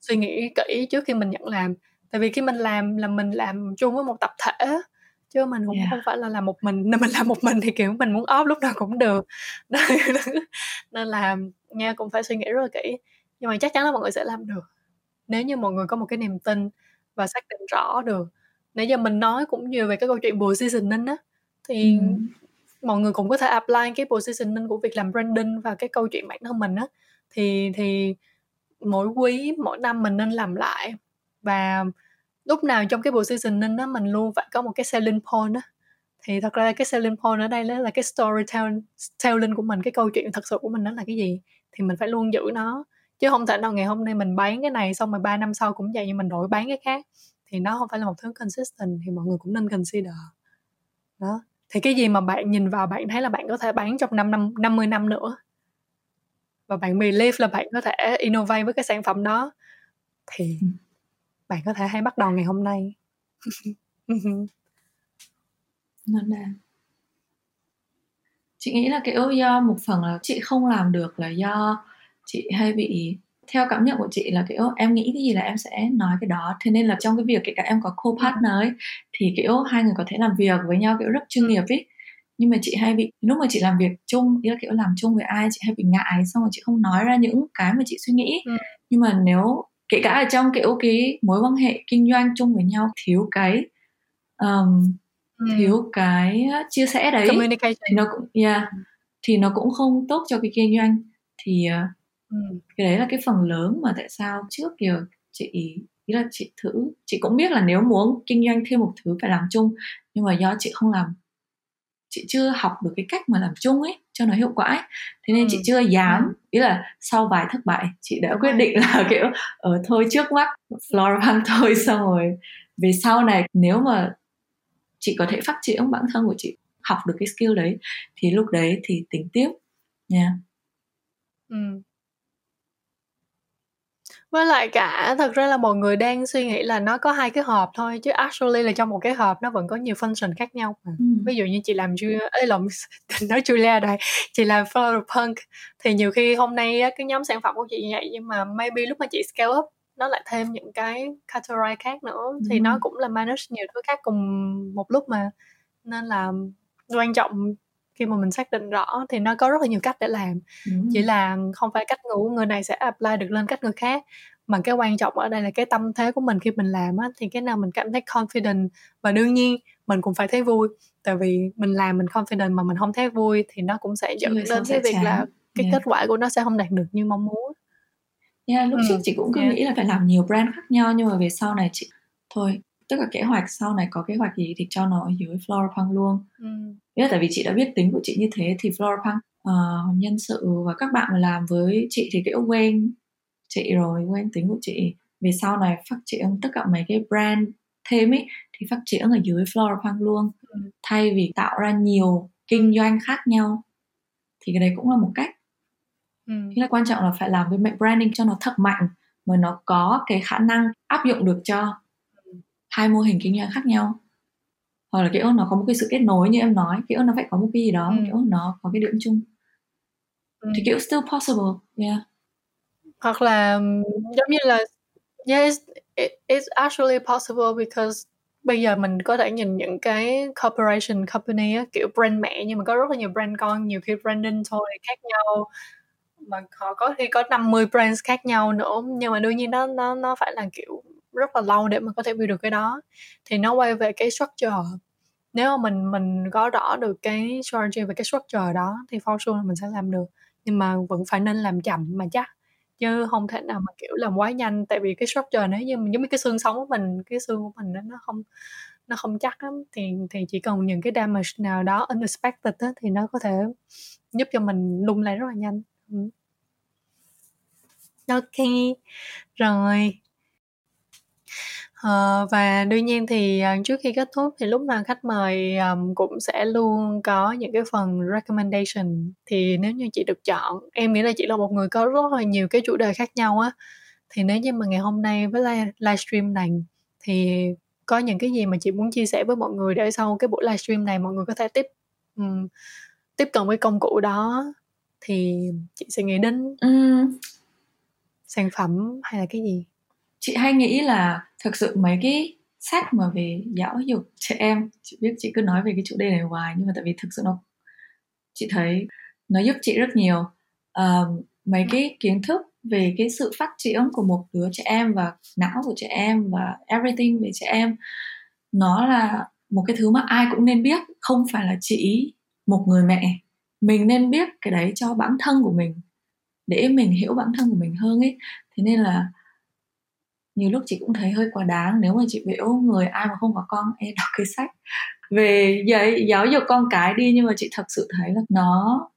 suy nghĩ kỹ trước khi mình nhận làm. Tại vì khi mình làm là mình làm chung với một tập thể chứ mình cũng yeah. không phải là làm một mình nên mình *laughs* làm một mình thì kiểu mình muốn off lúc nào cũng được. *laughs* Nên là nha cũng phải suy nghĩ rất là kỹ. Nhưng mà chắc chắn là mọi người sẽ làm được. Nếu như mọi người có một cái niềm tin và xác định rõ được. Nãy giờ mình nói cũng nhiều về cái câu chuyện positioning á thì ừ mọi người cũng có thể apply cái positioning của việc làm branding và cái câu chuyện bản thân mình á. Thì thì mỗi quý, mỗi năm mình nên làm lại và lúc nào trong cái positioning đó mình luôn phải có một cái selling point đó thì thật ra cái selling point ở đây đó là cái storytelling của mình, cái câu chuyện thật sự của mình đó là cái gì thì mình phải luôn giữ nó. Chứ không thể nào ngày hôm nay mình bán cái này xong rồi ba năm sau cũng vậy nhưng mình đổi bán cái khác thì nó không phải là một thứ consistent thì mọi người cũng nên consider. Đó thì cái gì mà bạn nhìn vào bạn thấy là bạn có thể bán trong 5 năm 50 năm nữa? Và bạn believe là bạn có thể innovate với cái sản phẩm đó. Thì ừ. bạn có thể hãy bắt đầu ngày hôm nay. *laughs* Nó là chị nghĩ là kiểu do một phần là chị không làm được là do chị hay bị theo cảm nhận của chị là kiểu em nghĩ cái gì là em sẽ nói cái đó. Thế nên là trong cái việc kể cả em có co-partner ấy thì kiểu hai người có thể làm việc với nhau kiểu rất chuyên nghiệp ấy nhưng mà chị hay bị lúc mà chị làm việc chung ý là kiểu làm chung với ai chị hay bị ngại xong rồi chị không nói ra những cái mà chị suy nghĩ. Ừ. nhưng mà nếu kể cả ở trong kiểu cái mối quan hệ kinh doanh chung với nhau thiếu cái um, ừ. thiếu cái chia sẻ đấy thì nó cũng yeah, thì nó cũng không tốt cho cái kinh doanh. Thì uh, cái đấy là cái phần lớn mà tại sao trước giờ chị ý là chị thử chị cũng biết là nếu muốn kinh doanh thêm một thứ phải làm chung nhưng mà do chị không làm chị chưa học được cái cách mà làm chung ấy cho nó hiệu quả ấy. Thế nên chị chưa dám ừ. ý là sau vài thất bại chị đã quyết định là kiểu ở ờ, thôi trước mắt floor *laughs* băng thôi xong rồi về sau này nếu mà chị có thể phát triển bản thân của chị học được cái skill đấy thì lúc đấy thì tính tiếp nha yeah. ừ với lại cả thật ra là mọi người đang suy nghĩ là nó có hai cái hộp thôi chứ actually là trong một cái hộp nó vẫn có nhiều function khác nhau mà. Ừ. ví dụ như chị làm Julia ấy lộn *laughs* nói Julia đây chị làm Floral Punk thì nhiều khi hôm nay cái nhóm sản phẩm của chị như vậy nhưng mà maybe lúc mà chị scale up nó lại thêm những cái category khác nữa ừ. thì nó cũng là manage nhiều thứ khác cùng một lúc mà nên là quan trọng khi mà mình xác định rõ thì nó có rất là nhiều cách để làm ừ. chỉ là không phải cách ngủ người này sẽ apply được lên cách người khác mà cái quan trọng ở đây là cái tâm thế của mình khi mình làm á thì cái nào mình cảm thấy confident và đương nhiên mình cũng phải thấy vui tại vì mình làm mình confident mà mình không thấy vui thì nó cũng sẽ dẫn đến cái việc chán. là cái yeah. kết quả của nó sẽ không đạt được như mong muốn yeah, lúc ừ. trước chị cũng cứ yeah. nghĩ là phải làm nhiều brand khác nhau nhưng mà về sau này chị thôi tức là kế hoạch sau này có kế hoạch gì thì cho nó ở dưới Flora Punk luôn ừ. là tại vì chị đã biết tính của chị như thế thì Flora Punk uh, nhân sự và các bạn mà làm với chị thì kiểu quen chị rồi quen tính của chị về sau này phát triển tất cả mấy cái brand thêm ấy thì phát triển ở dưới Flora Punk luôn ừ. thay vì tạo ra nhiều kinh doanh khác nhau thì cái đấy cũng là một cách ừ. Thế là quan trọng là phải làm cái branding cho nó thật mạnh mà nó có cái khả năng áp dụng được cho hai mô hình kinh doanh khác nhau hoặc là kiểu nó có một cái sự kết nối như em nói kiểu nó phải có một cái gì đó ừ. kiểu nó có cái điểm chung ừ. thì kiểu still possible yeah hoặc là giống như là yes it, it's actually possible because bây giờ mình có thể nhìn những cái corporation company á, kiểu brand mẹ nhưng mà có rất là nhiều brand con nhiều khi branding thôi khác nhau mà họ có khi có 50 brands khác nhau nữa nhưng mà đương nhiên nó nó nó phải là kiểu rất là lâu để mà có thể build được cái đó. Thì nó quay về cái structure. Nếu mà mình mình có rõ được cái strategy về cái structure đó thì for sure là mình sẽ làm được. Nhưng mà vẫn phải nên làm chậm mà chắc. Chứ không thể nào mà kiểu làm quá nhanh. Tại vì cái structure nếu như mình giống như cái xương sống của mình cái xương của mình nó không nó không chắc lắm. Thì thì chỉ cần những cái damage nào đó unexpected đó, thì nó có thể giúp cho mình lung lại rất là nhanh. Ừ. Ok. Rồi Ờ, và đương nhiên thì, ờ, trước khi kết thúc thì lúc nào khách mời, ờm, cũng sẽ luôn có những cái phần recommendation. Thì nếu như chị được chọn, em nghĩ là chị là một người có rất là nhiều cái chủ đề khác nhau á, thì nếu như mà ngày hôm nay với live livestream này thì có những cái gì mà chị muốn chia sẻ với mọi người để sau cái buổi livestream này mọi người có thể tiếp ừm, tiếp cận với công cụ đó thì chị sẽ nghĩ đến Ừm. sản phẩm hay là cái gì? Chị hay nghĩ là thực sự mấy cái sách mà về giáo dục trẻ em chị biết chị cứ nói về cái chủ đề này hoài nhưng mà tại vì thực sự nó chị thấy nó giúp chị rất nhiều. Uh, mấy cái kiến thức về cái sự phát triển của một đứa trẻ em và não của trẻ em và everything về trẻ em nó là một cái thứ mà ai cũng nên biết. Không phải là chỉ một người mẹ. Mình nên biết cái đấy cho bản thân của mình để mình hiểu bản thân của mình hơn ấy. Thế nên là nhiều lúc chị cũng thấy hơi quá đáng nếu mà chị biểu người ai mà không có con *laughs* em đọc cái sách về dạy giáo dục con cái đi. Nhưng mà chị thật sự thấy là nó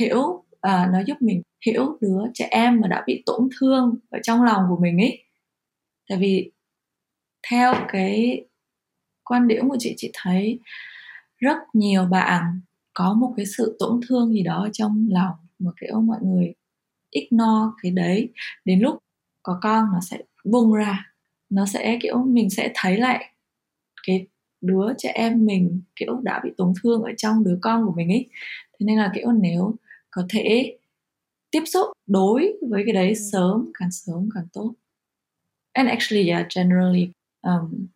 hiểu à, nó giúp mình hiểu đứa trẻ em mà đã bị tổn thương ở trong lòng của mình ấy tại vì theo cái quan điểm của chị chị thấy rất nhiều bạn có một cái sự tổn thương gì đó trong lòng mà kiểu mọi người ignore cái đấy. Đến lúc có con nó sẽ bung ra. Nó sẽ kiểu mình sẽ thấy lại cái đứa trẻ em mình kiểu đã bị tổn thương ở trong đứa con của mình ấy. Thế nên là kiểu nếu có thể tiếp xúc đối với cái đấy ừ. sớm càng sớm càng tốt. And actually yeah generally um,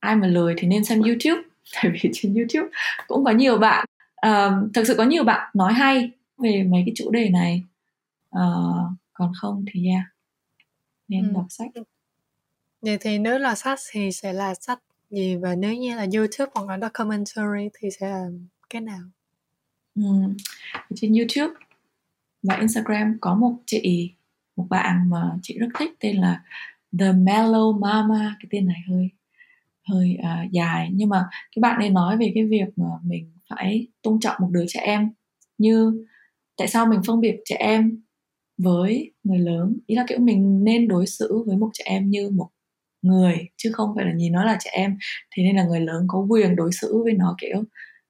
ai mà lười thì nên xem youtube *laughs* tại vì trên youtube cũng có nhiều bạn um, thực sự có nhiều bạn nói hay về mấy cái chủ đề này. Uh, còn không thì yeah nên ừ. đọc sách. Vậy thì nếu là sách thì sẽ là sách gì? Và nếu như là YouTube hoặc là documentary thì sẽ là cái nào? Ừ. trên YouTube và Instagram có một chị một bạn mà chị rất thích tên là The Mellow Mama. Cái tên này hơi hơi uh, dài. Nhưng mà cái bạn ấy nói về cái việc mà mình phải tôn trọng một đứa trẻ em. Như tại sao mình phân biệt trẻ em với người lớn. Ý là kiểu mình nên đối xử với một trẻ em như một người chứ không phải là nhìn nó là trẻ em. Thì nên là người lớn có quyền đối xử với nó kiểu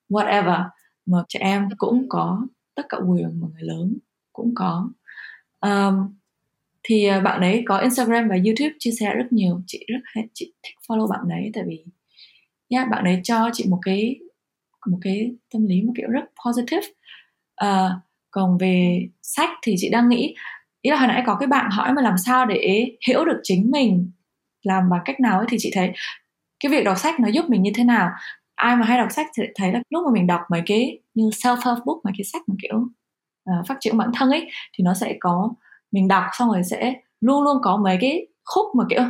whatever mà trẻ em cũng có tất cả quyền mà người lớn cũng có. Um, thì à, bạn đấy có Instagram và YouTube chia sẻ rất nhiều. Chị rất hay chị thích follow bạn đấy tại vì yeah, bạn ấy cho chị một cái một cái tâm lý một kiểu rất positive. Uh, còn về sách thì chị đang nghĩ ý là hồi nãy có cái bạn hỏi mà làm sao để hiểu được chính mình làm bằng cách nào ấy thì chị thấy cái việc đọc sách nó giúp mình như thế nào ai mà hay đọc sách thì thấy là lúc mà mình đọc mấy cái như self help book mấy cái sách mà kiểu uh, phát triển bản thân ấy thì nó sẽ có mình đọc xong rồi sẽ luôn luôn có mấy cái khúc mà kiểu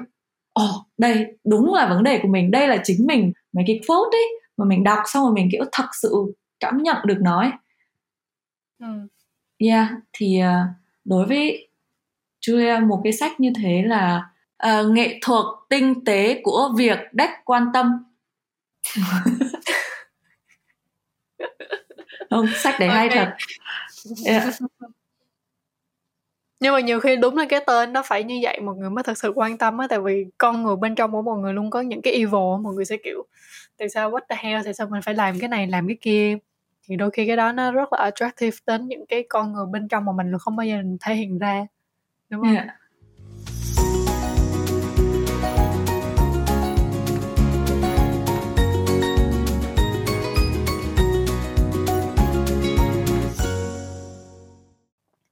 ồ oh, đây đúng là vấn đề của mình đây là chính mình mấy cái quote ấy mà mình đọc xong rồi mình kiểu thật sự cảm nhận được nó ấy. Ừ. Yeah, thì uh, đối với Julia một cái sách như thế là uh, nghệ thuật tinh tế của việc đếch quan tâm. *laughs* Không sách đấy okay. hay thật. Yeah. Nhưng mà nhiều khi đúng là cái tên nó phải như vậy mọi người mới thật sự quan tâm á tại vì con người bên trong của mọi người luôn có những cái evil mọi người sẽ kiểu tại sao what the hell tại sao mình phải làm cái này làm cái kia thì đôi khi cái đó nó rất là attractive đến những cái con người bên trong mà mình không bao giờ thể hiện ra đúng không yeah.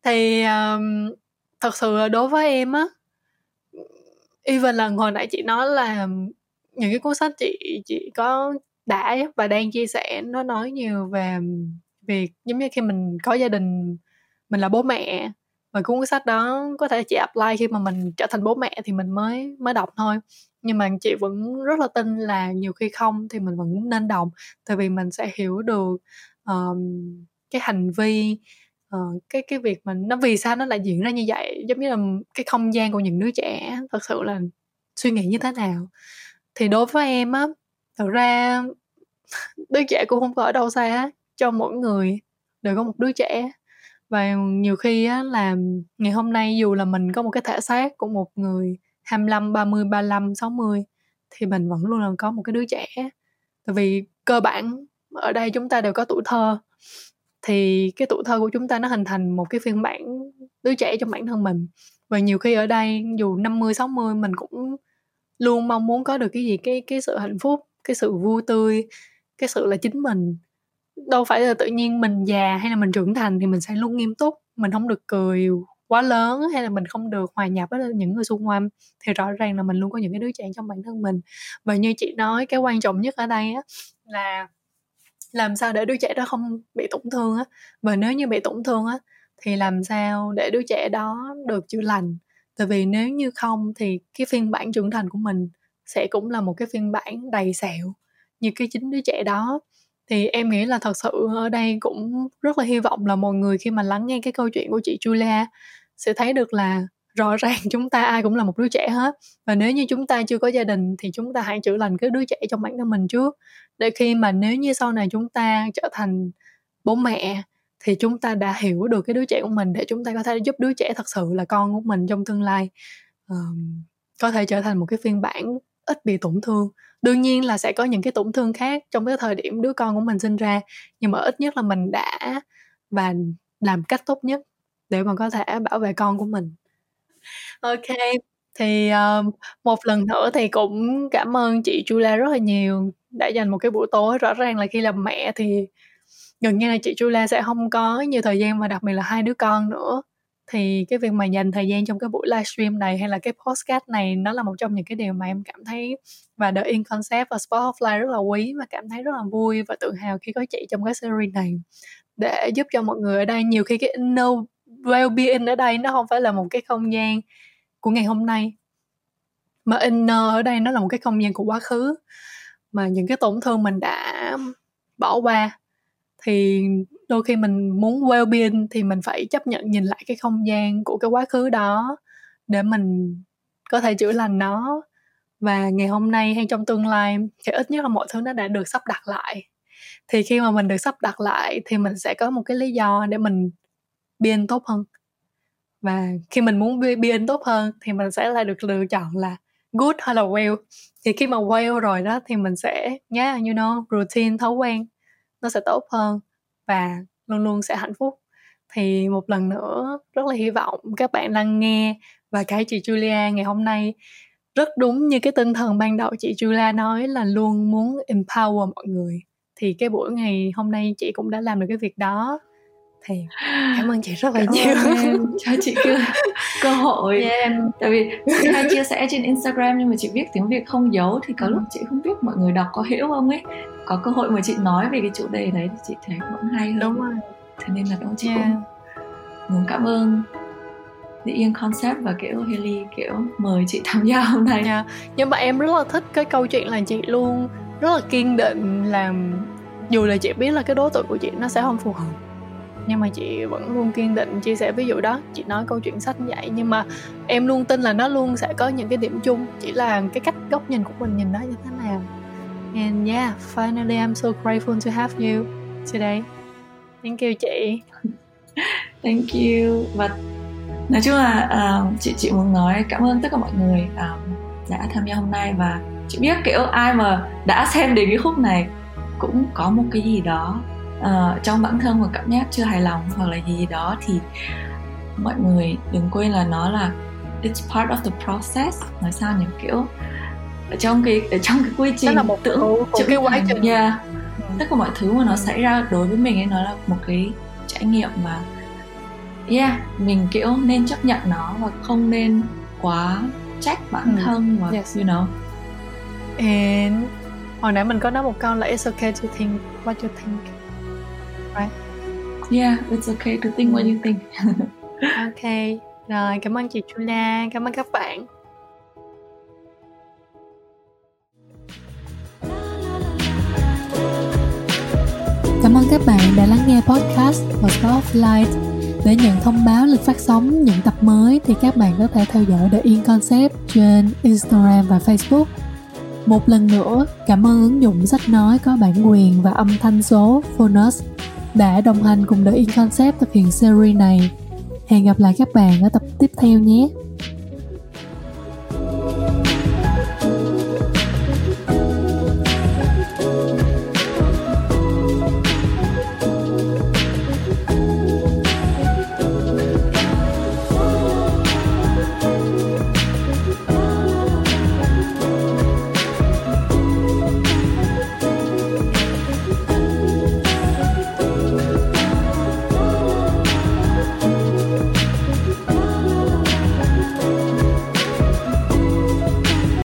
thì um, thật sự đối với em á even là hồi nãy chị nói là những cái cuốn sách chị chị có đã và đang chia sẻ nó nói nhiều về việc giống như khi mình có gia đình mình là bố mẹ và cuốn sách đó có thể chỉ apply khi mà mình trở thành bố mẹ thì mình mới mới đọc thôi. Nhưng mà chị vẫn rất là tin là nhiều khi không thì mình vẫn nên đọc tại vì mình sẽ hiểu được um, cái hành vi uh, cái cái việc mình nó vì sao nó lại diễn ra như vậy giống như là cái không gian của những đứa trẻ thật sự là suy nghĩ như thế nào. Thì đối với em á thật ra đứa trẻ cũng không có ở đâu xa cho mỗi người đều có một đứa trẻ. Và nhiều khi á là ngày hôm nay dù là mình có một cái thể xác của một người 25, 30, 35, 60 thì mình vẫn luôn là có một cái đứa trẻ. Tại vì cơ bản ở đây chúng ta đều có tuổi thơ. Thì cái tuổi thơ của chúng ta nó hình thành một cái phiên bản đứa trẻ trong bản thân mình. Và nhiều khi ở đây dù 50 60 mình cũng luôn mong muốn có được cái gì cái cái sự hạnh phúc cái sự vui tươi, cái sự là chính mình. Đâu phải là tự nhiên mình già hay là mình trưởng thành thì mình sẽ luôn nghiêm túc, mình không được cười quá lớn hay là mình không được hòa nhập với những người xung quanh. Thì rõ ràng là mình luôn có những cái đứa trẻ trong bản thân mình. Và như chị nói, cái quan trọng nhất ở đây á, là làm sao để đứa trẻ đó không bị tổn thương á. Và nếu như bị tổn thương á, thì làm sao để đứa trẻ đó được chữa lành? Tại vì nếu như không thì cái phiên bản trưởng thành của mình sẽ cũng là một cái phiên bản đầy sẹo như cái chính đứa trẻ đó. Thì em nghĩ là thật sự ở đây cũng rất là hy vọng là mọi người khi mà lắng nghe cái câu chuyện của chị Julia sẽ thấy được là rõ *laughs* ràng chúng ta ai cũng là một đứa trẻ hết. Và nếu như chúng ta chưa có gia đình thì chúng ta hãy chữa lành cái đứa trẻ trong bản thân mình trước. Để khi mà nếu như sau này chúng ta trở thành bố mẹ thì chúng ta đã hiểu được cái đứa trẻ của mình để chúng ta có thể giúp đứa trẻ thật sự là con của mình trong tương lai. Um, có thể trở thành một cái phiên bản ít bị tổn thương. Đương nhiên là sẽ có những cái tổn thương khác trong cái thời điểm đứa con của mình sinh ra nhưng mà ít nhất là mình đã và làm cách tốt nhất để mà có thể bảo vệ con của mình. Ok thì uh, một lần nữa thì cũng cảm ơn chị Julia rất là nhiều đã dành một cái buổi tối. Rõ ràng là khi làm mẹ thì gần như là chị Julia sẽ không có nhiều thời gian mà đặc biệt là hai đứa con nữa thì cái việc mà dành thời gian trong cái buổi livestream này hay là cái podcast này nó là một trong những cái điều mà em cảm thấy và The In Concept và Sport Offline rất là quý và cảm thấy rất là vui và tự hào khi có chị trong cái series này. Để giúp cho mọi người ở đây, nhiều khi cái inner well-being ở đây nó không phải là một cái không gian của ngày hôm nay, mà inner ở đây nó là một cái không gian của quá khứ mà những cái tổn thương mình đã bỏ qua thì đôi khi mình muốn well-being thì mình phải chấp nhận nhìn lại cái không gian của cái quá khứ đó để mình có thể chữa lành nó. Và ngày hôm nay hay trong tương lai thì ít nhất là mọi thứ nó đã được sắp đặt lại. Thì khi mà mình được sắp đặt lại thì mình sẽ có một cái lý do để mình biên tốt hơn. Và khi mình muốn biên tốt hơn thì mình sẽ lại được lựa chọn là good hay là well. Thì khi mà well rồi đó thì mình sẽ, yeah, you know, routine, thói quen nó sẽ tốt hơn và luôn luôn sẽ hạnh phúc. Thì một lần nữa rất là hy vọng các bạn đang nghe và cái chị Julia ngày hôm nay rất đúng như cái tinh thần ban đầu chị Julia nói là luôn muốn empower mọi người. Thì cái buổi ngày hôm nay chị cũng đã làm được cái việc đó. Thì cảm ơn chị rất là cảm nhiều. em. *laughs* Cho chị cơ, cơ hội. Yeah. tại vì chị hay chia sẻ trên Instagram nhưng mà chị viết tiếng Việt không giấu thì có lúc chị không biết mọi người đọc có hiểu không ấy có cơ hội mà chị nói về cái chủ đề đấy thì chị thấy vẫn hay hơn. Đúng rồi. Thế nên là đó chị yeah. cũng muốn cảm ơn The Yên Concept và kiểu Haley kiểu mời chị tham gia hôm nay. Yeah. nhưng mà em rất là thích cái câu chuyện là chị luôn rất là kiên định làm dù là chị biết là cái đối tượng của chị nó sẽ không phù hợp nhưng mà chị vẫn luôn kiên định chia sẻ. Ví dụ đó chị nói câu chuyện sách như vậy nhưng mà em luôn tin là nó luôn sẽ có những cái điểm chung chỉ là cái cách góc nhìn của mình nhìn nó như thế nào and yeah finally I'm so grateful to have you today. Thank you chị. *laughs* Thank you. Và nói chung là uh, chị chị muốn nói cảm ơn tất cả mọi người um, đã tham gia hôm nay. Và chị biết kiểu ai mà đã xem đến cái khúc này cũng có một cái gì đó uh, trong bản thân và cảm giác chưa hài lòng hoặc là gì đó. Thì mọi người đừng quên là nó là it's part of the process. Nói sao nhỉ? Kiểu ở trong cái ở trong cái quy trình là một tưởng của cái quá trình yeah. Ừ. tất cả mọi thứ mà nó xảy ra đối với mình ấy nó là một cái trải nghiệm mà yeah mình kiểu nên chấp nhận nó và không nên quá trách bản ừ. thân và yes. you know and hồi nãy mình có nói một câu là it's okay to think what you think right yeah it's okay to think what you think *laughs* ok rồi cảm ơn chị Julia cảm ơn các bạn Cảm ơn các bạn đã lắng nghe podcast và Spotlight. Để nhận thông báo lịch phát sóng những tập mới thì các bạn có thể theo dõi The In Concept trên Instagram và Facebook. Một lần nữa, cảm ơn ứng dụng sách nói có bản quyền và âm thanh số Phonus đã đồng hành cùng The In Concept thực hiện series này. Hẹn gặp lại các bạn ở tập tiếp theo nhé.